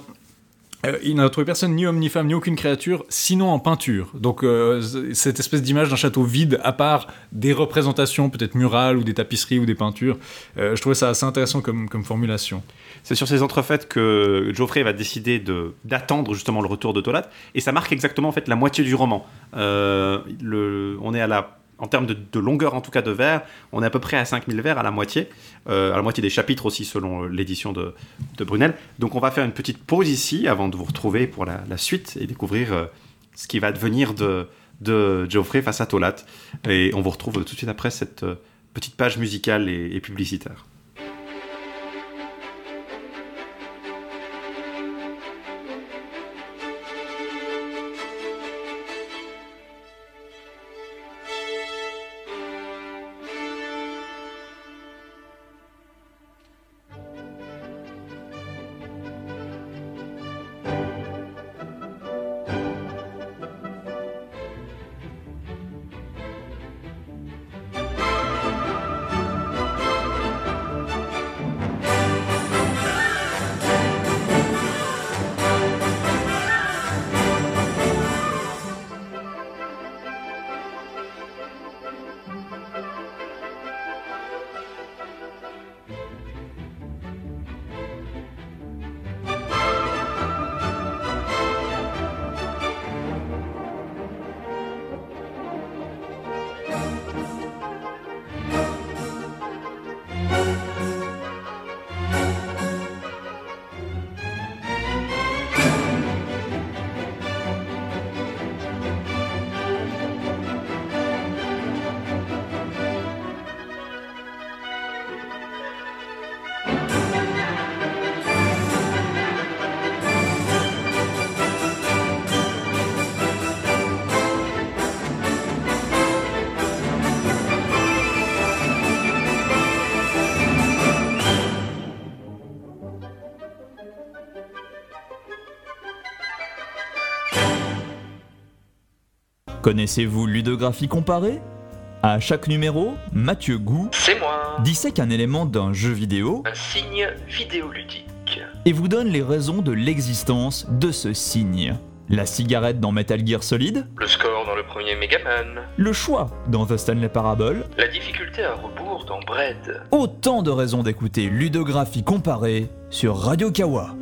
euh, il n'a trouvé personne, ni homme, ni femme, ni aucune créature, sinon en peinture. Donc euh, cette espèce d'image d'un château vide, à part des représentations peut-être murales ou des tapisseries ou des peintures, je trouvais ça assez intéressant comme formulation.
C'est sur ces entrefaites que Geoffrey va décider de- d'attendre justement le retour de Tolat, et ça marque exactement en fait la moitié du roman. Euh, on est à la, en termes de, longueur en tout cas de vers, on est à peu près à 5000 vers à la moitié, euh, à la moitié des chapitres aussi selon l'édition de, de Brunel. Donc on va faire une petite pause ici avant de vous retrouver pour la, suite et découvrir euh, ce qui va devenir de, Geoffrey face à Tolat. Et on vous retrouve tout de suite après cette euh, petite page musicale et publicitaire.
Connaissez-vous ludographie comparée? À chaque numéro, Mathieu Gou
C'est moi,
dissèque un élément d'un jeu vidéo
un signe vidéoludique.
et vous donne les raisons de l'existence de ce signe. La cigarette dans Metal Gear Solid,
Le score dans le premier Megaman,
le choix dans The Stanley Parable,
la difficulté à rebours dans Bread.
autant de raisons d'écouter ludographie comparée sur Radio Kawa.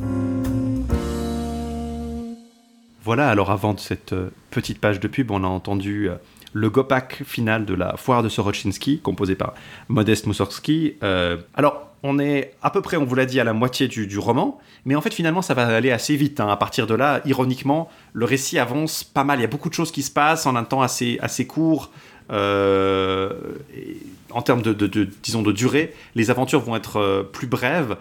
Voilà, alors avant de cette euh, petite page de pub, on a entendu euh, le Gopak final de la foire de Sorochinski, composé par Modeste Moussorski. Euh, alors, on est à peu près, on vous l'a dit, à la moitié du, roman, mais en fait, finalement, ça va aller assez vite. hein. À partir de là, ironiquement, le récit avance pas mal. Il y a beaucoup de choses qui se passent en un temps assez, assez court. En termes de, disons, de durée, les aventures vont être plus brèves,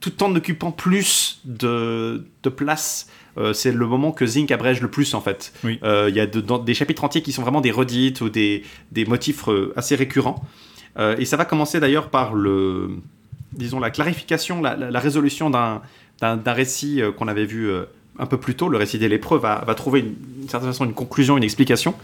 tout en occupant plus de, de place. Euh, c'est le moment que Zinc abrège le plus en fait.
Oui.
Euh, Il y a de- dans- des chapitres entiers qui sont vraiment des redites ou des, des motifs euh, assez récurrents. Et ça va commencer d'ailleurs par le, disons, la clarification, la, la- la résolution d'un, récit qu'on avait vu un peu plus tôt. Le récit des lépreux va, trouver une, certaine façon une conclusion, une explication.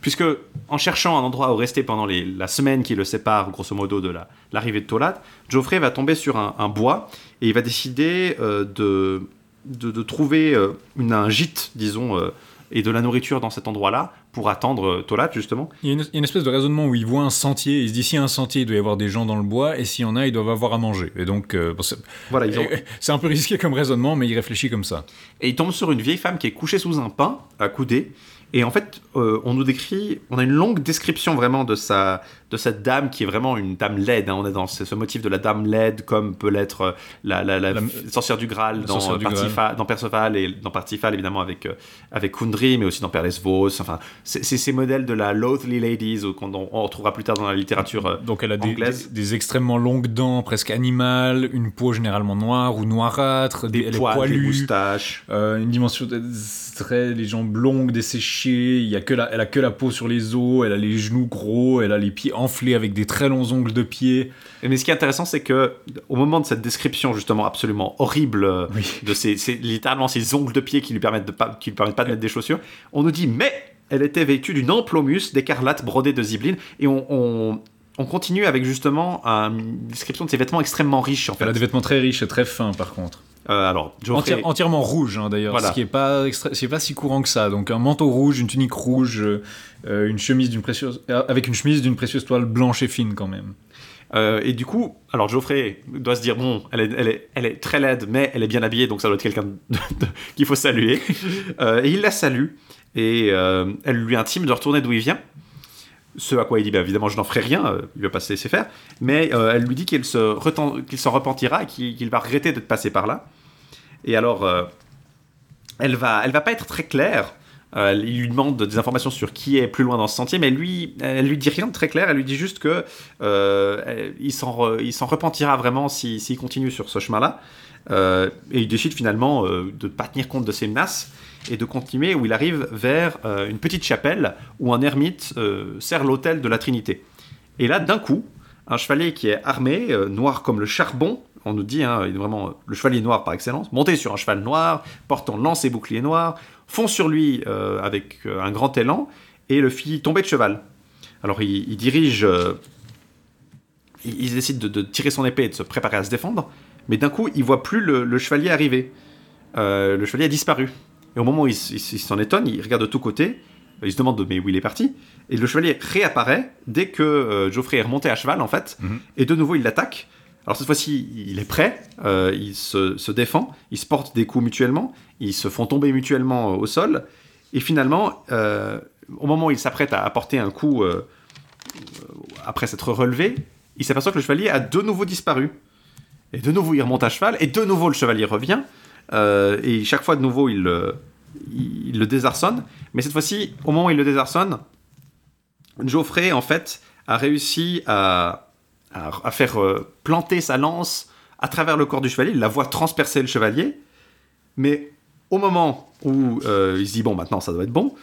Puisque en cherchant un endroit où rester pendant la semaine qui le sépare, grosso modo, de la- l'arrivée de Tolat, Geoffrey va tomber sur un, bois et il va décider euh, de, de, de trouver euh, une, un gîte, disons, euh, et de la nourriture dans cet endroit-là pour attendre euh, Tolat, justement?
Il y, a une, il y a une espèce de raisonnement où il voit un sentier, il se dit s'il y a un sentier, il doit y avoir des gens dans le bois, et s'il y en a, ils doivent avoir à manger. Et donc, euh, bon, c'est
Voilà, ils ont-
c'est un peu risqué comme raisonnement, mais il réfléchit comme ça.
Et il tombe sur une vieille femme qui est couchée sous un pain, accoudée. Et en fait, euh, on nous décrit, on a une longue description vraiment de sa, de cette dame qui est vraiment une dame laide. hein. On est dans ce, ce motif de la dame laide, comme peut l'être euh, la, la, la
La-
sorcière du Graal dans,
du
dans Perceval et dans Parsifal évidemment avec euh, avec Kundry, mais aussi dans Perles Vos. Enfin, c'est ces modèles de la Loathly Ladies euh, qu'on on retrouvera plus tard dans la littérature. euh,
Donc elle a des,
anglaise.
des- des extrêmement longues dents, presque animales, une peau généralement noire ou noirâtre,
des poils, des moustaches.
euh, une dimension de traits, les jambes longues, desséchées, il y a que la, elle a que la peau sur les os, elle a les genoux gros, elle a les pieds enflés avec des très longs ongles de pied.
Mais ce qui est intéressant, c'est que au moment de cette description justement absolument horrible
Oui.
de ces, ces- littéralement ces ongles de pied qui lui permettent de pas, qui lui permettent pas de mettre des chaussures, on nous dit mais elle était vêtue d'une amplomus d'écarlate brodée de zibeline et on, on, on continue avec justement une description de ses vêtements extrêmement riches en fait.
Elle a des vêtements très riches et très fins par contre.
Euh, alors Geoffrey,
entièrement rouge hein, d'ailleurs,
Voilà.
ce qui est pas extra- pas si courant que ça. Donc un manteau rouge, une tunique rouge, euh, euh, une chemise d'une précieuse euh, avec une chemise d'une précieuse toile blanche et fine quand même.
Euh, et du coup, alors Geoffrey doit se dire bon, elle est, elle est, elle est très laide, mais elle est bien habillée, donc ça doit être quelqu'un qu'il faut saluer. Euh, et il la salue et euh, elle lui intime de retourner d'où il vient. Ce à quoi il dit, bah, évidemment, je n'en ferai rien, euh, il va pas se laisser faire. Mais euh, elle lui dit qu'il s'en repentira et qu'il va regretter d'être passé par là. Et alors, euh, elle va, elle va pas être très claire il lui demande des informations sur qui est plus loin dans ce sentier, mais lui, elle lui dit rien de très clair. Elle lui dit juste que il s'en repentira vraiment si- s'il continue sur ce chemin-là. Et il décide finalement de ne pas tenir compte de ses menaces et de continuer où il arrive vers euh, une petite chapelle où un ermite euh, sert l'autel de la Trinité. Et là, d'un coup, un chevalier qui est armé, euh, noir comme le charbon, on nous dit, hein, vraiment euh, le chevalier noir par excellence, monté sur un cheval noir, portant lance et bouclier noir, fond sur lui avec un grand élan et le fit tomber de cheval. Alors il, dirige, il, décide de, tirer son épée et de se préparer à se défendre, mais d'un coup il voit plus le, chevalier arriver. Le chevalier a disparu. Et au moment où il, il il s'en étonne, il regarde de tous côtés, il se demande mais où il est parti, et le chevalier réapparaît dès que euh, Geoffrey est remonté à cheval en fait,
Mhm.
et de nouveau il l'attaque. Alors cette fois-ci, il est prêt, euh, il se, se défend, ils se portent des coups mutuellement, ils se font tomber mutuellement euh, au sol, et finalement, euh, au moment où il s'apprête à apporter un coup euh, euh, après s'être relevé, il s'aperçoit que le chevalier a de nouveau disparu. Et de nouveau, il remonte à cheval, et de nouveau, le chevalier revient, euh, et chaque fois, de nouveau, il, le- désarçonne. Mais cette fois-ci, au moment où il le désarçonne, Geoffrey, en fait, a réussi à, faire euh, planter sa lance à travers le corps du chevalier. Il la voit transpercer le chevalier. Mais au moment où euh, il se dit, bon, maintenant, ça doit être bon,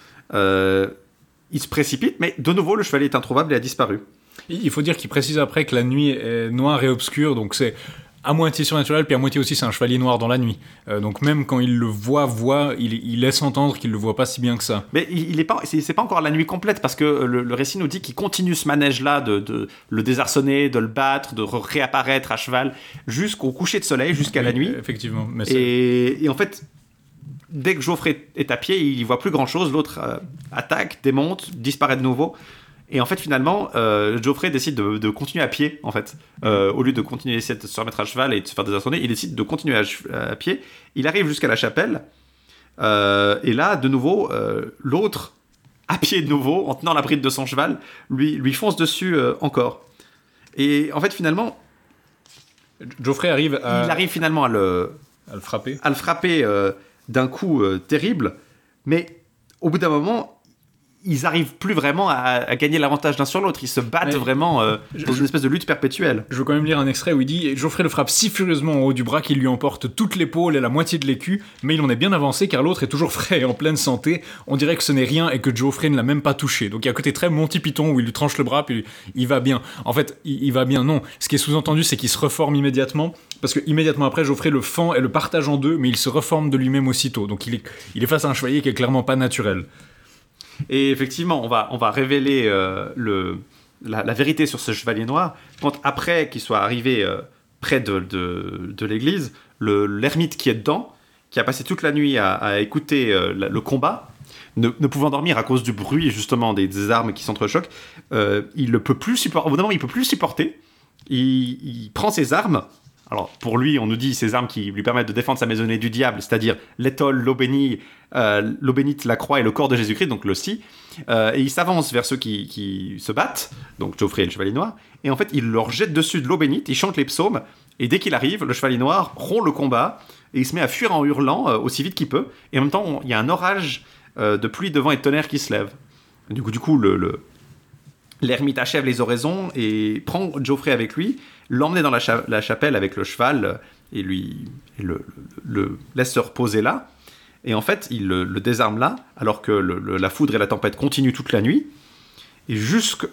il se précipite, mais de nouveau, le chevalier est introuvable et a disparu.
Il faut dire qu'il précise après que la nuit est noire et obscure, donc c'est à moitié surnaturel, puis à moitié aussi c'est un chevalier noir dans la nuit. Euh, donc même quand il le voit, voit, il, il laisse entendre qu'il le voit pas si bien que ça.
Mais il, il est pas, c'est pas encore la nuit complète parce que le, le récit nous dit qu'il continue ce manège-là de, de le désarçonner, de le battre, de re- réapparaître à cheval jusqu'au coucher de soleil, jusqu'à la nuit.
Effectivement. Mais
Et, et en fait, dès que Geoffrey est à pied, il voit plus grand-chose. L'autre euh, attaque, démonte, disparaît de nouveau. Et en fait, finalement, euh, Geoffrey décide de, de continuer à pied, en fait. Euh, au lieu de continuer de se remettre à cheval et de se faire désarçonner, il décide de continuer à, pied. Il arrive jusqu'à la chapelle. Euh, et là, de nouveau, l'autre, à pied de nouveau, en tenant la bride de son cheval, lui, lui fonce dessus encore. Et en fait, finalement,
Geoffrey arrive à,
il arrive finalement à le,
à le frapper.
à le frapper d'un coup terrible, mais au bout d'un moment, ils arrivent plus vraiment à, à gagner l'avantage l'un sur l'autre. Ils se battent vraiment euh,
Je-
dans une espèce de lutte perpétuelle.
Je veux quand même lire un extrait où il dit Geoffrey le frappe si furieusement en haut du bras qu'il lui emporte toute l'épaule et la moitié de l'écu, mais il en est bien avancé car l'autre est toujours frais et en pleine santé. On dirait que ce n'est rien et que Geoffrey ne l'a même pas touché. Donc il y a un côté très Monty Python où il lui tranche le bras puis il va bien. En fait, il, il va bien, non. Ce qui est sous-entendu, c'est qu'il se reforme immédiatement parce que immédiatement après, Geoffrey le fend et le partage en deux, mais il se reforme de lui-même aussitôt. Donc il est, il est face à un chevalier qui est clairement pas naturel.
Et effectivement, on va, on va révéler euh, le, la, vérité sur ce chevalier noir quand, après qu'il soit arrivé euh, près de, de, de l'église, le- l'ermite qui est dedans, qui a passé toute la nuit à, écouter euh, le combat, ne, ne pouvant dormir à cause du bruit justement des, armes qui s'entrechoquent, il ne peut plus supporter. Au bout d'un moment, il peut plus supporter. Il prend ses armes. Alors pour lui, on nous dit ses armes qui lui permettent de défendre sa maisonnée du diable, c'est-à-dire l'étole, l'eau bénie, euh, bénite, la croix et le corps de Jésus-Christ, donc l'hostie. Euh, et il s'avance vers ceux qui, se battent, donc Geoffrey et le chevalier noir. Et en fait, il leur jette dessus de l'eau bénite, il chante les psaumes. Et dès qu'il arrive, le chevalier noir rompt le combat et il se met à fuir en hurlant euh, aussi vite qu'il peut. Et en même temps, il y a un orage de pluie, de vent et de tonnerre qui se lève. Du coup, du coup, le, le- l'ermite achève les oraisons et prend Geoffrey avec lui, l'emmène dans la, cha- la chapelle avec le cheval euh, et lui le, le- laisse se reposer là. Et en fait, il le, désarme là, alors que la foudre et la tempête continuent toute la nuit. Et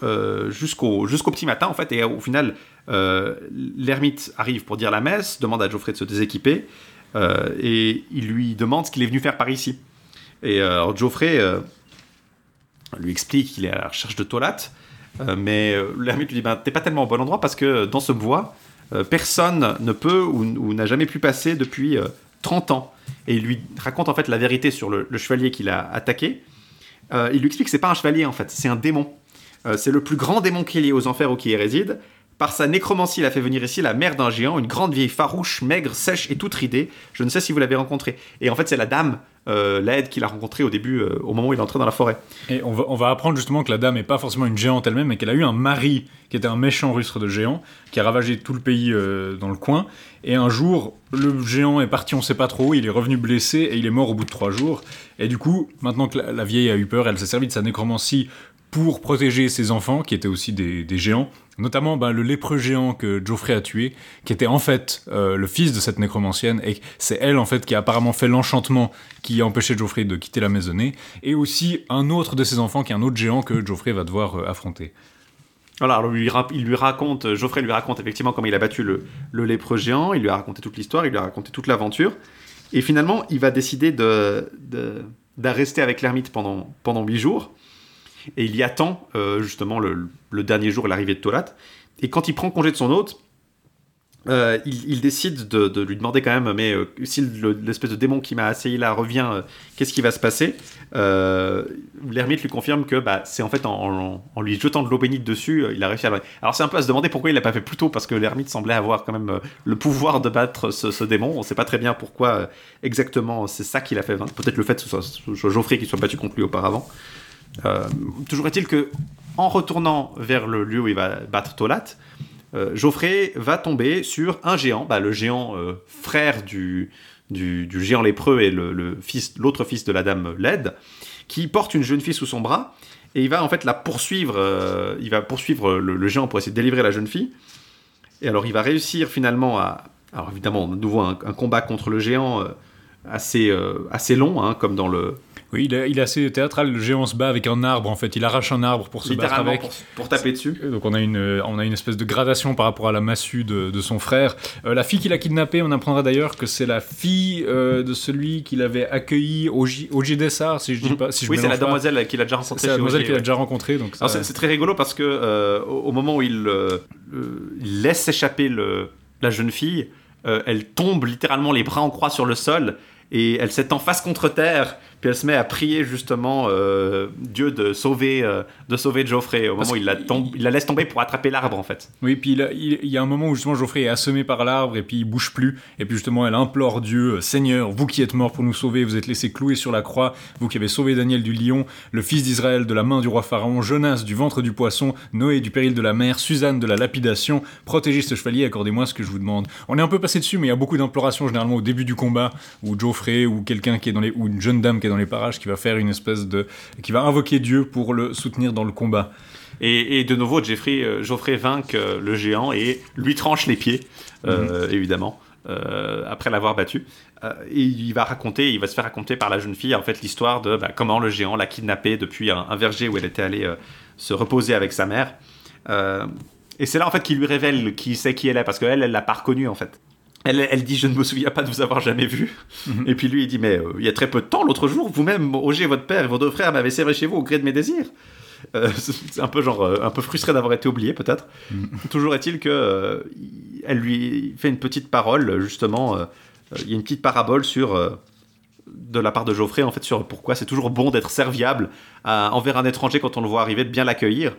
euh, jusqu'au, petit matin, en fait, et au final, euh, l'ermite arrive pour dire la messe, demande à Geoffrey de se déséquiper, et il lui demande ce qu'il est venu faire par ici. Et alors Geoffrey lui explique qu'il est à la recherche de Tolat, mais euh, l'ermite lui dit ben, T'es pas tellement au bon endroit parce que dans ce bois, euh, personne ne peut ou, n'a jamais pu passer depuis euh, 30 ans. Et il lui raconte en fait la vérité sur le, le chevalier qu'il a attaqué. Euh, il lui explique que c'est pas un chevalier en fait, c'est un démon. Euh, c'est le plus grand démon qu'il y ait aux enfers ou qui y réside, Par sa nécromancie, il a fait venir ici la mère d'un géant, une grande vieille farouche, maigre, sèche et toute ridée. Je ne sais si vous l'avez rencontrée. Et en fait, c'est la dame, euh, l'aide qu'il a rencontrée au début, euh, au moment où il est entré dans la forêt.
Et on va, on va apprendre justement que la dame n'est pas forcément une géante elle-même, mais qu'elle a eu un mari qui était un méchant rustre de géant, qui a ravagé tout le pays euh, dans le coin. Et un jour, le géant est parti, on sait pas trop, il est revenu blessé et il est mort au bout de trois jours. Et du coup, maintenant que la, la vieille a eu peur, elle s'est servie de sa nécromancie pour protéger ses enfants, qui étaient aussi des, géants, notamment ben, le lépreux géant que Geoffrey a tué, qui était en fait euh, le fils de cette nécromancienne, et c'est elle en fait qui a apparemment fait l'enchantement qui a empêché Geoffrey de quitter la maisonnée, et aussi un autre de ses enfants qui est un autre géant que Geoffrey va devoir euh, affronter.
Alors il lui raconte, Geoffrey lui raconte effectivement comment il a battu le, lépreux géant, il lui a raconté toute l'histoire, il lui a raconté toute l'aventure, et finalement, il va décider de, avec l'ermite pendant, pendant 8 jours, et il y attend euh, justement le, dernier jour, l'arrivée de Tolat, et quand il prend congé de son hôte, euh, il, décide de, lui demander quand même, mais euh, si le- l'espèce de démon qui m'a assailli là revient, qu'est-ce qui va se passer? L'ermite lui confirme que bah, c'est en fait en, lui jetant de l'eau bénite dessus, il a réussi à. Alors c'est un peu à se demander pourquoi il l'a pas fait plus tôt, parce que l'ermite semblait avoir quand même le pouvoir de battre ce, démon. On sait pas très bien pourquoi exactement c'est ça qu'il a fait. Peut-être le fait que ce soit Geoffrey qui soit battu contre lui auparavant. Euh, toujours est-il que en retournant vers le lieu où il va battre Tolat, euh, Geoffrey va tomber sur un géant, bah, le géant euh, frère du, du, géant lépreux et le, le fils, l'autre fils de la dame Led, qui porte une jeune fille sous son bras et il va en fait la poursuivre. il va poursuivre le, géant pour essayer de délivrer la jeune fille. Et alors il va réussir finalement à. Alors évidemment, de nouveau un, combat contre le géant assez, assez long, hein, comme dans le.
Oui, il est, il est assez théâtral, le géant se bat avec un arbre en fait, il arrache un arbre pour se battre avec.
pour, pour taper dessus.
Donc on a une, on a une espèce de gradation par rapport à la massue de, de son frère. Euh, la fille qu'il a kidnappée, on apprendra d'ailleurs que c'est la fille euh, de celui qu'il avait accueilli au, J- au J.D.S.A., si je dis pas, si je
oui, c'est la demoiselle qu'il a déjà rencontrée
C'est la demoiselle qu'il a déjà rencontrée. Donc
Alors
ça-
c'est très rigolo parce que euh, au, moment où il, il laisse s'échapper le- la jeune fille, elle tombe littéralement les bras en croix sur le sol et elle s'étend face contre terre. Puis elle se met à prier justement euh, Dieu de sauver, euh, de sauver Geoffrey au
Parce
moment où il la, tombe- il la laisse tomber pour attraper l'arbre en fait.
Oui, puis il, a- il- il y a un moment où justement Geoffrey est assommé par l'arbre et puis il bouge plus. Et puis justement, elle implore Dieu, Seigneur, vous qui êtes mort pour nous sauver, vous êtes laissé clouer sur la croix, vous qui avez sauvé Daniel du lion, le fils d'Israël de la main du roi Pharaon, Jonas du ventre du poisson, Noé du péril de la mer, Suzanne de la lapidation, protégez ce chevalier, accordez-moi ce que je vous demande. On est un peu passé dessus, mais il y a beaucoup d'implorations généralement au début du combat, où Geoffrey ou quelqu'un qui est dans les, ou une jeune dame qui est dans les parages qui va faire une espèce de, qui va invoquer Dieu pour le soutenir dans le combat.
Et, et de nouveau, Jeffrey, euh, Geoffrey vainque euh, le géant et lui tranche les pieds, euh, évidemment, euh, après l'avoir battu. Et il va raconter, il va se faire raconter par la jeune fille, en fait, l'histoire de bah, comment le géant l'a kidnappée depuis un, un verger où elle était allée se reposer avec sa mère. Et c'est là, en fait, qu'il lui révèle qui c'est qui elle est, parce qu'elle, elle l'a pas reconnue, en fait. Elle, elle dit Je ne me souviens pas de vous avoir jamais vu. Et puis lui, il dit Mais euh, il y a très peu de temps, l'autre jour, vous-même, Roger, votre père et vos deux frères m'avaient sévré chez vous au gré de mes désirs. Euh, c'est un peu genre euh, un peu frustré d'avoir été oublié peut-être. Toujours est-il que euh, elle lui fait une petite parole justement. Il y a une petite parabole sur de la part de Geoffrey en fait sur pourquoi c'est toujours bon d'être serviable à- envers un étranger quand on le voit arriver, de bien l'accueillir.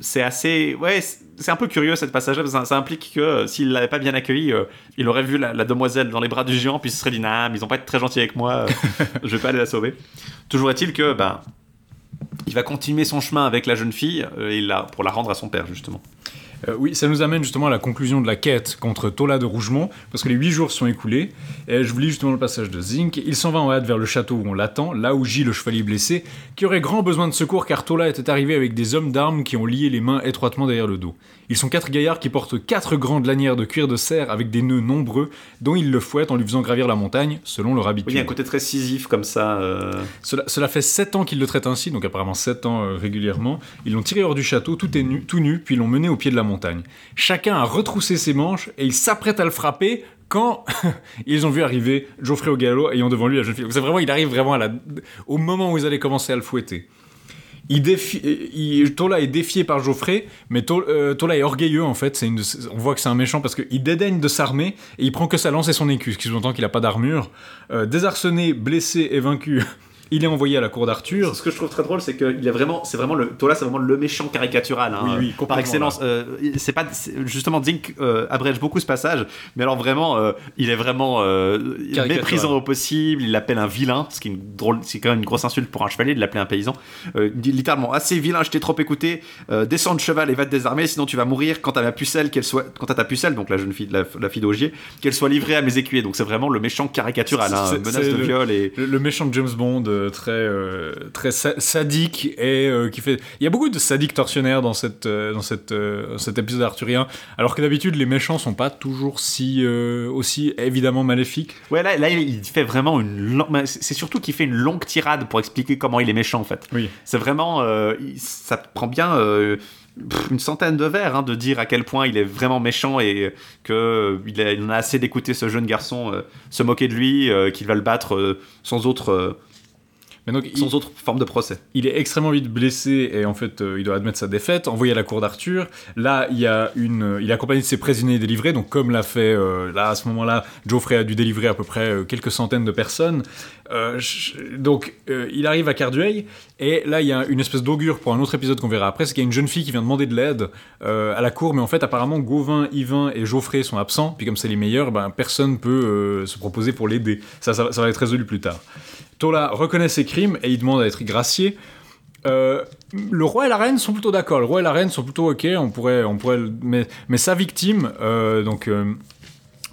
C'est assez ouais c'est- un peu curieux cette passage là ça, ça implique que euh, s'il l'avait pas bien accueilli euh, il aurait vu la, la demoiselle dans les bras du géant puis il se serait dit nah mais ils ont pas été très gentils avec moi euh, je vais pas aller la sauver toujours est-il que ben il va continuer son chemin avec la jeune fille et la- pour la rendre à son père justement.
Euh, oui, ça nous amène justement à la conclusion de la quête contre Tola de Rougemont, parce que les huit jours sont écoulés. Et je vous lis justement le passage de Zinc. Il s'en va en hâte vers le château où on l'attend, là où gît le chevalier blessé, qui aurait grand besoin de secours car Tola était arrivé avec des hommes d'armes qui ont lié les mains étroitement derrière le dos. Ils sont quatre gaillards qui portent quatre grandes lanières de cuir de cerf avec des nœuds nombreux, dont ils le fouettent en lui faisant gravir la montagne, selon leur habitude.
Oui, il y a un côté très scisif comme ça. euh,
Cela, cela fait 7 ans qu'ils le traitent ainsi, donc apparemment 7 ans euh, régulièrement. Ils l'ont tiré hors du château, tout, est nu, tout nu, puis l'ont mené au pied de la montagne. Chacun a retroussé ses manches et il s'apprête à le frapper quand ils ont vu arriver Geoffrey au galop ayant devant lui la jeune fille. Donc c'est vraiment, il arrive vraiment à la, au moment où ils allaient commencer à le fouetter. Il Tola est défié par Geoffrey, mais euh, Tola est orgueilleux en fait. Une, on voit que c'est un méchant parce qu'il dédaigne de s'armer et il prend que sa lance et son écu, ce qui sous-entend qu'il n'a pas d'armure. Euh, désarçonné, blessé et vaincu, il est envoyé à la cour d'Arthur.
Ce que je trouve très drôle, c'est que il est vraiment, c'est vraiment le Tola, c'est vraiment le méchant caricatural, hein,
Oui, oui,
euh, par excellence. Euh, c'est pas, justement, Zink euh, abrège beaucoup ce passage, mais alors vraiment, euh, il est vraiment méprisant au possible. Il l'appelle un vilain, ce qui est une drôle, c'est quand même une grosse insulte pour un chevalier de l'appeler un paysan. Littéralement, assez vilain, je t'ai trop écouté. Descends de cheval et va te désarmer, sinon tu vas mourir quand à ma pucelle, qu'elle soit, quand à ta pucelle, donc la jeune fille, la, la fille d'Augier, qu'elle soit livrée à mes écuyers. Donc c'est vraiment le méchant caricatural, hein, menace de
le-
viol et
Le, le méchant de James Bond, très, euh, très sa- sadique et euh, qui fait. Il y a beaucoup de sadiques tortionnaires dans, cette, euh, dans cette, euh, cet épisode arthurien, alors que d'habitude les méchants sont pas toujours si euh, aussi évidemment maléfiques.
Ouais, là, là, il fait vraiment une. long- C'est surtout qu'il fait une longue tirade pour expliquer comment il est méchant, en fait.
Oui.
C'est vraiment. euh, ça prend bien euh, une centaine de vers hein, de dire à quel point il est vraiment méchant et euh, il, en a assez d'écouter ce jeune garçon euh, se moquer de lui, euh, qu'il va le battre euh, sans autre.
Mais donc, il,
sans autre forme de procès.
il est extrêmement vite blessé et en fait euh, il doit admettre sa défaite, envoyé à la cour d'Arthur. Là, il y a une, euh, il est accompagné de ses prisonniers délivrés, donc comme l'a fait euh, là à ce moment-là, Geoffrey a dû délivrer à peu près quelques centaines de personnes. Euh, donc euh, il arrive à Cardueil et là il y a une espèce d'augure pour un autre épisode qu'on verra après, c'est qu'il y a une jeune fille qui vient demander de l'aide euh, à la cour, mais en fait apparemment Gauvin, Yvain et Geoffrey sont absents, puis comme c'est les meilleurs, ben personne peut se proposer pour l'aider. Ça, va être résolu plus tard. Tola reconnaît ses crimes et il demande à être gracié. Le roi et la reine sont plutôt d'accord. Le roi et la reine sont plutôt ok. On pourrait, on pourrait, mais, sa victime, donc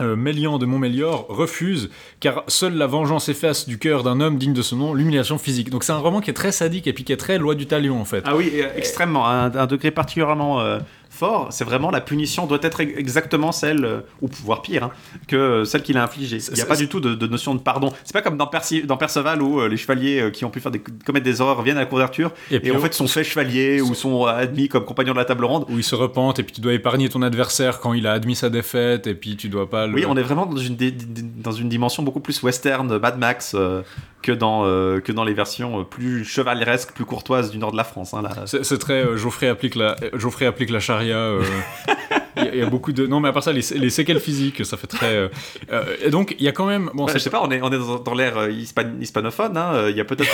euh, Mélian de Montmélior, refuse, car seule la vengeance efface du cœur d'un homme digne de ce nom l'humiliation physique. Donc c'est un roman qui est très sadique et puis qui est très loi du talion en fait.
Ah oui, euh, extrêmement, à un, un degré particulièrement euh, fort. C'est vraiment la punition doit être ex- exactement celle, euh, ou voire pire, hein, que euh, celle qu'il a infligée. Il n'y a pas du tout de, de notion de pardon. C'est pas comme dans, Percy- dans Perceval où euh, les chevaliers euh, qui ont pu faire des, commettre des horreurs viennent à la cour d'Arthur et,
puis,
en fait sont faits chevaliers ou sont admis comme compagnons de la table ronde.
Où il se repente et puis tu dois épargner ton adversaire quand il a admis sa défaite et puis tu dois pas le.
Oui, on est vraiment dans une, dans une dimension beaucoup plus western, Mad Max, euh, que, dans, euh, que dans les versions plus chevaleresques, plus courtoises du nord de la France. hein.
C'est très euh, Geoffrey applique la Geoffrey applique la charia. Euh, Il y, a- il y a beaucoup de non mais à part ça les, les séquelles physiques ça fait très euh, euh, et donc il y a quand même bon c'est
je sais pas, on est, on est dans, dans l'ère euh, hispan- hispanophone. hein, Il y a peut-être,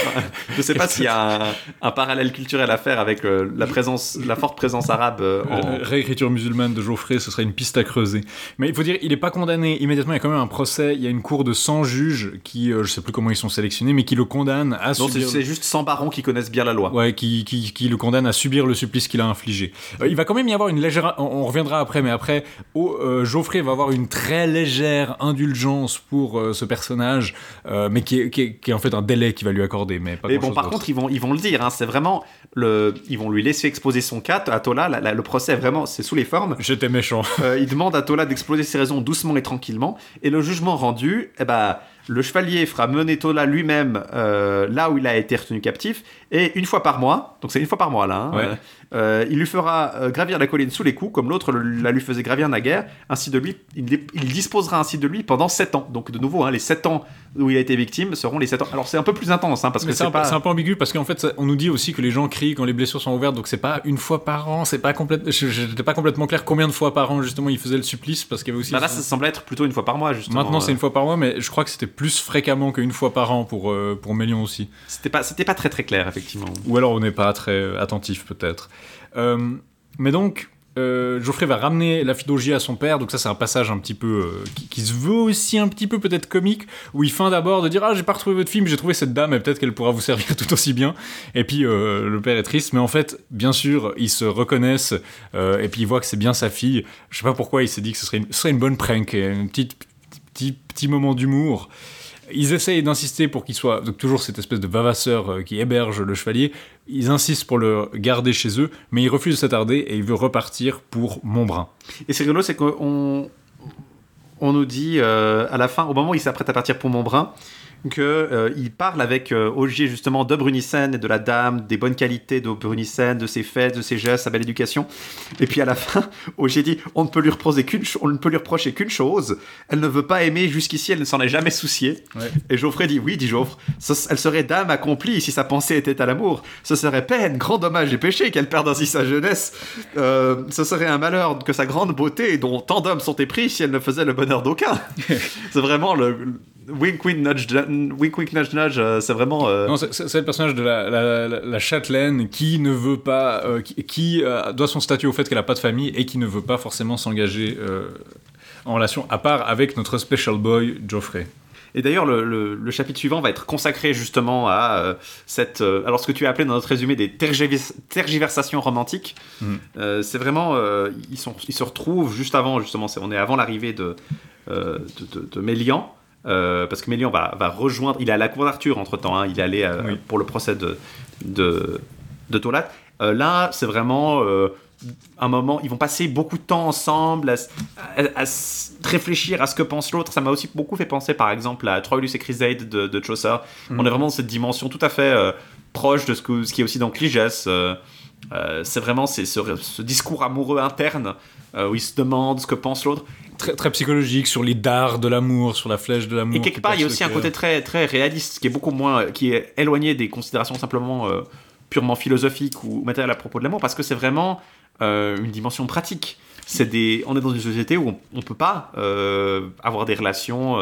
je sais pas s'il y a un, un parallèle culturel à faire avec euh, la présence, la forte présence arabe euh, en.
Réécriture musulmane de Geoffrey, ce serait une piste à creuser. Mais il faut dire, il n'est pas condamné immédiatement. Il y a quand même un procès. Il y a une cour de 100 juges qui, je sais plus comment ils sont sélectionnés, mais qui le condamnent à
Non, c'est
subir.
c'est juste 100 barons qui connaissent bien la loi.
Ouais, qui, qui, qui le condamne à subir le supplice qu'il a infligé. Il va quand même y avoir une légère. On, on reviendra après, mais après, oh, euh, Geoffrey va avoir une très légère indulgence pour euh, ce personnage, euh, mais qui est, qui, est, qui est en fait un délai qu'il va lui accorder. Mais pas
Mais bon, par contre, ils vont, ils vont le dire. hein, c'est vraiment le, ils vont lui laisser exposer son cas. À Tola, la- la- le procès vraiment, c'est sous les formes.
J'étais méchant.
Il demande à Tola d'exposer ses raisons doucement et tranquillement. Et le jugement rendu, eh ben, le chevalier fera mener Tola lui-même euh, là où il a été retenu captif. Et une fois par mois, donc c'est une fois par mois là, hein,
Ouais.
euh, euh, il lui fera euh, gravir la colline sous les coups, comme l'autre la lui faisait gravir naguère. Ainsi de lui, il, il disposera ainsi de lui pendant 7 ans. Donc de nouveau, hein, les 7 ans où il a été victime seront les 7 ans. Alors c'est un peu plus intense, hein, parce
Mais
que
c'est un,
c'est
peu-
pas.
c'est un peu ambigu parce qu'en fait, ça- on nous dit aussi que les gens crient quand les blessures sont ouvertes, donc c'est pas une fois par an, c'est pas complètement. J'étais pas complètement clair combien de fois par an justement il faisait le supplice parce qu'il y avait aussi.
Bah là, ça semble être plutôt une fois par mois, justement.
Maintenant, c'est
Euh,
une fois par mois, mais je crois que c'était plus fréquemment qu'une fois par an pour, euh, pour Mélion aussi.
C'était pas, pas très très clair, effectivement.
Ou alors on n'est pas très attentif, peut-être. Euh, mais donc, euh, Geoffrey va ramener la Philogie à son père, donc ça, c'est un passage un petit peu. euh, qui, se veut aussi un petit peu peut-être comique, où il feint d'abord de dire Ah, j'ai pas retrouvé votre mais j'ai trouvé cette dame, et peut-être qu'elle pourra vous servir tout aussi bien. Et puis, le père est triste, mais en fait, bien sûr, ils se reconnaissent, et puis ils voient que c'est bien sa fille. Je sais pas pourquoi il s'est dit que ce serait une, bonne prank, un petit, petit moment d'humour. Ils essayent d'insister pour qu'il soit toujours cette espèce de vavasseur euh, qui héberge le chevalier. Ils insistent pour le garder chez eux, mais il refuse de s'attarder et il veut repartir pour Montbrun.
Et c'est rigolo, c'est qu'on on nous dit euh, à la fin, au moment où il s'apprête à partir pour Montbrun, que euh, il parle avec euh, Ogier justement de Brunissen et de la dame, des bonnes qualités de Brunissen, de ses faits, de ses gestes, sa belle éducation. Et puis à la fin, Ogier dit on ne peut lui reprocher qu'une on ne peut lui reprocher qu'une chose, elle ne veut pas aimer jusqu'ici, elle ne s'en est jamais souciée.
Ouais.
Et Geoffrey dit oui, dit Geoffre, elle serait dame accomplie si sa pensée était à l'amour. Ce serait peine, grand dommage et péché qu'elle perde ainsi sa jeunesse. Euh, ce serait un malheur que sa grande beauté, dont tant d'hommes sont épris, si elle ne faisait le bonheur d'aucun. c'est vraiment le, wink wink nudge wink wink nudge nudge, euh, c'est vraiment. euh,
Non, c'est- le personnage de la, la, la- la châtelaine qui ne veut pas, euh, qui, qui, euh, doit son statut au fait qu'elle a pas de famille et qui ne veut pas forcément s'engager euh, en relation à part avec notre special boy Geoffrey.
Et d'ailleurs, le, le- le chapitre suivant va être consacré justement à euh, cette. euh, alors, ce que tu as appelé dans notre résumé des tergiversations romantiques, euh, c'est vraiment. euh, ils, sont, ils se retrouvent juste avant, justement, on est avant l'arrivée de, euh, de, de- de Mélian. Euh, parce que Mélian va, va rejoindre. Il est à la cour d'Arthur entre temps, il est allé euh,
Oui.
pour le procès de, de, de Tolat. Euh, là, c'est vraiment un moment. Ils vont passer beaucoup de temps ensemble à, réfléchir à ce que pense l'autre. Ça m'a aussi beaucoup fait penser, par exemple, à Troilus et Chrysade de, de Chaucer.
Mhm.
On est vraiment dans cette dimension tout à fait proche de ce, que, ce qui est aussi dans Cligès. Euh, c'est vraiment c'est ce, ce discours amoureux interne euh, où il se demande ce que pense l'autre.
Très, très psychologique sur les dards de l'amour, sur la flèche de l'amour.
Et quelque part, il y a aussi un côté très, très réaliste, qui est beaucoup moins, qui est éloigné des considérations simplement euh, purement philosophiques ou matérielles à propos de l'amour, parce que c'est vraiment euh, une dimension pratique. C'est des, on est dans une société où on, ne peut pas euh, avoir des relations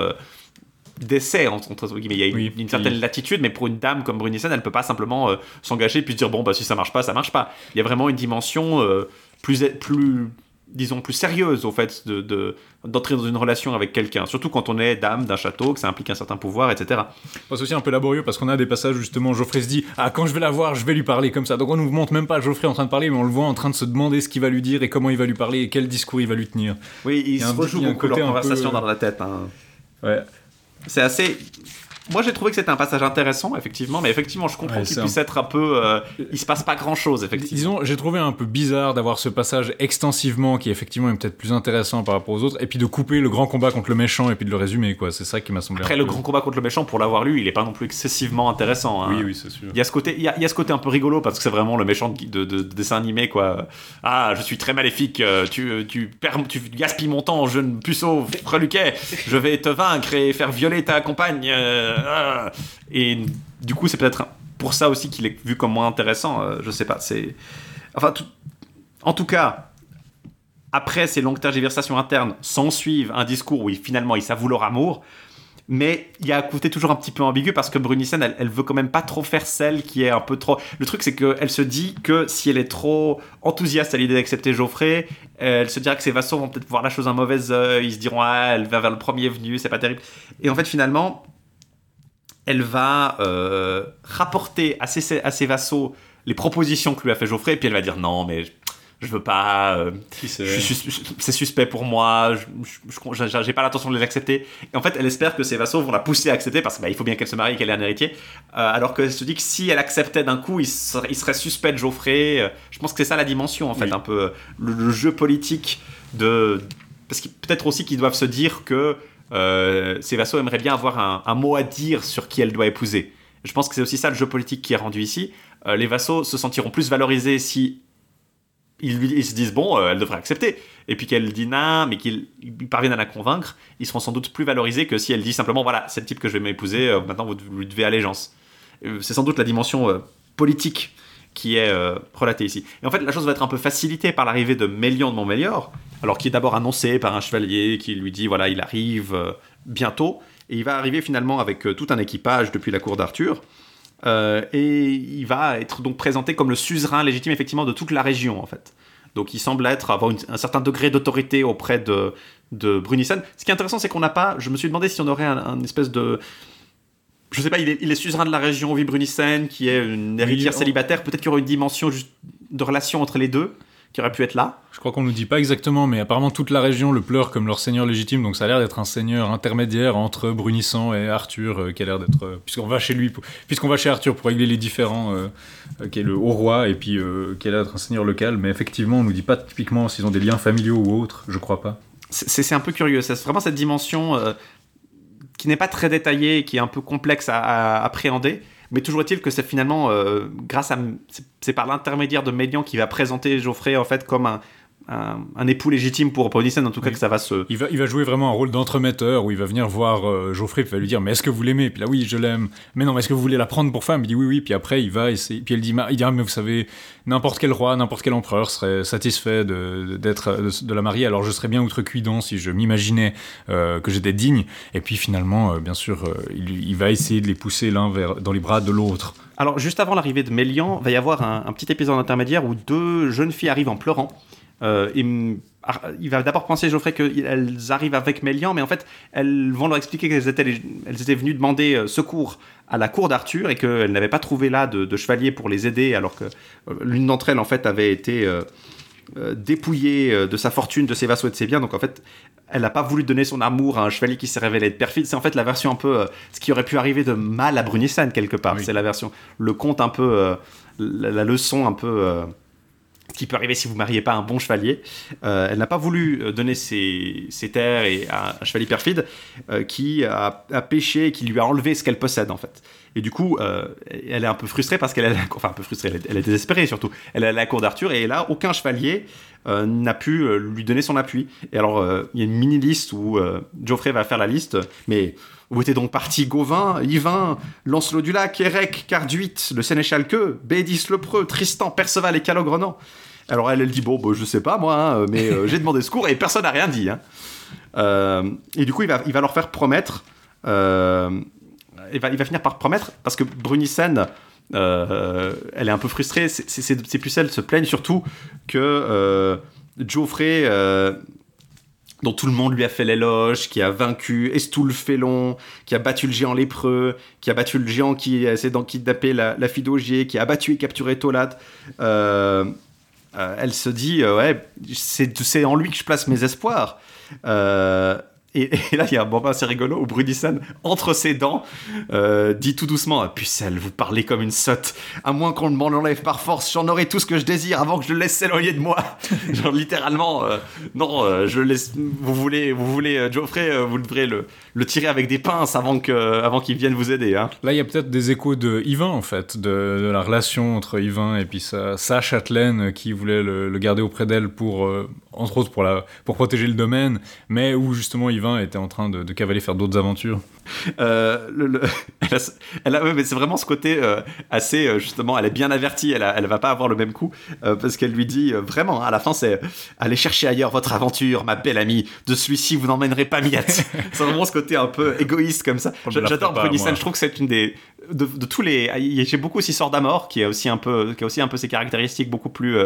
d'essai entre, entre guillemets. Il y a une,
Oui,
une certaine
oui.
latitude, mais pour une dame comme Brunissen, elle peut pas simplement euh, s'engager puis se dire bon bah si ça marche pas, ça marche pas. Il y a vraiment une dimension euh, plus, plus disons plus sérieuse au fait de de- d'entrer dans une relation avec quelqu'un, surtout quand on est dame d'un château, que ça implique un certain pouvoir, etc.
Bon, C'est aussi un peu laborieux parce qu'on a des passages où justement Geoffrey se dit Ah, quand je vais la voir, je vais lui parler comme ça. Donc on nous montre même pas Geoffrey en train de parler, mais on le voit en train de se demander ce qu'il va lui dire et comment il va lui parler et quel discours il va lui tenir.
Oui,
Il
se
un
beaucoup leur conversation
peu-
dans la tête. hein.
Ouais.
C'est assez. Moi, j'ai trouvé que c'était un passage intéressant, effectivement, mais effectivement, je comprends
Ouais,
qu'il puisse
un-
être un peu. euh, il se passe pas grand chose, effectivement.
Disons, j'ai trouvé un peu bizarre d'avoir ce passage extensivement qui effectivement est peut-être plus intéressant par rapport aux autres, et puis de couper le grand combat contre le méchant et puis de le résumer, quoi. C'est ça qui m'a semblé.
Après, le
peu-
grand combat contre le méchant, pour l'avoir lu, il est pas non plus excessivement intéressant. hein.
Oui, oui, c'est sûr.
Il y, a ce côté, il, y a, il y a ce côté un peu rigolo parce que c'est vraiment le méchant de, de- de- de dessin animé quoi. Ah, je suis très maléfique, euh, tu, tu, perds, tu gaspilles mon temps, jeune puceau, freluquet, je vais te vaincre et faire violer ta compagne. euh, ah. Et du coup, c'est peut-être pour ça aussi qu'il est vu comme moins intéressant, euh, je sais pas. Enfin, en tout cas. Après ces longues tergiversations internes, s'ensuivent un discours où il- finalement il s'avoue leur amour, mais il y a un côté toujours un petit peu ambigu parce que Brunissen, elle, elle veut quand même pas trop faire celle qui est un peu trop. Le truc, c'est qu'elle se dit que si elle est trop enthousiaste à l'idée d'accepter Geoffrey, elle se dira que ses vassaux vont peut-être voir la chose d'un mauvais œil, ils se diront ah elle va vers le premier venu, c'est pas terrible. Et en fait, finalement, elle va euh, rapporter à ses, à ses vassaux les propositions que lui a fait Geoffrey, et puis elle va dire non mais je, veux pas. euh, c'est suspect pour moi, je- j'ai pas l'intention de les accepter. Et en fait, elle espère que ses vassaux vont la pousser à accepter parce qu'il faut bien qu'elle se marie et qu'elle ait un héritier. Euh, alors qu'elle se dit que si elle acceptait d'un coup, il serait, il serait suspect de Geoffrey. Je pense que c'est ça la dimension, en fait,
Oui.
un peu le, le jeu politique de. Parce que peut-être aussi qu'ils doivent se dire que euh, vassaux aimeraient bien avoir un, mot à dire sur qui elle doit épouser. Je pense que c'est aussi ça le jeu politique qui est rendu ici. Euh, les vassaux se sentiront plus valorisés si ils, se disent bon, euh, elle devrait accepter. Et puis qu'elle dit non, mais qu'ils ils parviennent à la convaincre, ils seront sans doute plus valorisés que si elle dit simplement voilà, c'est le type que je vais m'épouser, euh, maintenant vous, lui devez allégeance. C'est sans doute la dimension politique qui est euh, relatée ici. Et en fait, la chose va être un peu facilitée par l'arrivée de Mélian de Montmélior, alors qui est d'abord annoncé par un chevalier qui lui dit voilà, il arrive euh, bientôt, et il va arriver finalement avec euh, tout un équipage depuis la cour d'Arthur. Euh, et il va être donc présenté comme le suzerain légitime effectivement de toute la région en fait. Donc il semble être avoir un certain degré d'autorité auprès de, de Brunissen. Ce qui est intéressant, c'est qu'on n'a pas. Je me suis demandé si on aurait un, un espèce de. Je sais pas, il est, il est suzerain de la région Ovi Brunissen, qui est une héritière célibataire. Peut-être qu'il y aurait une dimension juste de relation entre les deux qui aurait pu être là.
Je crois qu'on nous dit pas exactement, mais apparemment toute la région le pleure comme leur seigneur légitime, donc ça a l'air d'être un seigneur intermédiaire entre Brunissant et Arthur, euh, qui a l'air d'être. euh, puisqu'on va chez lui, pour- puisqu'on va chez Arthur pour régler les différends, euh, qui est le haut roi, et puis euh, qui a l'air d'être un seigneur local, mais effectivement, on nous dit pas typiquement s'ils ont des liens familiaux ou autres, je crois pas.
c'est c'est un peu curieux. C'est vraiment cette dimension qui n'est pas très détaillée, qui est un peu complexe à, appréhender. Mais toujours est-il que c'est finalement, euh, grâce à, c'est- par l'intermédiaire de Mélian qui va présenter Geoffrey en fait comme un, un, un époux légitime pour Nyssen, en tout cas
Oui.
que ça va se.
Il va, il va jouer vraiment un rôle d'entremetteur où il va venir voir euh, Geoffrey puis il va lui dire mais est-ce que vous l'aimez? Puis là oui je l'aime mais non mais est-ce que vous voulez la prendre pour femme? Il dit oui oui puis après il va essayer puis elle dit il dit ah, mais vous savez n'importe quel roi n'importe quel empereur serait satisfait de d'être de, de la marier alors je serais bien outrecuidant si je m'imaginais euh, que j'étais digne et puis finalement euh, bien sûr euh, il, il va essayer de les pousser l'un vers dans les bras de l'autre
Alors, juste avant l'arrivée de Mélian, va y avoir un, un petit épisode intermédiaire où deux jeunes filles arrivent en pleurant. Euh, ah, il va d'abord penser, Geoffrey, qu'elles arrivent avec Mélian, mais en fait, elles vont leur expliquer qu'elles étaient, les- elles étaient venues demander euh, secours à la cour d'Arthur et qu'elles n'avaient pas trouvé là de, de chevalier pour les aider, alors que euh, l'une d'entre elles, en fait, avait été euh, dépouillée de sa fortune, de ses vassaux et de ses biens. Donc, en fait, elle n'a pas voulu donner son amour à un chevalier qui s'est révélé être perfide. C'est en fait la version un peu. euh, ce qui aurait pu arriver de mal à Brunissen, quelque part.
Oui.
C'est la version. Le conte un peu. euh, la, la leçon un peu. Qui peut arriver si vous mariez pas un bon chevalier. Euh, elle n'a pas voulu euh, donner ses, ses terres et à un chevalier perfide euh, qui a, a péché qui lui a enlevé ce qu'elle possède en fait. Et du coup, elle est un peu frustrée parce qu'elle est, enfin un peu frustrée, elle est, elle est désespérée surtout. Elle est à la cour d'Arthur et là, aucun chevalier n'a pu lui donner son appui. Et alors, il y a une mini liste où Geoffrey va faire la liste, mais où était donc parti Gauvin, Yvain, Lancelot du Lac, Érec, Carduit, le sénéchal Queux, Bédis le Preux, Tristan, Perceval et Calogrenant. Alors elle, elle dit bon, bah, je sais pas moi, hein, mais euh, j'ai demandé secours et personne n'a rien dit. hein. Euh, et du coup, il va, il va leur faire promettre. euh, il, va, il va finir par promettre parce que Brunissen, elle est un peu frustrée. Ses pucelles se plaignent surtout que Geoffrey. Dont tout le monde lui a fait l'éloge, qui a vaincu Estoul Félon, qui a battu le géant lépreux, qui a battu le géant qui essaie d'en kidnapper la, la fille d'Augier, qui a battu et capturé Tolat. Euh, euh, elle se dit, euh, ouais, c'est en lui que je place mes espoirs. Et, là, il y a un moment assez rigolo où Brunissen, entre ses dents, euh, dit tout doucement Pucelle, vous parlez comme une sotte. À moins qu'on m'en enlève par force, j'en aurai tout ce que je désire avant que je le laisse s'éloigner de moi. Genre, littéralement, euh, non, euh, je laisse. Vous voulez, vous voulez euh, Geoffrey, vous devrez le, tirer avec des pinces avant qu'il avant qu'il vienne vous aider. Hein.
Là, il y a peut-être des échos de Yvain, en fait, de, la relation entre Yvain et puis sa, sa châtelaine qui voulait le, garder auprès d'elle pour, entre autres, pour, la, pour protéger le domaine, mais où justement Yvain était en train de, de cavaler faire d'autres aventures.
Euh, le- le- elle a, elle a- ouais, mais c'est vraiment ce côté euh, assez euh, justement elle est bien avertie elle, a- elle va pas avoir le même coup parce qu'elle lui dit vraiment à la fin c'est allez chercher ailleurs votre aventure ma belle amie de celui-ci vous n'emmènerez pas miette c'est vraiment ce côté un peu égoïste comme ça j'adore
moi.
je trouve que c'est une des de, de tous les j'ai beaucoup aussi Sordamore qui a aussi un peu qui a aussi un peu ses caractéristiques beaucoup plus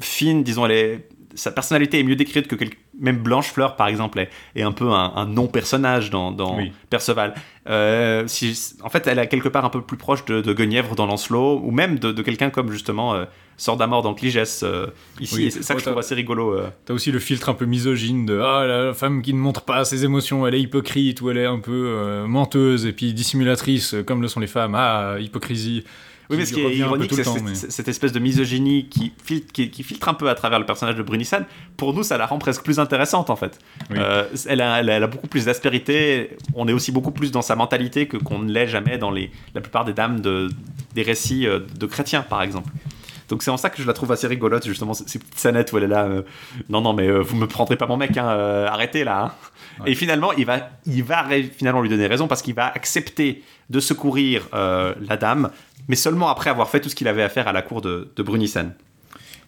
fines disons elle est sa personnalité est mieux décrite que même Blanche-Fleur, par exemple, est, est un peu un, un non-personnage dans, dans
Oui.
Perceval. Euh, si, en fait, elle est quelque part un peu plus proche de, de Guenièvre dans Lancelot, ou même de, de quelqu'un comme justement euh, Sordamore dans Cligès. euh, ici,
Oui.
c'est ça que
Ouais,
je trouve assez rigolo. euh.
T'as aussi le filtre un peu misogyne de ah la femme qui ne montre pas ses émotions, elle est hypocrite ou elle est un peu euh, menteuse et puis dissimulatrice comme le sont les femmes. Ah hypocrisie.
Oui, mais ce qui est ironique, c'est
mais-
cette espèce de misogynie qui filtre, qui, qui filtre un peu à travers le personnage de Brunissen. Pour nous, ça la rend presque plus intéressante, en fait.
Oui.
Euh, elle, a, elle beaucoup plus d'aspérité. On est aussi beaucoup plus dans sa mentalité que qu'on ne l'est jamais dans les, la plupart des dames de, des récits euh, de chrétiens, par exemple. Donc c'est en ça que je la trouve assez rigolote, justement, ces petites scénettes où elle est là. euh, non, non, mais euh, vous me prendrez pas mon mec, hein, euh, arrêtez là. hein. Et finalement, il va, il va finalement lui donner raison parce qu'il va accepter de secourir euh, la dame, mais seulement après avoir fait tout ce qu'il avait à faire à la cour de, de Brunissen.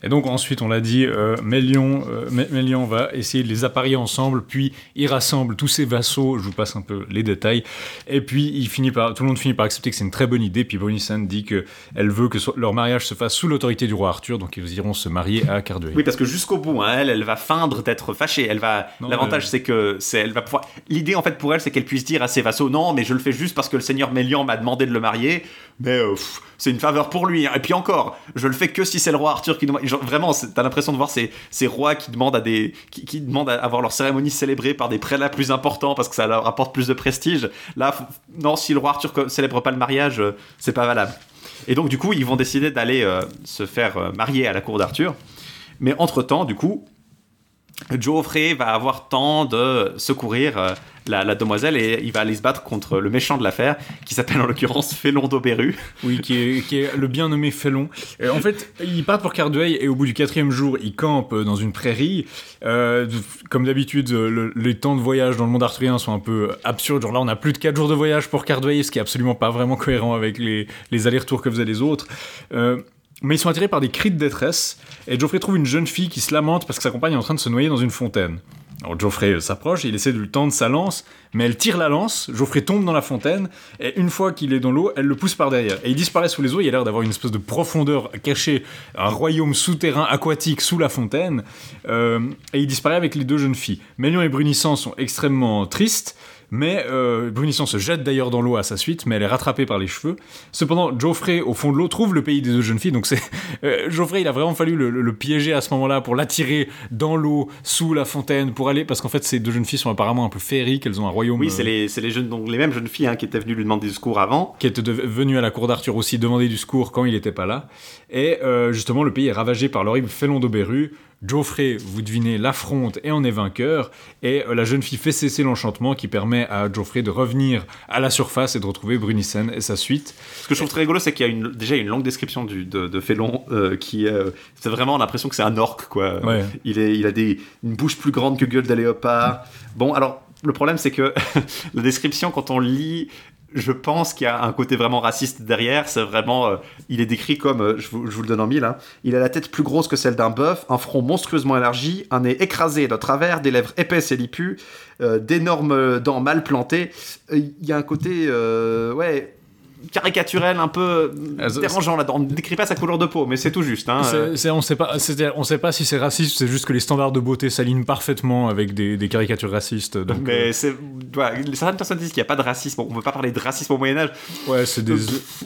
Et donc ensuite, on l'a dit, euh, Mélion, euh, Mélion va essayer de les apparier ensemble, puis il rassemble tous ses vassaux, je vous passe un peu les détails, et puis il finit par, tout le monde finit par accepter que c'est une très bonne idée, puis Brunissen dit que elle veut que so- leur mariage se fasse sous l'autorité du roi Arthur, donc ils iront se marier à Cardueil.
Oui, parce que jusqu'au bout, hein, elle, elle va feindre d'être fâchée. Elle va. L'avantage,
euh,
c'est que c'est, elle va pouvoir. L'idée, en fait, pour elle, c'est qu'elle puisse dire à ses vassaux, non, mais je le fais juste parce que le seigneur Mélian m'a demandé de le marier. Mais euh, c'est une faveur pour lui. hein. Et puis encore, je le fais que si c'est le roi Arthur qui demande. Vraiment, t'as l'impression de voir ces, rois qui demandent à avoir leur cérémonie célébrée par des prélats plus importants parce que ça leur apporte plus de prestige. Là, non, si le roi Arthur célèbre pas le mariage, euh, c'est pas valable. Et donc, du coup, ils vont décider d'aller euh, se faire marier à la cour d'Arthur. Mais entre-temps, du coup, Geoffrey va avoir temps de secourir euh, la, demoiselle et il va aller se battre contre le méchant de l'affaire, qui s'appelle en l'occurrence Félon d'Auberu.
Oui, qui est, le bien nommé Félon. Euh, en fait, il part pour Cardeuil et au bout du quatrième jour, il campe dans une prairie. Euh, comme d'habitude, le- les temps de voyage dans le monde arthurien sont un peu absurdes. Genre là, on a plus de 4 jours de voyage pour Cardeuil, ce qui est absolument pas vraiment cohérent avec les, allers-retours que faisaient les autres. Euh, mais ils sont attirés par des cris de détresse et Geoffrey trouve une jeune fille qui se lamente parce que sa compagne est en train de se noyer dans une fontaine. Alors Geoffrey euh, s'approche, il essaie de lui tendre sa lance, mais elle tire la lance, Geoffrey tombe dans la fontaine, et une fois qu'il est dans l'eau, elle le pousse par derrière. Et il disparaît sous les eaux, il a l'air d'avoir une espèce de profondeur cachée, un royaume souterrain aquatique sous la fontaine, euh, et il disparaît avec les deux jeunes filles. Mélion et Brunissant sont extrêmement tristes, mais euh, Brunissant se jette d'ailleurs dans l'eau à sa suite, mais elle est rattrapée par les cheveux. Cependant, Geoffrey, au fond de l'eau, trouve le pays des deux jeunes filles. Donc c'est euh, Geoffrey, il a vraiment fallu le, le- le piéger à ce moment-là pour l'attirer dans l'eau, sous la fontaine, pour aller, parce qu'en fait, ces deux jeunes filles sont apparemment un peu féeriques. Elles ont un royaume
Oui,
euh,
c'est les, jeunes, donc, les mêmes jeunes filles hein, qui étaient venues lui demander du secours avant.
qui était dev- venu à la cour d'Arthur aussi demander du secours quand il n'était pas là. Et euh, justement, le pays est ravagé par l'horrible félon d'Auberu. Geoffrey, vous devinez, l'affronte et en est vainqueur. Et euh, la jeune fille fait cesser l'enchantement qui permet à Geoffrey de revenir à la surface et de retrouver Brunissen et sa suite.
Ce que je trouve très rigolo, c'est qu'il y a une, déjà une longue description du, de, de Félon euh, qui euh, c'est vraiment l'impression que c'est un orque quoi.
Ouais.
Il, est, il a des, une bouche plus grande que gueule de léopard. Bon, alors le problème c'est que la description quand on lit. Je pense qu'il y a un côté vraiment raciste derrière. C'est vraiment, euh, il est décrit comme, euh, je, vous, le donne en mille. hein. Il a la tête plus grosse que celle d'un bœuf, un front monstrueusement élargi, un nez écrasé de travers, des lèvres épaisses et lipues, euh, d'énormes dents mal plantées. Il y a un côté, ouais, caricaturel, un peu
Ah, ça-
dérangeant là-dedans. On ne décrit pas sa couleur de peau, mais c'est tout juste. Hein.
C'est- c'est- on sait pas, c'est- on sait pas si c'est raciste, c'est juste que les standards de beauté s'alignent parfaitement avec des, des caricatures racistes. Donc,
mais c'est, voilà, certaines personnes disent qu'il n'y a pas de racisme. On ne peut pas parler de racisme au Moyen Âge.
euh, ouais, c'est des,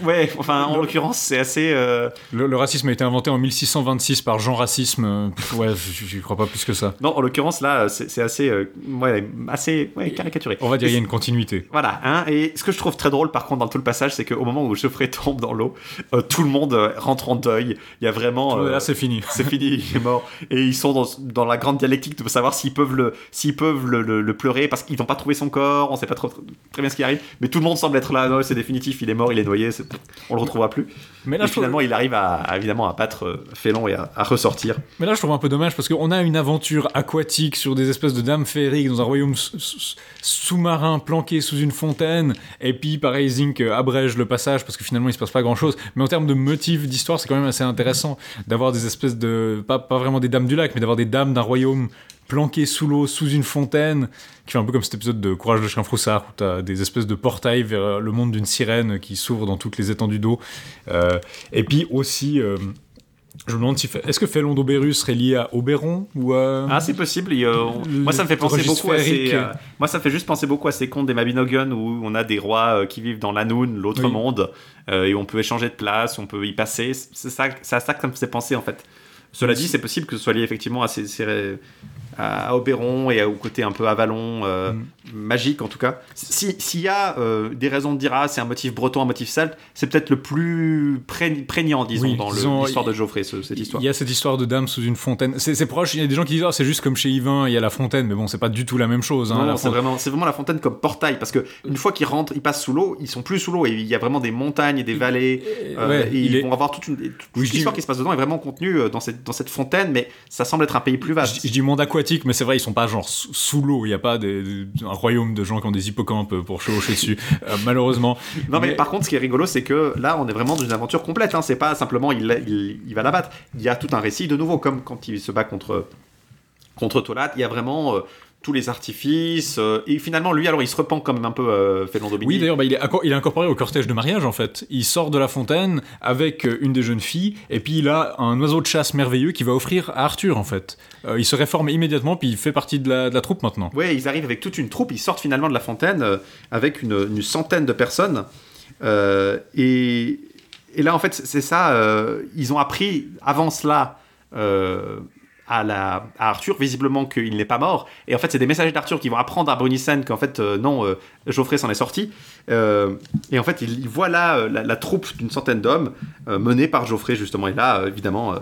Ouais, enfin, en l'occurrence, c'est assez. euh,
le, le racisme a été inventé en 1626 par Jean Racisme. Euh, Ouais, je je crois pas plus que ça.
Non, en l'occurrence, là, c'est, c'est assez, euh, ouais, assez ouais, caricaturé.
On va dire qu'il y a une continuité.
Voilà, hein, et ce que je trouve très drôle par contre dans tout le passage, c'est qu'au moment où Geoffrey tombe dans l'eau, euh, tout le monde euh, rentre en deuil. Il y a vraiment. euh,
Là, c'est fini.
c'est fini, il est mort. Et ils sont dans, dans la grande dialectique de savoir s'ils peuvent le, s'ils peuvent le, le- le pleurer parce qu'ils n'ont pas trouvé son corps, on sait pas trop, très bien ce qui arrive. Mais tout le monde semble être là, non, c'est définitif, il est mort, il est noyé, c'est- on le retrouvera plus.
Mais là,
Et
trouve-
finalement, il arrive à, à, évidemment à battre euh, Félon et à, à ressortir.
Mais là, je trouve un peu dommage parce qu'on a une aventure aquatique sur des espèces de dames féeriques dans un royaume sous-marin planqué sous une fontaine. Et puis, pareil, Zink euh, le passage parce que finalement, il se passe pas grand-chose. Mais en termes de motifs d'histoire, c'est quand même assez intéressant d'avoir des espèces de. Pas, pas vraiment des dames du lac, mais d'avoir des dames d'un royaume planqué sous l'eau, sous une fontaine, qui fait un peu comme cet épisode de Courage de chien froussard, où t'as des espèces de portails vers le monde d'une sirène qui s'ouvrent dans toutes les étendues d'eau. Euh, et puis aussi, euh, je me demande si... Est-ce que Félon d'Auberu serait lié à Oberon ou à...
Ah, c'est possible. il, euh, on-
Le-
moi, ça me fait penser beaucoup à ces, euh, moi, ça me fait juste penser beaucoup à ces contes des Mabinogion où on a des rois euh, qui vivent dans l'Anoun, l'autre
Oui.
monde, euh, et on peut échanger de place, on peut y passer. C'est ça, c'est à ça que ça me faisait penser en fait. Cela dit, c'est possible que ce soit lié effectivement à, ces, ces- à Oberon et au côté un peu Avalon, euh,
Mm.
magique en tout cas. Si- S'il y a euh, des raisons de dire ah c'est un motif breton, un motif celte, c'est peut-être le plus pré- prégnant disons
Oui,
dans l'histoire de Geoffrey, ce- cette histoire.
Il y a cette histoire de dame sous une fontaine. C'est proche, il y a des gens qui disent, Ah, c'est juste comme chez Yvain, il y a la fontaine, mais bon, c'est pas du tout la même chose. hein,
Non,
la
non, c'est vraiment, vraiment la fontaine comme portail parce que une fois qu'ils rentrent, ils passent sous l'eau, ils sont plus sous l'eau et il y a vraiment des montagnes et des vallées. euh,
ouais,
et
il
ils
est-
vont avoir toute une toute
Oui,
l'histoire
dis-
qui se passe dedans est vraiment contenue euh, dans cette dans cette fontaine, mais ça semble être un pays plus vaste.
Je, je dis monde mais c'est vrai, ils sont pas genre sous, sous l'eau. Il y a pas des- des- un royaume de gens qui ont des hippocampes pour chevaucher dessus, euh, malheureusement.
Non mais, par contre, ce qui est rigolo, c'est que là, on est vraiment dans une aventure complète. Hein. C'est pas simplement il, il, il va la battre. Il y a tout un récit de nouveau, comme quand il se bat contre contre Tolat. Il y a vraiment euh, tous les artifices euh, et finalement lui, alors il se repent quand même un peu euh, Félon Domini.
Oui, d'ailleurs, bah, il, est accor- il est incorporé au cortège de mariage, en fait. Il sort de la fontaine avec euh, une des jeunes filles, et puis il a un oiseau de chasse merveilleux qui va offrir à Arthur, en fait. Euh, il se réforme immédiatement, puis il fait partie de la, de la troupe maintenant.
Ouais, ils arrivent avec toute une troupe, ils sortent finalement de la fontaine avec une, une centaine de personnes. Et, et là, en fait, c'est ça, ils ont appris avant cela à, la, Arthur, visiblement qu'il n'est pas mort. Et en fait, c'est des messagers d'Arthur qui vont apprendre à Brunissen qu'en fait, euh, non, euh, Geoffrey s'en est sorti. Euh, et en fait, ils, ils voient là la, troupe d'une centaine d'hommes menée par Geoffrey, justement. Et là, évidemment,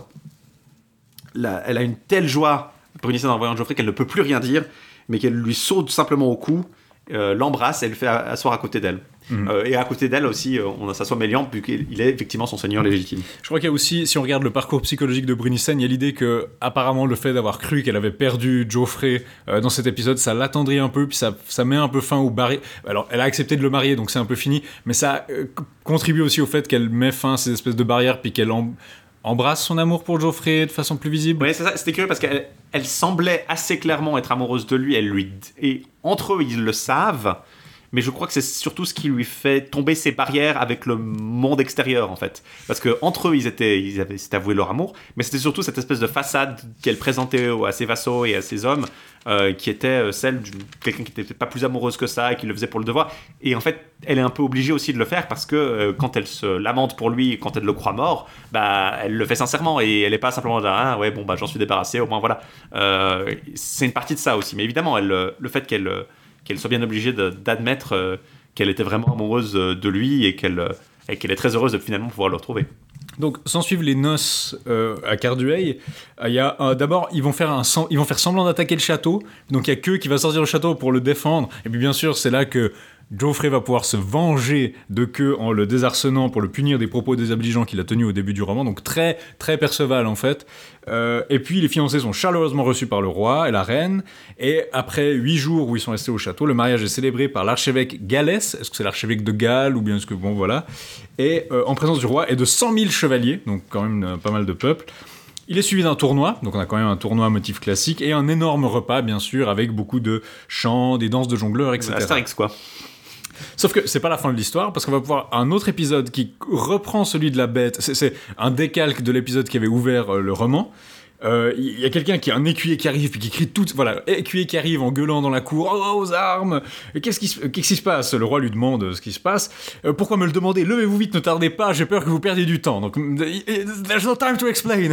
elle a une telle joie Brunissane en voyant Geoffrey qu'elle ne peut plus rien dire, mais qu'elle lui saute simplement au cou, l'embrasse et le fait asseoir à côté d'elle.
Mhm.
Euh, et à côté d'elle aussi, euh, on s'assoit Mélian, puisqu'il est effectivement son seigneur légitime.
Je crois qu'il y a aussi, si on regarde le parcours psychologique de Brunissen, il y a l'idée que, apparemment, le fait d'avoir cru qu'elle avait perdu Geoffrey euh, dans cet épisode, ça l'attendrit un peu, puis ça, ça met un peu fin au barré. Alors, elle a accepté de le marier, donc c'est un peu fini, mais ça euh, contribue aussi au fait qu'elle met fin à ces espèces de barrières, puis qu'elle em- embrasse son amour pour Geoffrey de façon plus visible.
Oui, c'est ça, c'était curieux parce qu'elle elle semblait assez clairement être amoureuse de lui, elle lui et entre eux ils le savent, mais je crois que c'est surtout ce qui lui fait tomber ses barrières avec le monde extérieur en fait, parce que entre eux ils étaient ils avaient avoué leur amour, mais c'était surtout cette espèce de façade qu'elle présentait à ses vassaux et à ses hommes, euh, qui était euh, celle de quelqu'un qui n'était pas plus amoureuse que ça, et qui le faisait pour le devoir, et en fait elle est un peu obligée aussi de le faire parce que euh, quand elle se lamente pour lui, quand elle le croit mort, bah elle le fait sincèrement et elle n'est pas simplement là, ah ouais bon bah j'en suis débarrassé, au moins voilà. C'est une partie de ça aussi, mais évidemment le fait qu'elle qu'elle soit bien obligée d'admettre euh, qu'elle était vraiment amoureuse euh, de lui et qu'elle euh, et qu'elle est très heureuse de finalement pouvoir le retrouver.
Donc, s'en suivent les noces à Cardueil. Il euh, d'abord, ils vont faire ils vont faire semblant d'attaquer le château. Donc, il y a que qui va sortir du château pour le défendre. Et puis, bien sûr, c'est là que Geoffrey va pouvoir se venger de que en le désarçonnant pour le punir des propos désobligeants qu'il a tenus au début du roman. Donc, très très Perceval en fait. Euh, et puis, les fiancés sont chaleureusement reçus par le roi et la reine. Et après huit jours où ils sont restés au château, le mariage est célébré par l'archevêque Galès. Est-ce que c'est l'archevêque de Galles ou bien est-ce que bon voilà. Et euh, en présence du roi et de 100 000 chevaliers, donc quand même euh, pas mal de peuple. Il est suivi d'un tournoi, donc on a quand même un tournoi à motif classique, et un énorme repas, bien sûr, avec beaucoup de chants, des danses de jongleurs, etc.
Astérix quoi.
Sauf que c'est pas la fin de l'histoire, parce qu'on va pouvoir un autre épisode qui reprend celui de la bête. C'est- un décalque de l'épisode qui avait ouvert euh, le roman. Euh, Il y a quelqu'un qui a un écuyer qui arrive puis qui crie tout voilà écuyer qui arrive en gueulant dans la cour oh, aux armes. Et qu'est-ce qui se- qu'est-ce qui se passe? Le roi lui demande ce qui se passe. Euh, pourquoi me le demander levez-vous vite ne tardez pas j'ai peur que vous perdiez du temps. Donc mm, there's no time to explain.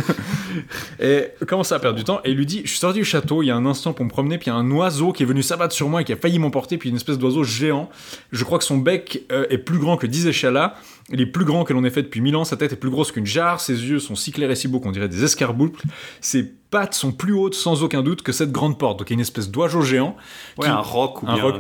Et comment ça à perdre du temps? Et il lui dit Je suis sorti du château il y a un instant pour me promener, puis il y a un oiseau qui est venu s'abattre sur moi et qui a failli m'emporter, puis une espèce d'oiseau géant. Je crois que son bec euh, est plus grand que 10 échalas. Il est plus grand que l'on ait fait depuis mille ans. Sa tête est plus grosse qu'une jarre. Ses yeux sont si clairs et si beaux qu'on dirait des escarboucles. Ses pattes sont plus hautes sans aucun doute que cette grande porte. Donc il y a une espèce d'oiseau géant.
Ouais,
qui-
un roc ou
un
bien un.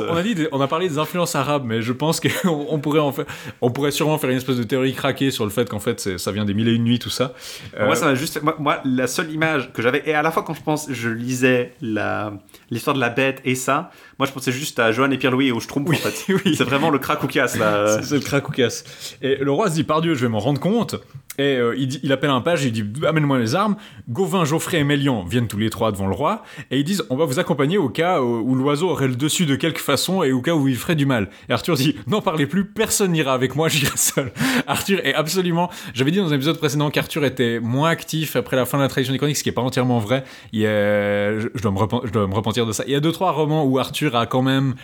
On, on a dit, des- on a parlé des influences arabes, mais je pense qu'on on pourrait en faire, on pourrait sûrement faire une espèce de théorie craquée sur le fait qu'en fait ça vient des mille et une nuits tout ça. Euh,
Moi, ça m'a juste. Moi, moi, la seule image que j'avais, et à la fois quand je pense, je lisais la l'histoire de la bête et ça, moi je pensais juste à Johan et Pierre-Louis et au Schtroumpf en fait.
oui.
C'est vraiment le krakoukas là.
C'est- le cracoucas. Et le roi se dit, par Dieu, je vais m'en rendre compte. Et euh, il, appelle un page, il dit, amène-moi les armes. Gauvin, Geoffrey et Mélian viennent tous les trois devant le roi. Et ils disent, on va vous accompagner au cas où, où l'oiseau aurait le dessus de quelque façon et au cas où il ferait du mal. Et Arthur dit, n'en parlez plus, personne n'ira avec moi, j'irai seul. Arthur est absolument... J'avais dit dans un épisode précédent qu'Arthur était moins actif après la fin de la tradition des chroniques, ce qui est pas entièrement vrai. Il je, me je dois me repentir de ça. Il y a deux, trois romans où Arthur a quand même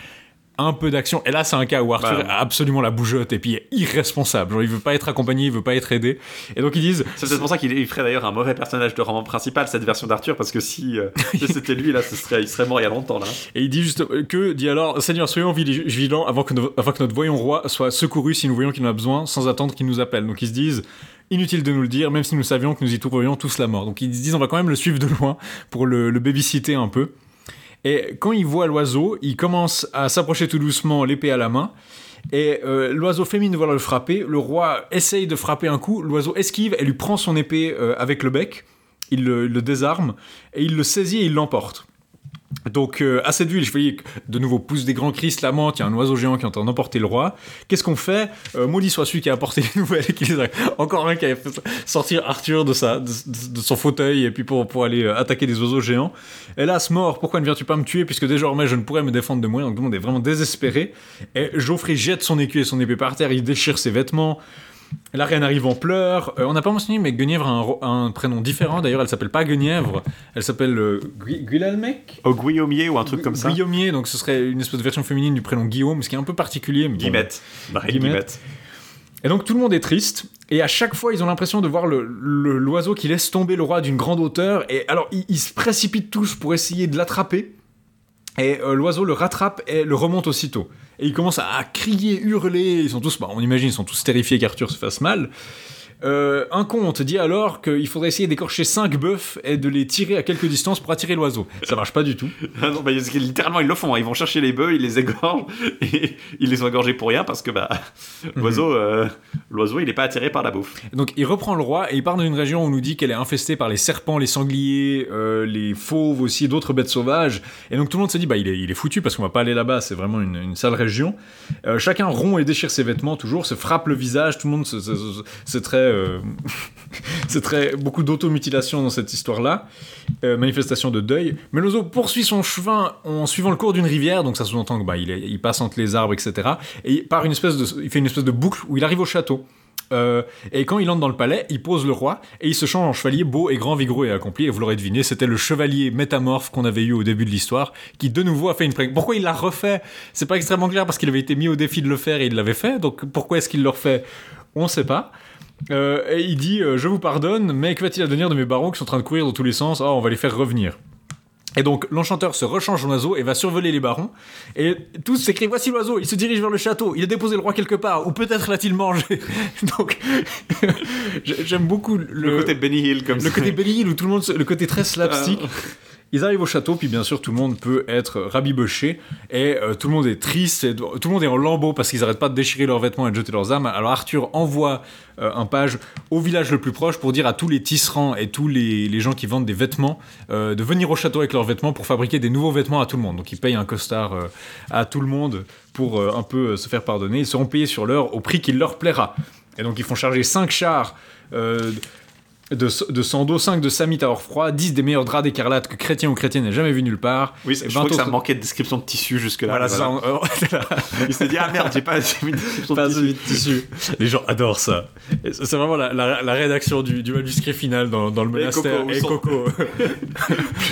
un peu d'action. Et là, c'est un cas où Arthur
Bah.
a absolument la bougeotte et puis il est irresponsable. Genre, il veut pas être accompagné, il veut pas être aidé. Et donc, ils disent.
C'est peut-être pour ça qu'il il ferait d'ailleurs un mauvais personnage de roman principal, cette version d'Arthur, parce que si, euh, si c'était lui là, ce serait, il serait mort il y a longtemps là.
Et il dit juste que, dit alors, Seigneur, soyons vigi- vigilants avant que, no- avant que notre voyant roi soit secouru si nous voyons qu'il en a besoin, sans attendre qu'il nous appelle. Donc, ils se disent. Inutile de nous le dire, même si nous savions que nous y trouverions tous la mort. Donc ils se disent on va quand même le suivre de loin pour le, le babysitter un peu. Et quand il voit l'oiseau, il commence à s'approcher tout doucement, l'épée à la main. Et euh, l'oiseau féminin vouloir le frapper. Le roi essaye de frapper un coup. L'oiseau esquive et lui prend son épée euh, avec le bec. Il le désarme et il le saisit et il l'emporte. Donc, à cette vue, les chevaliers de nouveau poussent des grands cris, se lamentent. Il y a un oiseau géant qui est en train d'emporter le roi. Qu'est-ce qu'on fait? Euh, Maudit soit celui qui a apporté les nouvelles qui les a... Encore un qui a fait sortir Arthur de, sa, de, de son fauteuil et puis pour, pour aller euh, attaquer des oiseaux géants. Hélas, mort, pourquoi ne viens-tu pas me tuer puisque désormais je ne pourrais me défendre de moi Donc tout le monde est vraiment désespéré. Et Geoffrey jette son écu et son épée par terre, il déchire ses vêtements. La reine arrive en pleurs. Euh, on n'a pas mentionné, mais Guenièvre a un, prénom différent. D'ailleurs, elle s'appelle pas Guenièvre. Elle s'appelle euh, Gui- Guilalmec
Au Guillaumier ou un truc comme ça.
Guillaumier, donc ce serait une espèce de version féminine du prénom Guillaume, ce qui est un peu particulier. Mais bon.
Guillemette. Bah,
Guillemette.
Guillemette.
Et donc tout le monde est triste, et à chaque fois ils ont l'impression de voir le- le- l'oiseau qui laisse tomber le roi d'une grande hauteur, et alors ils, ils se précipitent tous pour essayer de l'attraper, et euh, l'oiseau le rattrape et le remonte aussitôt. Et ils commencent à, crier, hurler, ils sont tous, bah, on imagine, ils sont tous terrifiés qu'Arthur se fasse mal. Euh, un conte dit alors qu'il faudrait essayer d'écorcher 5 bœufs et de les tirer à quelque distance pour attirer l'oiseau. Ça marche pas du tout.
Ah non, bah, littéralement, ils le font. hein. Ils vont chercher les bœufs, ils les égorgent, et ils les ont égorgés pour rien parce que bah, l'oiseau, euh, l'oiseau, il est pas attiré par la bouffe.
Donc il reprend le roi et il part dans une région où on nous dit qu'elle est infestée par les serpents, les sangliers, euh, les fauves aussi, d'autres bêtes sauvages. Et donc tout le monde se dit bah il est, il est foutu parce qu'on va pas aller là-bas, c'est vraiment une, une sale région. Chacun rompt et déchire ses vêtements toujours, se frappe le visage, tout le monde se, se- très, euh, c'est très beaucoup d'automutilation dans cette histoire-là. Euh, manifestation de deuil. L'oiseau poursuit son chemin en suivant le cours d'une rivière, donc ça sous-entend que bah, il, passe entre les arbres, etc. Et il, part une espèce de, il fait une espèce de boucle où il arrive au château. Euh, et quand il entre dans le palais, il pose le roi et il se change en chevalier beau et grand, vigoureux et accompli. Et vous l'aurez deviné, c'était le chevalier métamorphe qu'on avait eu au début de l'histoire, qui de nouveau a fait une pré- Pourquoi il l'a refait? C'est pas extrêmement clair parce qu'il avait été mis au défi de le faire et il l'avait fait. Donc pourquoi est-ce qu'il le refait? On sait pas. Euh, et il dit euh, Je vous pardonne, mais que va-t-il advenir de mes barons qui sont en train de courir dans tous les sens? Ah, on va les faire revenir. Et donc l'enchanteur se rechange en oiseau et va survoler les barons. Et tous s'écrient Voici l'oiseau, il se dirige vers le château, il a déposé le roi quelque part, ou peut-être l'a-t-il mangé? donc j'ai- j'aime beaucoup le,
Le, côté Benny Hill, comme
le
ça.
côté Benny Hill où tout le monde, se- le côté très slapstick. Ils arrivent au château, puis bien sûr tout le monde peut être rabiboché, et euh, tout le monde est triste, tout le monde est en lambeaux parce qu'ils arrêtent pas de déchirer leurs vêtements et de jeter leurs armes. Alors Arthur envoie euh, un page au village le plus proche pour dire à tous les tisserands et tous les, gens qui vendent des vêtements euh, de venir au château avec leurs vêtements pour fabriquer des nouveaux vêtements à tout le monde. Donc ils payent un costard à tout le monde pour un peu se faire pardonner. Ils seront payés sur l'heure au prix qui leur plaira. Et donc ils font charger 5 chars. Euh, de, de sando, 5 de samit à froid, 10 des meilleurs draps d'écarlate que chrétien ou chrétien n'ait jamais vu nulle part.
Oui,
Et
je crois que ça manquait de description de tissu jusque-là.
Voilà, ça, on-
Il s'est dit, ah merde, j'ai pas j'ai mis une description
pas
de tissu.
de. Les gens adorent ça. Et C'est vraiment la, la- la rédaction du, du manuscrit final dans, dans le
Et
monastère.
Coco,
Et Coco.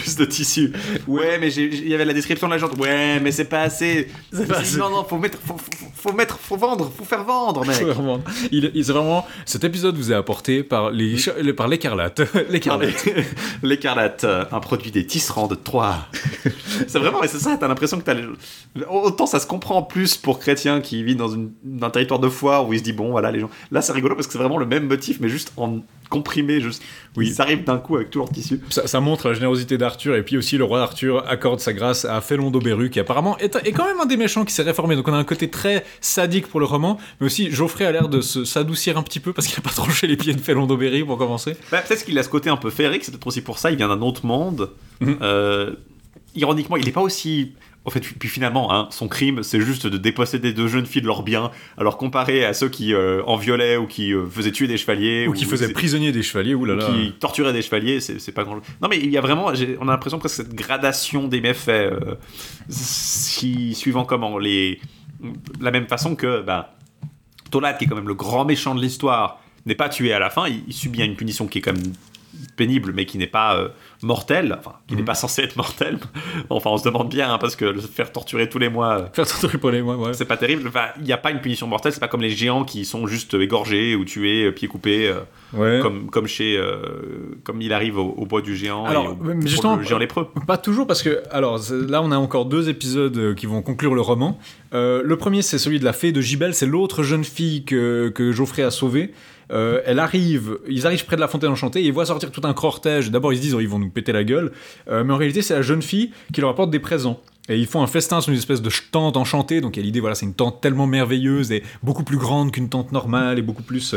Plus de tissu. Ouais, mais il y avait la description de la jante. Ouais, mais c'est pas assez.
pas assez.
Non, non, faut mettre, faut, faut, faut mettre, faut vendre, faut faire vendre, mec.
C'est vraiment, il, il- vraiment, cet épisode vous est apporté par les, par l'écarlate. l'écarlate.
L'écarlate, euh, un produit des tisserands de Troyes. c'est vraiment, mais c'est ça, t'as l'impression que t'as. les- Autant ça se comprend plus pour chrétien qui vit dans une, un territoire de foire où il se dit, bon, voilà, les gens. Là, c'est rigolo parce que c'est vraiment le même motif, mais juste en comprimé, juste.
Oui.
Ils arrivent d'un coup avec tout leur tissu.
Ça, ça montre la générosité d'Arthur et puis aussi le roi Arthur accorde sa grâce à Félon d'Auberu qui apparemment est, est quand même un des méchants qui s'est réformé. Donc on a un côté très sadique pour le roman, mais aussi Geoffrey a l'air de se- s'adoucir un petit peu parce qu'il a pas tranché les pieds de Félon d'Auberu pour commencer.
Bah, peut-être qu'il a ce côté un peu féerique, c'est peut-être aussi pour ça, il vient d'un autre monde.
Mhm.
Euh, ironiquement, il n'est pas aussi. En fait, puis finalement, hein, son crime, c'est juste de déposséder deux jeunes filles de leurs biens. Alors comparé à ceux qui euh, en violaient ou qui euh, faisaient tuer des chevaliers
Ou qui faisait
c'est-
prisonnier des chevaliers,
ou
oulala.
qui torturaient des chevaliers, c'est pas grand chose. Non, mais il y a vraiment, on a l'impression presque cette gradation des méfaits, si, suivant comment les, la même façon que bah, qui est quand même le grand méchant de l'histoire, n'est pas tué à la fin. Il, il subit une punition qui est quand même pénible, mais qui n'est pas euh, mortelle, enfin, qui n'est pas censée être mortelle. enfin, on se demande bien, hein, parce que le faire torturer tous les mois. euh,
Faire torturer pour les mois, ouais.
c'est pas terrible. Enfin, il n'y a pas une punition mortelle. C'est pas comme les géants qui sont juste égorgés ou tués, euh, pieds coupés, euh,
Ouais.
comme comme chez euh, comme il arrive au, au bois du géant.
Alors,
et au-
justement,
le géant lépreux.
Pas toujours parce que alors là on a encore deux épisodes euh, qui vont conclure le roman. Euh, le premier c'est celui de la fée de Gibel, c'est l'autre jeune fille que, que Geoffrey a sauvée. Euh, elle arrive, ils arrivent près de la fontaine enchantée et ils voient sortir tout un cortège. D'abord ils se disent oh, ils vont nous péter la gueule, Euh, mais en réalité c'est la jeune fille qui leur apporte des présents. Et ils font un festin sur une espèce de tente enchantée. Donc il y a l'idée, voilà, c'est une tente tellement merveilleuse et beaucoup plus grande qu'une tente normale et beaucoup plus.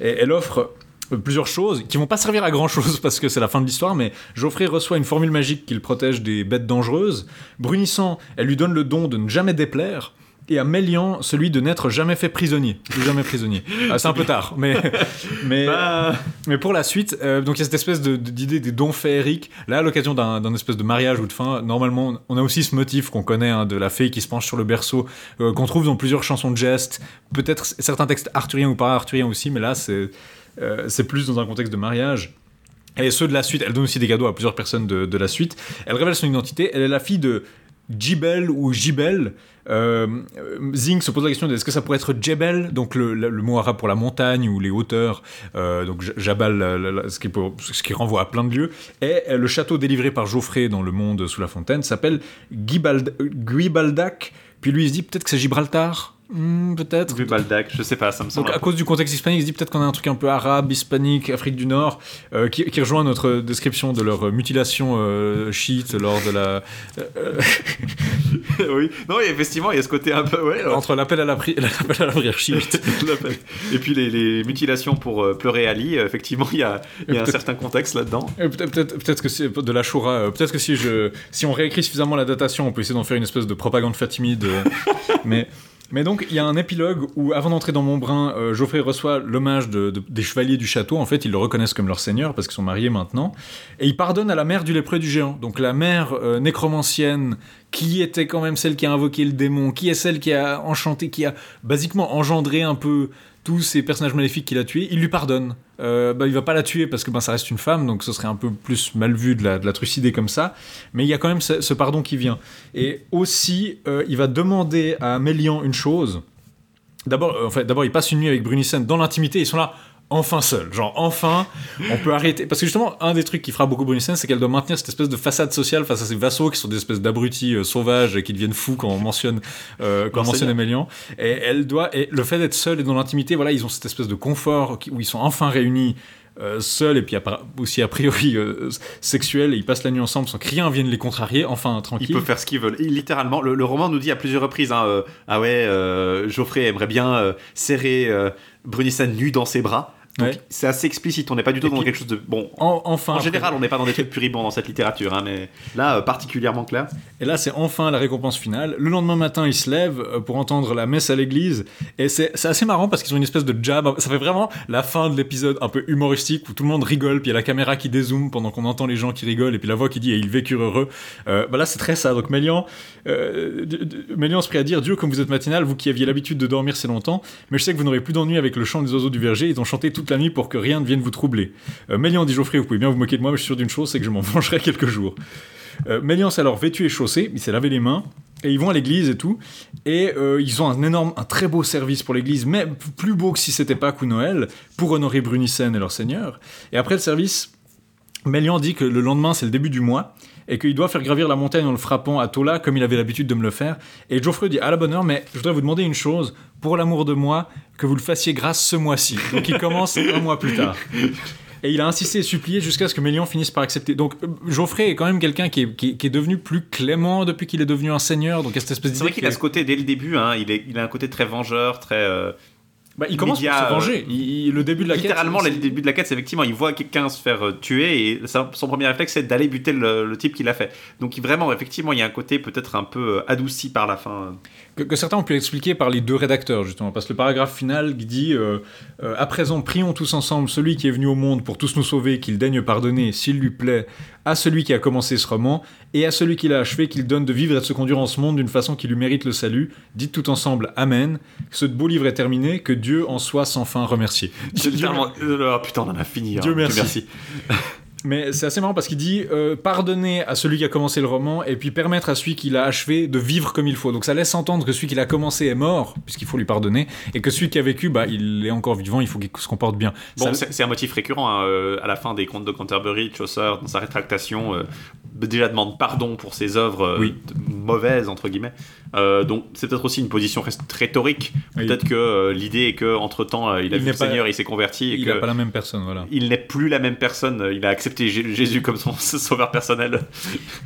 Et elle offre euh, plusieurs choses qui vont pas servir à grand chose parce que c'est la fin de l'histoire, mais Geoffrey reçoit une formule magique qui le protège des bêtes dangereuses. Brunissant, elle lui donne le don de ne jamais déplaire. Et à Mélian, celui de n'être jamais fait prisonnier. Jamais prisonnier. Ah, c'est un peu tard, mais, mais,
Bah,
mais pour la suite, euh, donc il y a cette espèce de- de- d'idée des dons féeriques. Là, à l'occasion d'un espèce de mariage ou de fin, normalement, on a aussi ce motif qu'on connaît hein, de la fée qui se penche sur le berceau, euh, qu'on trouve dans plusieurs chansons de gestes, peut-être certains textes arthuriens ou pas arthuriens aussi, mais là, c'est euh, plus dans un contexte de mariage. Et ceux de la suite, elle donne aussi des cadeaux à plusieurs personnes de, de la suite. Elle révèle son identité. Elle est la fille de Jibel ou Jibel. Euh, Zing se pose la question est-ce que ça pourrait être Jebel, donc le, mot arabe pour la montagne ou les hauteurs, euh, donc Jabal, ce, qui renvoie à plein de lieux. Et euh, le château délivré par Geoffrey dans le monde sous la fontaine s'appelle Guibald- Guibaldac. Puis lui il se dit peut-être que c'est Gibraltar. Hmm, peut-être.
Vu Baldac, je sais pas, ça me semble.
Donc à cause du contexte hispanique, il se dit peut-être qu'on a un truc un peu arabe, hispanique, Afrique du Nord, euh, qui, qui rejoint notre description de leur mutilation euh, chiite lors de la... euh,
oui, non, et effectivement, il y a ce côté un peu. Ouais,
entre l'appel à la, pri- l'appel à la prière chiite.
et puis les, les mutilations pour euh, pleurer Ali, euh, effectivement, il y a, il y a un certain contexte là-dedans.
Peut-être, peut-être, peut-être que c'est de la Shura. Peut-être que si je, si on réécrit suffisamment la datation, on peut essayer d'en faire une espèce de propagande fatimide. mais, mais donc il y a un épilogue où, avant d'entrer dans Montbrun, euh, Geoffrey reçoit l'hommage de- de- des chevaliers du château. En fait, ils le reconnaissent comme leur seigneur parce qu'ils sont mariés maintenant, et il pardonne à la mère du lépreux du géant. Donc la mère euh, nécromancienne qui était quand même celle qui a invoqué le démon, qui est celle qui a enchanté, qui a basiquement engendré un peu tous ces personnages maléfiques qu'il a tués, il lui pardonne. Euh, bah, il va pas la tuer parce que ben, ça reste une femme, donc ce serait un peu plus mal vu de la, de la trucider comme ça. Mais il y a quand même ce, pardon qui vient. Et aussi, euh, il va demander à Mélian une chose. D'abord, euh, d'abord, il passe une nuit avec Brunissen dans l'intimité. Ils sont là. Enfin seuls, genre enfin, on peut arrêter. Parce que justement, un des trucs qui fera beaucoup Brunissen, c'est qu'elle doit maintenir cette espèce de façade sociale face à ses vassaux qui sont des espèces d'abrutis euh, sauvages et qui deviennent fous quand on mentionne, euh, quand on mentionne. Amélian. Et elle doit, et le fait d'être seule et dans l'intimité, voilà, ils ont cette espèce de confort où ils sont enfin réunis. euh, seuls et puis aussi a priori euh, sexuels et ils passent la nuit ensemble sans que rien vienne les contrarier enfin
Ils
tranquille
peuvent faire ce qu'ils veulent. Et littéralement, le, le roman nous dit à plusieurs reprises hein, euh, Ah ouais, euh, Geoffrey aimerait bien euh, serrer euh, Brunissen nu dans ses bras. Donc
Ouais.
c'est assez explicite, on n'est pas du tout
Et
dans
puis-
quelque chose de. Bon,
En- enfin
en général, on n'est pas dans des trucs puribonds dans cette littérature, hein, mais là, euh, particulièrement clair.
Et là, c'est enfin la récompense finale. Le lendemain matin, ils se lèvent euh, pour entendre la messe à l'église. Et c'est assez marrant parce qu'ils ont une espèce de jab. Ça fait vraiment la fin de l'épisode un peu humoristique où tout le monde rigole. Puis il y a la caméra qui dézoome pendant qu'on entend les gens qui rigolent. Et puis la voix qui dit Et ils vécurent heureux. Euh, bah là, c'est très ça. Donc Mélian, euh, Mélian se prie à dire Dieu, comme vous êtes matinal, vous qui aviez l'habitude de dormir si longtemps, mais je sais que vous n'aurez plus d'ennui avec le chant des oiseaux du verger. Ils ont chanté toute la nuit pour que rien ne vienne vous troubler. Euh, Mélian dit Geoffrey, vous pouvez bien vous moquer de moi, mais je suis sûr d'une chose c'est que je m'en vengerai quelques jours. Euh, Mélian s'est alors vêtu et chaussé, il s'est lavé les mains, et ils vont à l'église et tout, et euh, ils ont un énorme, un très beau service pour l'église, mais plus beau que si c'était Pâques ou Noël, pour honorer Brunissen et leur seigneur. Et après le service, Mélian dit que le lendemain c'est le début du mois, et qu'il doit faire gravir la montagne en le frappant à Tola, comme il avait l'habitude de me le faire. Et Geoffrey dit à la bonne heure, mais je voudrais vous demander une chose, pour l'amour de moi, que vous le fassiez grâce ce mois-ci. Donc il commence un mois plus tard. Et il a insisté et supplié jusqu'à ce que Mélian finisse par accepter. Donc euh, Geoffrey est quand même quelqu'un qui est, qui, est- qui est devenu plus clément depuis qu'il est devenu un seigneur. Donc il y a cette espèce
C'est vrai qu'il a ce côté dès le début, hein, il, est, il a un côté très vengeur, très. euh,
Bah, il commence par se
euh,
venger. Il- il- le début de la quête,
Littéralement,
c'est-
le début de la quête, c'est effectivement, il voit quelqu'un se faire euh, tuer et sa- son premier réflexe, c'est d'aller buter le, le type qui l'a fait. Donc, il- vraiment, effectivement, il y a un côté peut-être un peu euh, adouci par la fin.
Que, que certains ont pu expliquer par les deux rédacteurs, justement. Parce que le paragraphe final qui dit euh, euh, À présent, prions tous ensemble celui qui est venu au monde pour tous nous sauver, qu'il daigne pardonner, s'il lui plaît, à celui qui a commencé ce roman, et à celui qui l'a achevé, qu'il donne de vivre et de se conduire en ce monde d'une façon qui lui mérite le salut. Dites tout ensemble Amen. Ce beau livre est terminé, que Dieu en soit sans fin remercié.
Littéralement. euh, oh, putain, on en a fini. hein.
Dieu merci. Mais c'est assez marrant parce qu'il dit euh, pardonner à celui qui a commencé le roman et puis permettre à celui qui l'a achevé de vivre comme il faut. Donc ça laisse entendre que celui qui l'a commencé est mort, puisqu'il faut lui pardonner, et que celui qui a vécu, bah, il est encore vivant, il faut qu'il se comporte bien.
Bon,
Ça-
c'est un motif récurrent hein, euh, à la fin des contes de Canterbury, Chaucer, dans sa rétractation, euh, déjà demande pardon pour ses œuvres
Oui.
mauvaises, entre guillemets. Donc, c'est peut-être aussi une position rhétorique.
Oui.
Peut-être que l'idée est que entre temps il a
Il
vu
n'est
le
pas-
Seigneur, il s'est converti et
il n'a pas la même personne, voilà.
il n'est plus la même personne. Il a accepté Jé- Jésus comme son sauveur personnel.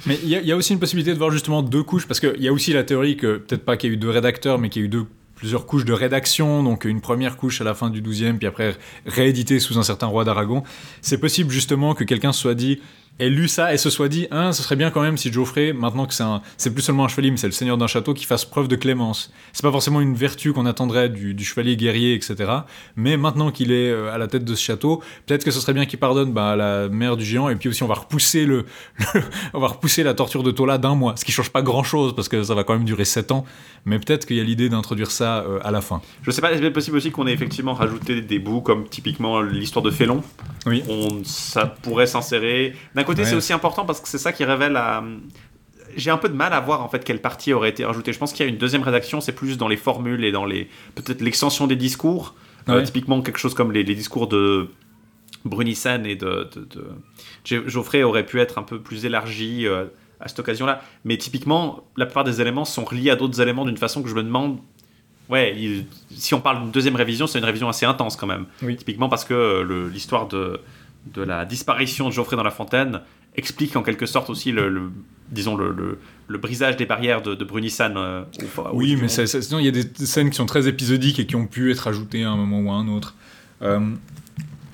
Mais il y, a- aussi une possibilité de voir justement deux couches, parce qu'il y a aussi la théorie que peut-être pas qu'il y a eu deux rédacteurs, mais qu'il y a eu plusieurs couches de rédaction, donc une première couche à la fin du 12e, puis après réédité sous un certain roi d'Aragon. C'est possible justement que quelqu'un soit dit, ait lu ça et se soit dit, hein, ce serait bien quand même si Geoffrey, maintenant que c'est un, c'est plus seulement un chevalier, mais c'est le seigneur d'un château, qui fasse preuve de clémence. C'est pas forcément une vertu qu'on attendrait du, du chevalier guerrier, etc. Mais maintenant qu'il est euh, à la tête de ce château, peut-être que ce serait bien qu'il pardonne bah, à la mère du géant, et puis aussi on va repousser le, on va repousser la torture de Tola d'un mois, ce qui change pas grand chose parce que ça va quand même durer 7 ans, mais peut-être qu'il y a l'idée d'introduire ça euh, à la fin.
Je sais pas, est-ce possible aussi qu'on ait effectivement rajouté des bouts comme typiquement l'histoire de Félon?
Oui.
On, ça pourrait s'insérer. D'un côté,
Ouais.
c'est aussi important parce que c'est ça qui révèle à. J'ai un peu de mal à voir en fait quelle partie aurait été rajoutée. Je pense qu'il y a une deuxième rédaction, c'est plus dans les formules et dans les peut-être l'extension des discours. Euh, typiquement quelque chose comme les, les discours de Brunissen et de, de- de- Ge- Geoffrey aurait pu être un peu plus élargi euh, à cette occasion-là. Mais typiquement, la plupart des éléments sont reliés à d'autres éléments d'une façon que je me demande ouais, il- si on parle d'une deuxième révision, c'est une révision assez intense quand même.
Oui.
Typiquement parce que euh, l'histoire de, de la disparition de Geoffrey dans la fontaine explique en quelque sorte aussi le, le- disons le, le- le brisage des barrières de, de euh,
Oui, mais ça- ça- sinon il y a des scènes qui sont très épisodiques et qui ont pu être ajoutées à un moment ou à un autre. Euh,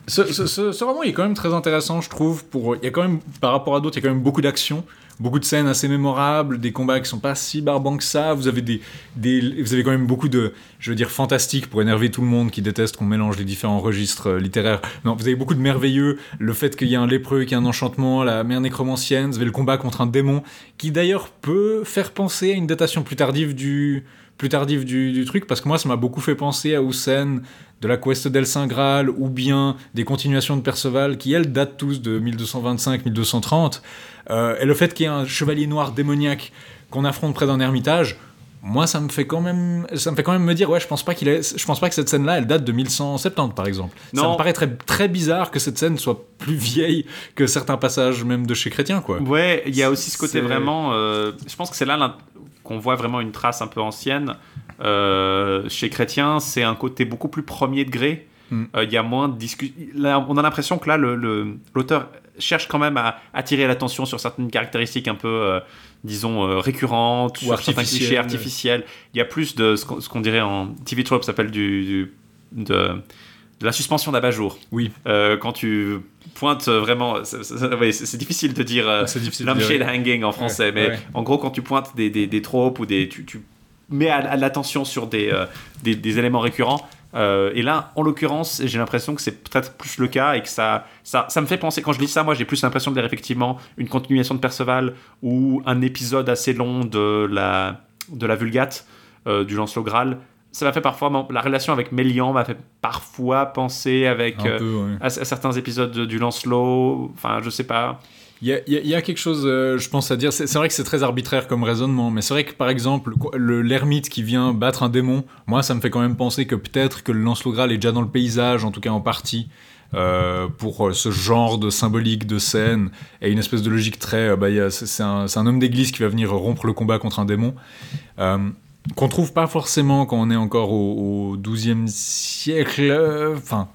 ce, ce- ce- ce roman il est quand même très intéressant, je trouve. Pour, il y a quand même, par rapport à d'autres, il y a quand même beaucoup d'action, beaucoup de scènes assez mémorables, des combats qui sont pas si barbants que ça. Vous avez des, vous avez quand même beaucoup de, je veux dire, fantastiques pour énerver tout le monde qui déteste qu'on mélange les différents registres euh, littéraires. Non, vous avez beaucoup de merveilleux, le fait qu'il y a un lépreux, qu'il a un enchantement, la mère nécromancienne, vous avez le combat contre un démon, qui d'ailleurs peut faire penser à une datation plus tardive du, plus tardive du, truc, parce que moi ça m'a beaucoup fait penser à Houssen, de la Quest d'El Saint Graal, ou bien des continuations de Perceval, qui elles datent tous de 1225-1230. Euh, et le fait qu'il y ait un chevalier noir démoniaque qu'on affronte près d'un ermitage, moi ça me fait quand même ça me fait quand même me dire ouais je pense pas qu'il je pense pas que cette scène là elle date de 1170 par exemple ça me paraît très, très bizarre que cette scène soit plus vieille que certains passages même de chez Chrétien quoi
Ouais, il y a aussi ce côté vraiment. euh, je pense que c'est là qu'on voit vraiment une trace un peu ancienne. Euh, chez Chrétien, c'est un côté beaucoup plus premier degré.
Mm.
Euh, Il y a moins de discussion. On a l'impression que là, le- le- l'auteur cherche quand même à attirer l'attention sur certaines caractéristiques un peu, disons, euh, récurrentes,
Ou artificielles.
clichés artificiels. Il y a plus de ce qu'on dirait en TV trope s'appelle du, du- de, de la suspension d'abat-jour.
oui
Euh, quand tu pointes vraiment, c'est- difficile de dire euh, lampshade hanging en français,
Ouais,
mais
ouais.
en gros quand tu pointes des, des, des tropes ou des, tu, tu mets à, à l'attention sur des, euh, des, des éléments récurrents. Euh, et là, en l'occurrence, j'ai l'impression que c'est peut-être plus le cas et que ça, ça, ça me fait penser. Quand je lis ça, moi, j'ai plus l'impression de lire effectivement une continuation de Perceval ou un épisode assez long de la, de la Vulgate, euh, du Lancelot Graal. Ça m'a fait parfois. La relation avec Mélian m'a fait parfois penser avec. euh,
peu ouais.
à, à certains épisodes de- du Lancelot, enfin je sais pas.
Il y a, quelque chose, euh, je pense, à dire. C'est vrai que c'est très arbitraire comme raisonnement, mais c'est vrai que par exemple, le- l'ermite qui vient battre un démon, moi ça me fait quand même penser que peut-être que le Lancelot Graal est déjà dans le paysage, en tout cas en partie, euh, pour euh, ce genre de symbolique de scène et une espèce de logique très. bah, c'est un, homme d'église qui va venir rompre le combat contre un démon. Euh, qu'on trouve pas forcément quand on est encore au, 12e siècle. Enfin,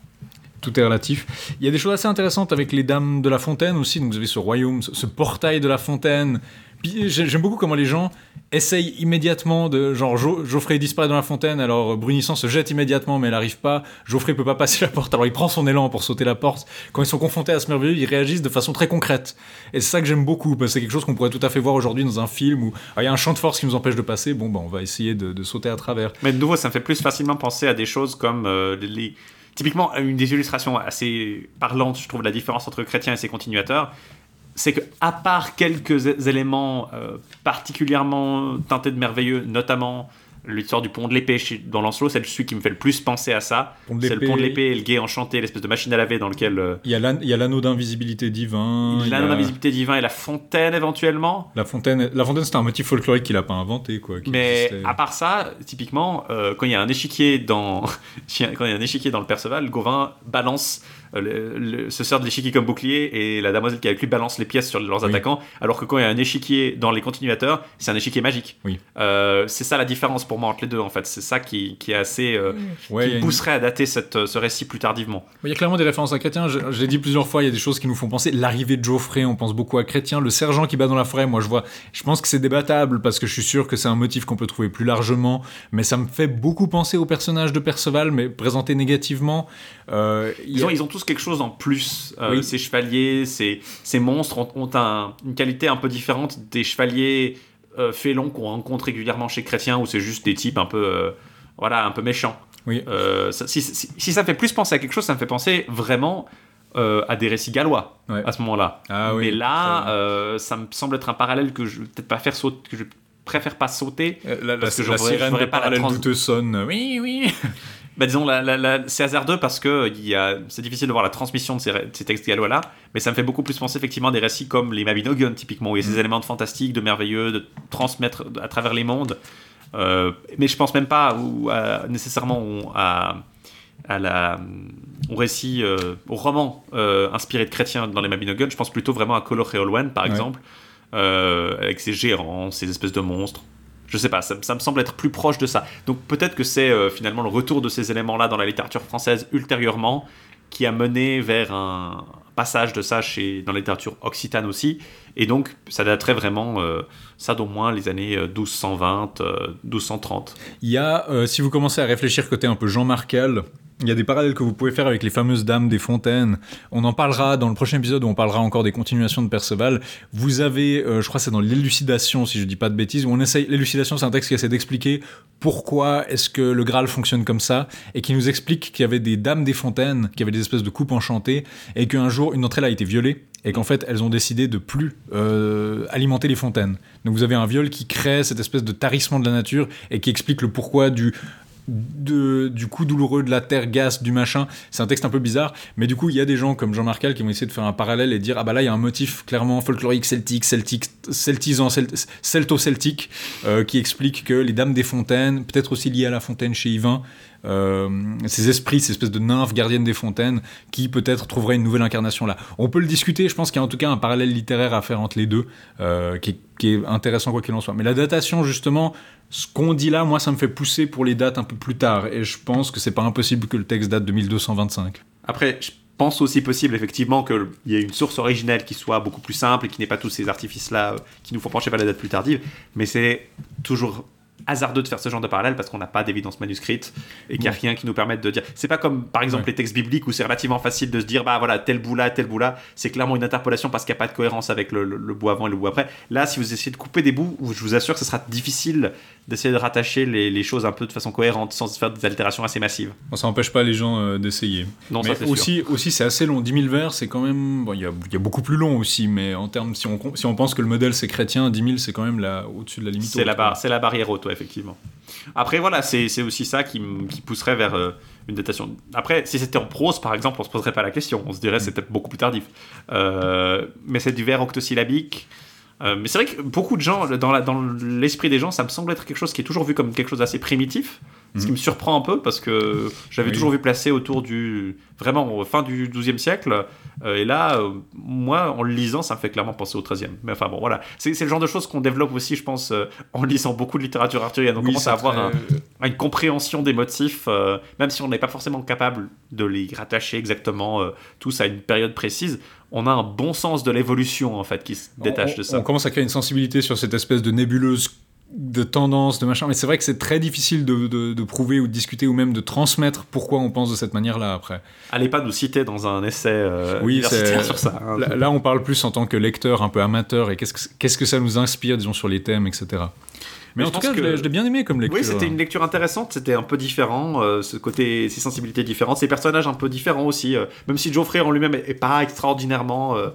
tout est relatif. Il y a des choses assez intéressantes avec les dames de la fontaine aussi. Donc vous avez ce royaume, ce, portail de la fontaine. J'aime beaucoup comment les gens essayent immédiatement de genre Geoffrey disparaît dans la fontaine. Alors Brunissant se jette immédiatement mais elle n'arrive pas. Geoffrey peut pas passer la porte. Alors il prend son élan pour sauter la porte. Quand ils sont confrontés à ce merveilleux ils réagissent de façon très concrète. Et c'est ça que j'aime beaucoup parce que c'est quelque chose qu'on pourrait tout à fait voir aujourd'hui dans un film où ah, il y a un champ de force qui nous empêche de passer. Bon bah on va essayer de, sauter à travers.
Mais de nouveau, ça me fait plus facilement penser à des choses comme euh, les- Typiquement, une des illustrations assez parlantes, je trouve, de la différence entre Chrétien et ses continuateurs, c'est que à part quelques éléments euh, particulièrement teintés de merveilleux, notamment l'histoire du pont de l'épée dans Lancelot, c'est celui qui me fait le plus penser à ça. C'est le pont de l'épée et le guet enchanté, l'espèce de machine à laver dans lequel euh,
il y a l'anneau d'invisibilité divin a-
l'anneau d'invisibilité divin et la fontaine éventuellement.
La fontaine, la fontaine c'était un motif folklorique qu'il a pas inventé quoi.
Mais
existait.
à part ça, typiquement, euh, quand il y a un échiquier dans quand il y a un échiquier dans le Perceval, Gauvin balance le, le- se sert de l'échiquier comme bouclier et la damoiselle qui est avec lui balance les pièces sur leurs
Oui.
attaquants. Alors que quand il y a un échiquier dans les continuateurs, c'est un échiquier magique.
Oui.
Euh, c'est ça la différence pour moi entre les deux en fait. C'est ça qui, qui est assez euh,
Ouais,
qui
une-
pousserait à dater cette, ce récit plus tardivement.
Il y a clairement des références à Chrétien. Je, je l'ai dit plusieurs fois, il y a des choses qui nous font penser. L'arrivée de Geoffrey, on pense beaucoup à Chrétien. Le sergent qui bat dans la forêt, moi je vois. Je pense que c'est débattable parce que je suis sûr que c'est un motif qu'on peut trouver plus largement. Mais ça me fait beaucoup penser au personnage de Perceval, mais présenté négativement. Euh,
Ils ont, ils ont tous quelque chose en plus. Euh,
Oui.
Ces chevaliers, ces, ces monstres ont, ont un- une qualité un peu différente des chevaliers euh, félons qu'on rencontre régulièrement chez Chrétien, où c'est juste des types un peu, euh, voilà, un peu méchants.
Oui.
Ça- si, si- si ça fait plus penser à quelque chose, ça me fait penser vraiment à des récits gallois
Ouais.
à ce moment-là.
Ah oui,
Mais là, ça me semble être un parallèle que je vais peut-être pas faire sauter, que je préfère pas sauter.
Euh, la, la,
parce que
la
j'aurais-
sirène
pas la trans-
sonne. Oui, oui.
Bah, disons, la, la- la- c'est hasardeux parce que a, c'est difficile de voir la transmission de ces, ré- de ces textes gallois-là, mais ça me fait beaucoup plus penser effectivement à des récits comme les Mabinogion, typiquement, où il y a ces éléments de fantastique, de merveilleux, de transmettre à travers les mondes. Euh, mais je pense même pas ou, à- nécessairement au- à, à la, au récit, euh, au roman euh, inspiré de chrétiens dans les Mabinogion. Je pense plutôt vraiment à Colo One, par
Ouais.
exemple, euh, avec ses gérants, ces espèces de monstres. Je sais pas, ça, me semble être plus proche de ça. Donc peut-être que c'est euh, finalement le retour de ces éléments-là dans la littérature française ultérieurement qui a mené vers un passage de ça chez, dans la littérature occitane aussi. Et donc ça daterait vraiment, euh, ça d'au moins les années euh, 1220, euh, 1230.
Il y a, si vous commencez à réfléchir côté un peu Jean Marcal, il y a des parallèles que vous pouvez faire avec les fameuses dames des fontaines. On en parlera dans le prochain épisode où on parlera encore des continuations de Perceval. Vous avez, euh, je crois c'est dans l'élucidation, si je dis pas de bêtises, où on essaye, l'élucidation c'est un texte qui essaie d'expliquer pourquoi est-ce que le Graal fonctionne comme ça, et qui nous explique qu'il y avait des dames des fontaines, qui avaient des espèces de coupes enchantées, et qu'un jour, une d'entre elles a été violée, et qu'en fait, elles ont décidé de plus euh, alimenter les fontaines. Donc vous avez un viol qui crée cette espèce de tarissement de la nature, et qui explique le pourquoi du de, du coup douloureux de la terre gasse du machin c'est un texte un peu bizarre mais du coup il y a des gens comme Jean Marcal qui vont essayer de faire un parallèle et dire ah bah là il y a un motif clairement folklorique celtique celtique celtisant cel- celto-celtique euh, qui explique que les dames des fontaines peut-être aussi liées à la fontaine chez Yvain euh, ces esprits, ces espèces de nymphes gardiennes des fontaines, qui peut-être trouveraient une nouvelle incarnation là. On peut le discuter, je pense qu'il y a en tout cas un parallèle littéraire à faire entre les deux, euh, qui, qui est intéressant quoi qu'il en soit. Mais la datation, justement, ce qu'on dit là, moi, ça me fait pousser pour les dates un peu plus tard, et je pense que c'est pas impossible que le texte date de 1225.
Après, je pense aussi possible effectivement qu'il y ait une source originelle qui soit beaucoup plus simple et qui n'ait pas tous ces artifices-là euh, qui nous font pencher vers la date plus tardive, mais c'est toujours hasardeux de faire ce genre de parallèle parce qu'on n'a pas d'évidence manuscrite et qu'il n'y a rien qui nous permette de dire. C'est pas comme par exemple
Ouais.
les textes bibliques où c'est relativement facile de se dire bah voilà tel bout là, tel bout là, c'est clairement une interpolation parce qu'il n'y a pas de cohérence avec le, le- le bout avant et le bout après. Là, si vous essayez de couper des bouts, je vous assure que ce sera difficile d'essayer de rattacher les, les choses un peu de façon cohérente sans faire des altérations assez massives.
Bon, ça n'empêche pas les gens euh, d'essayer.
Non, ça,
mais
sûr.
aussi, aussi c'est assez long. 10 000 vers, c'est quand même. Bon, il y, a, il y a beaucoup plus long aussi, mais en termes, si on, si on pense que le modèle c'est chrétien, 10 000 c'est quand même au-dessus de la limite.
C'est
haute,
la,
quoi.
bar- c'est la barrière haute, ouais, effectivement. Après, voilà, c'est aussi ça qui, qui pousserait vers euh, une datation. Après, si c'était en prose, par exemple, on se poserait pas la question. On se dirait c'était beaucoup plus tardif. Euh, mais c'est du vers octosyllabique. Euh, mais c'est vrai que beaucoup de gens, dans l'esprit des gens, ça me semble être quelque chose qui est toujours vu comme quelque chose d'assez primitif. Ce qui me surprend un peu parce que j'avais
Oui.
toujours vu placer autour du. vraiment fin du XIIe siècle. Euh, et là, euh, moi, en le lisant, ça me fait clairement penser au XIIIe. Mais enfin bon, voilà. C'est le genre de choses qu'on développe aussi, je pense, en lisant beaucoup de littérature arthurienne. On
Oui,
commence à avoir un- une compréhension des motifs, même si on n'est pas forcément capable de les rattacher exactement tous à une période précise. On a un bon sens de l'évolution, en fait, qui se détache
on,
de ça.
On commence à créer une sensibilité sur cette espèce de nébuleuse de tendance, de machin, mais c'est vrai que c'est très difficile de, de- de prouver ou de discuter ou même de transmettre pourquoi on pense de cette manière-là après.
Allez pas nous citer dans un essai euh,
Oui,
sur ça. hein.
Là, là, on parle plus en tant que lecteur un peu amateur et qu'est-ce que, qu'est-ce que ça nous inspire, disons, sur les thèmes, etc. Mais,
Mais
en tout cas, je
que-
l'ai- je l'ai bien aimé comme lecture.
Oui, c'était une lecture intéressante, c'était un peu différent, euh, ce côté, ces sensibilités différentes, ces personnages un peu différents aussi. euh, même si Geoffrey en lui-même est, est pas extraordinairement euh,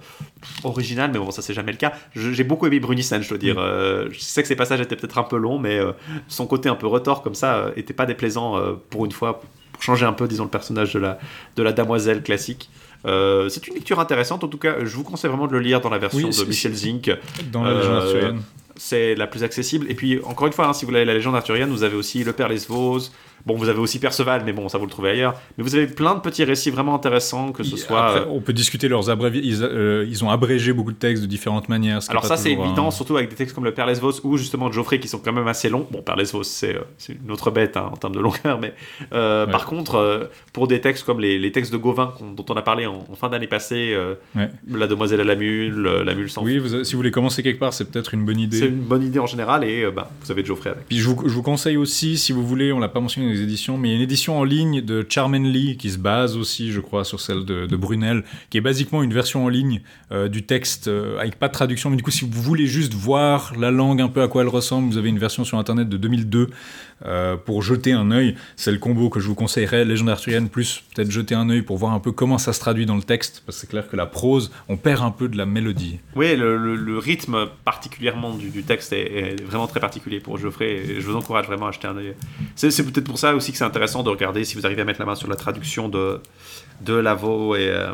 original, mais bon, ça c'est jamais le cas. J'ai beaucoup aimé Brunissen, je dois dire. Euh, je sais que ses passages étaient peut-être un peu longs, mais euh, son côté un peu retors comme ça euh, était pas déplaisant euh, pour une fois, pour changer un peu, disons, le personnage de la, de la damoiselle classique. Euh, c'est une lecture intéressante, en tout cas, je vous conseille vraiment de le lire dans la version
Oui,
de Michel Zink.
Dans la
Euh. C'est la plus accessible. Et puis, encore une fois, hein, si vous avez la légende arthurienne, vous avez aussi Le Père Les Vosges. Bon, vous avez aussi Perceval, mais bon, ça vous le trouvez ailleurs. Mais vous avez plein de petits récits vraiment intéressants, que ce soit.
Après,
euh,
on peut discuter leurs abrévi... Ils, euh, ils ont abrégé beaucoup de textes de différentes manières. ce
Alors ça c'est
un-
évident, surtout avec des textes comme le Père Lesvos ou justement Geoffrey qui sont quand même assez longs. Bon, Père Lesvos c'est euh, une autre bête hein, en termes de longueur, mais
Ouais.
par contre pour des textes comme les, les textes de Gauvin dont on a parlé en, en fin d'année passée,
Ouais.
La Demoiselle à la Mule, La Mule sans
Oui, vous- si vous voulez commencer quelque part, c'est peut-être une bonne idée.
C'est une bonne idée en général et bah, vous avez Geoffrey avec.
Puis je vous, je vous conseille aussi, si vous voulez, on l'a pas mentionné éditions, mais il y a une édition en ligne de Charmen Lee qui se base aussi, je crois, sur celle de, de Brunel, qui est basiquement une version en ligne euh, du texte euh, avec pas de traduction. Mais du coup, si vous voulez juste voir la langue un peu à quoi elle ressemble, vous avez une version sur internet de 2002 euh, pour jeter un œil. C'est le combo que je vous conseillerais, Légende arthurienne plus peut-être jeter un œil pour voir un peu comment ça se traduit dans le texte, parce que c'est clair que la prose, on perd un peu de la mélodie.
Oui, le, rythme particulièrement du, texte est, vraiment très particulier pour Geoffrey et je vous encourage vraiment à jeter un œil. C'est peut-être pour ça aussi que c'est intéressant de regarder si vous arrivez à mettre la main sur la traduction de, de Lavo et, euh,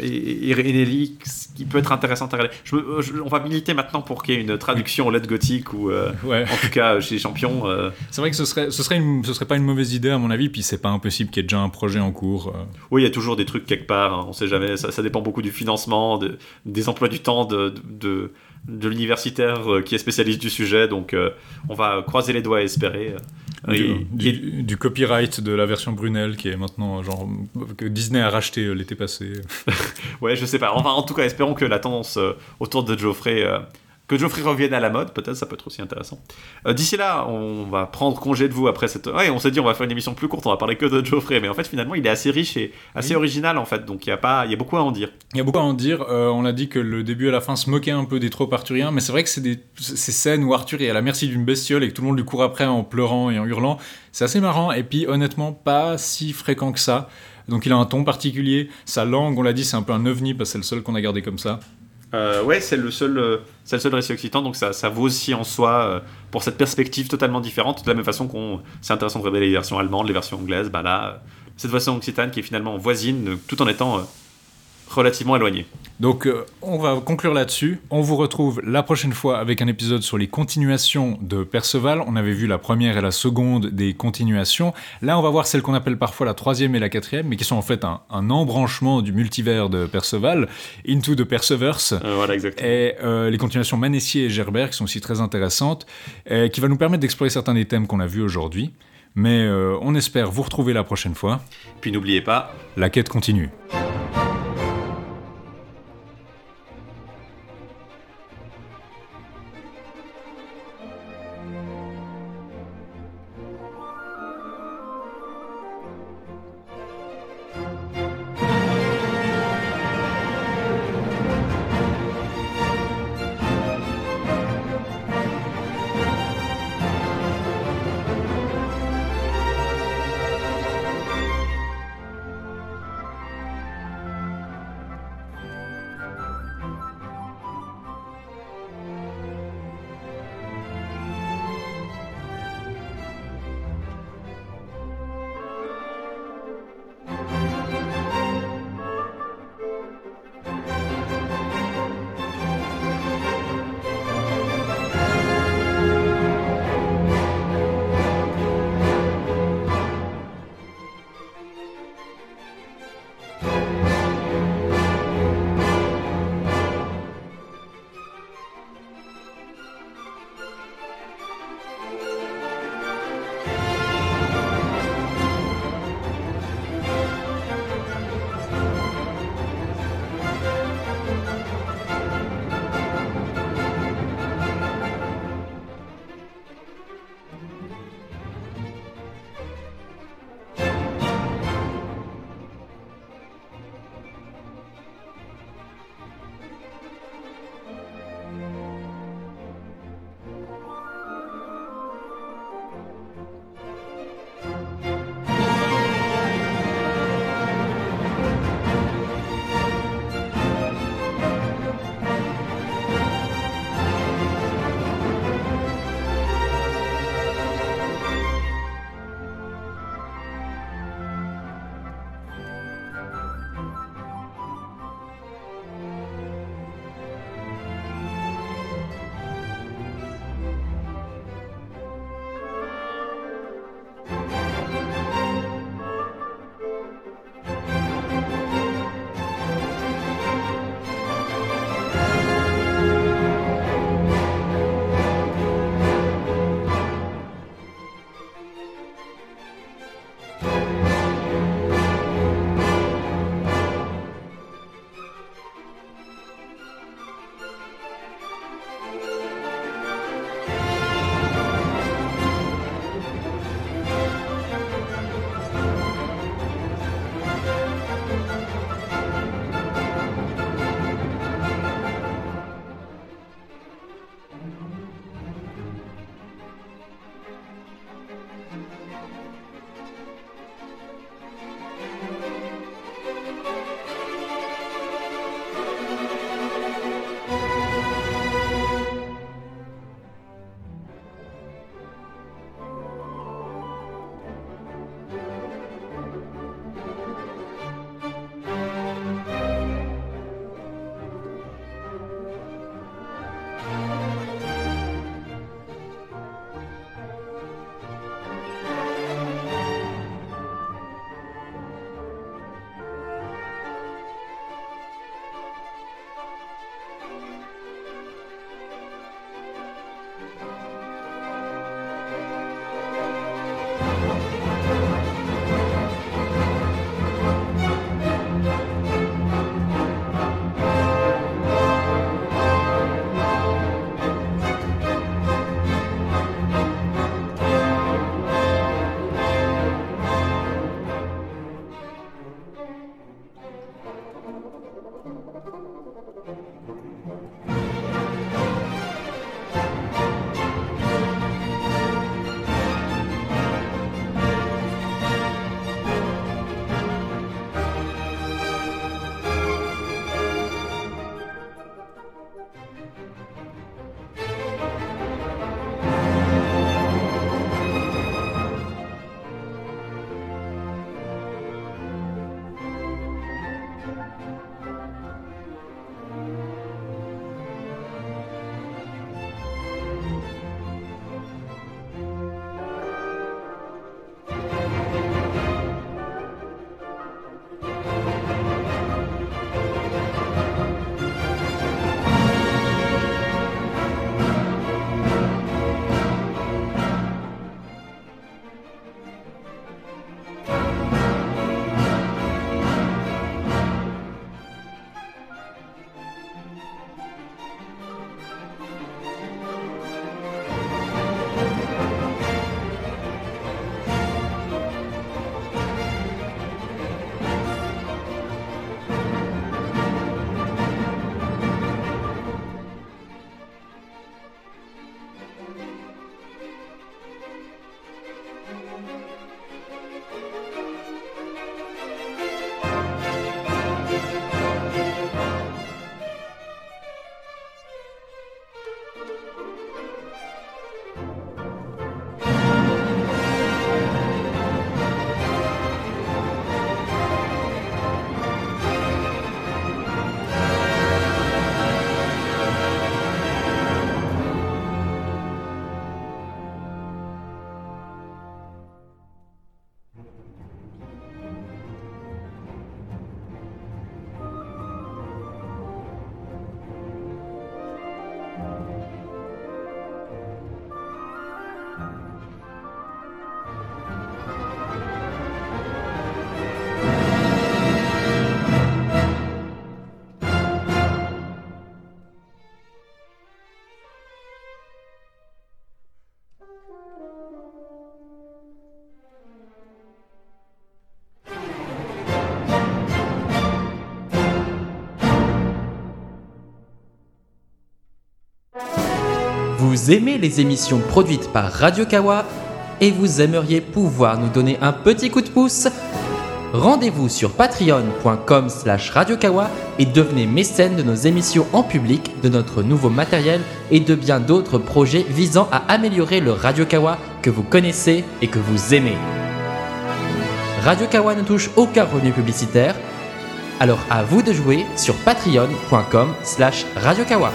et, et Nelly qui peut être intéressante à regarder. Je je- on va militer maintenant pour qu'il y ait une traduction en lettres gothique ou euh,
Ouais.
en tout cas chez les champions. euh,
C'est vrai que ce serait, ce, serait une- ce serait pas une mauvaise idée à mon avis, puis c'est pas impossible qu'il y ait déjà un projet en cours. euh.
Oui, il y a toujours des trucs quelque part, hein, on sait jamais, ça, ça dépend beaucoup du financement, de- des emplois du temps de, de, de l'universitaire euh, qui est spécialiste du sujet, donc euh, on va croiser les doigts et espérer. Euh,
du, du- copyright de la version Brunel qui est maintenant genre que Disney a racheté euh, l'été passé.
ouais, je sais pas, enfin, en tout cas, espérons que la tendance euh, autour de Geoffrey... que Geoffrey revienne à la mode, peut-être, ça peut être aussi intéressant. Euh, D'ici là, on va prendre congé de vous après cette. Ouais, on s'est dit on va faire une émission plus courte, on va parler que de Geoffrey, mais en fait finalement il est assez riche et assez
Oui.
original en fait, donc il y a pas, il y a beaucoup à en dire.
Il y a beaucoup à en dire. Euh, on a dit que le début à la fin se moquait un peu des tropes arthuriens, mais c'est vrai que c'est des ces scènes où Arthur est à la merci d'une bestiole et que tout le monde lui court après en pleurant et en hurlant. C'est assez marrant et puis honnêtement pas si fréquent que ça. Donc il a un ton particulier. Sa langue, on l'a dit, c'est un peu un ovni parce que c'est le seul qu'on a gardé comme ça.
Euh, ouais, c'est le seul, euh, c'est le seul récit occitan, donc ça, ça vaut aussi en soi euh, pour cette perspective totalement différente. De la même façon qu'on, c'est intéressant de regarder les versions allemandes, les versions anglaises. Bah là, euh, cette version occitane qui est finalement voisine, tout en étant relativement éloignée.
Donc euh, on va conclure là-dessus. On vous retrouve la prochaine fois avec un épisode sur les continuations de Perceval. On avait vu la première et la seconde des continuations. Là on va voir celle qu'on appelle parfois la troisième et la quatrième, mais qui sont en fait un, un embranchement du multivers de Perceval, Into the Perseverse.
Euh, voilà, exactement.
Et euh, les continuations Manessier et Gerbert qui sont aussi très intéressantes, et qui va nous permettre d'explorer certains des thèmes qu'on a vus aujourd'hui. Mais on espère vous retrouver la prochaine fois.
Puis n'oubliez pas,
La quête continue.
Aimez les émissions produites par Radio Kawa et vous aimeriez pouvoir nous donner un petit coup de pouce? Rendez-vous sur patreon.com slash radiokawa et devenez mécène de nos émissions en public, de notre nouveau matériel et de bien d'autres projets visant à améliorer le Radio Kawa que vous connaissez et que vous aimez. Radio Kawa ne touche aucun revenu publicitaire, alors à vous de jouer sur patreon.com slash radiokawa.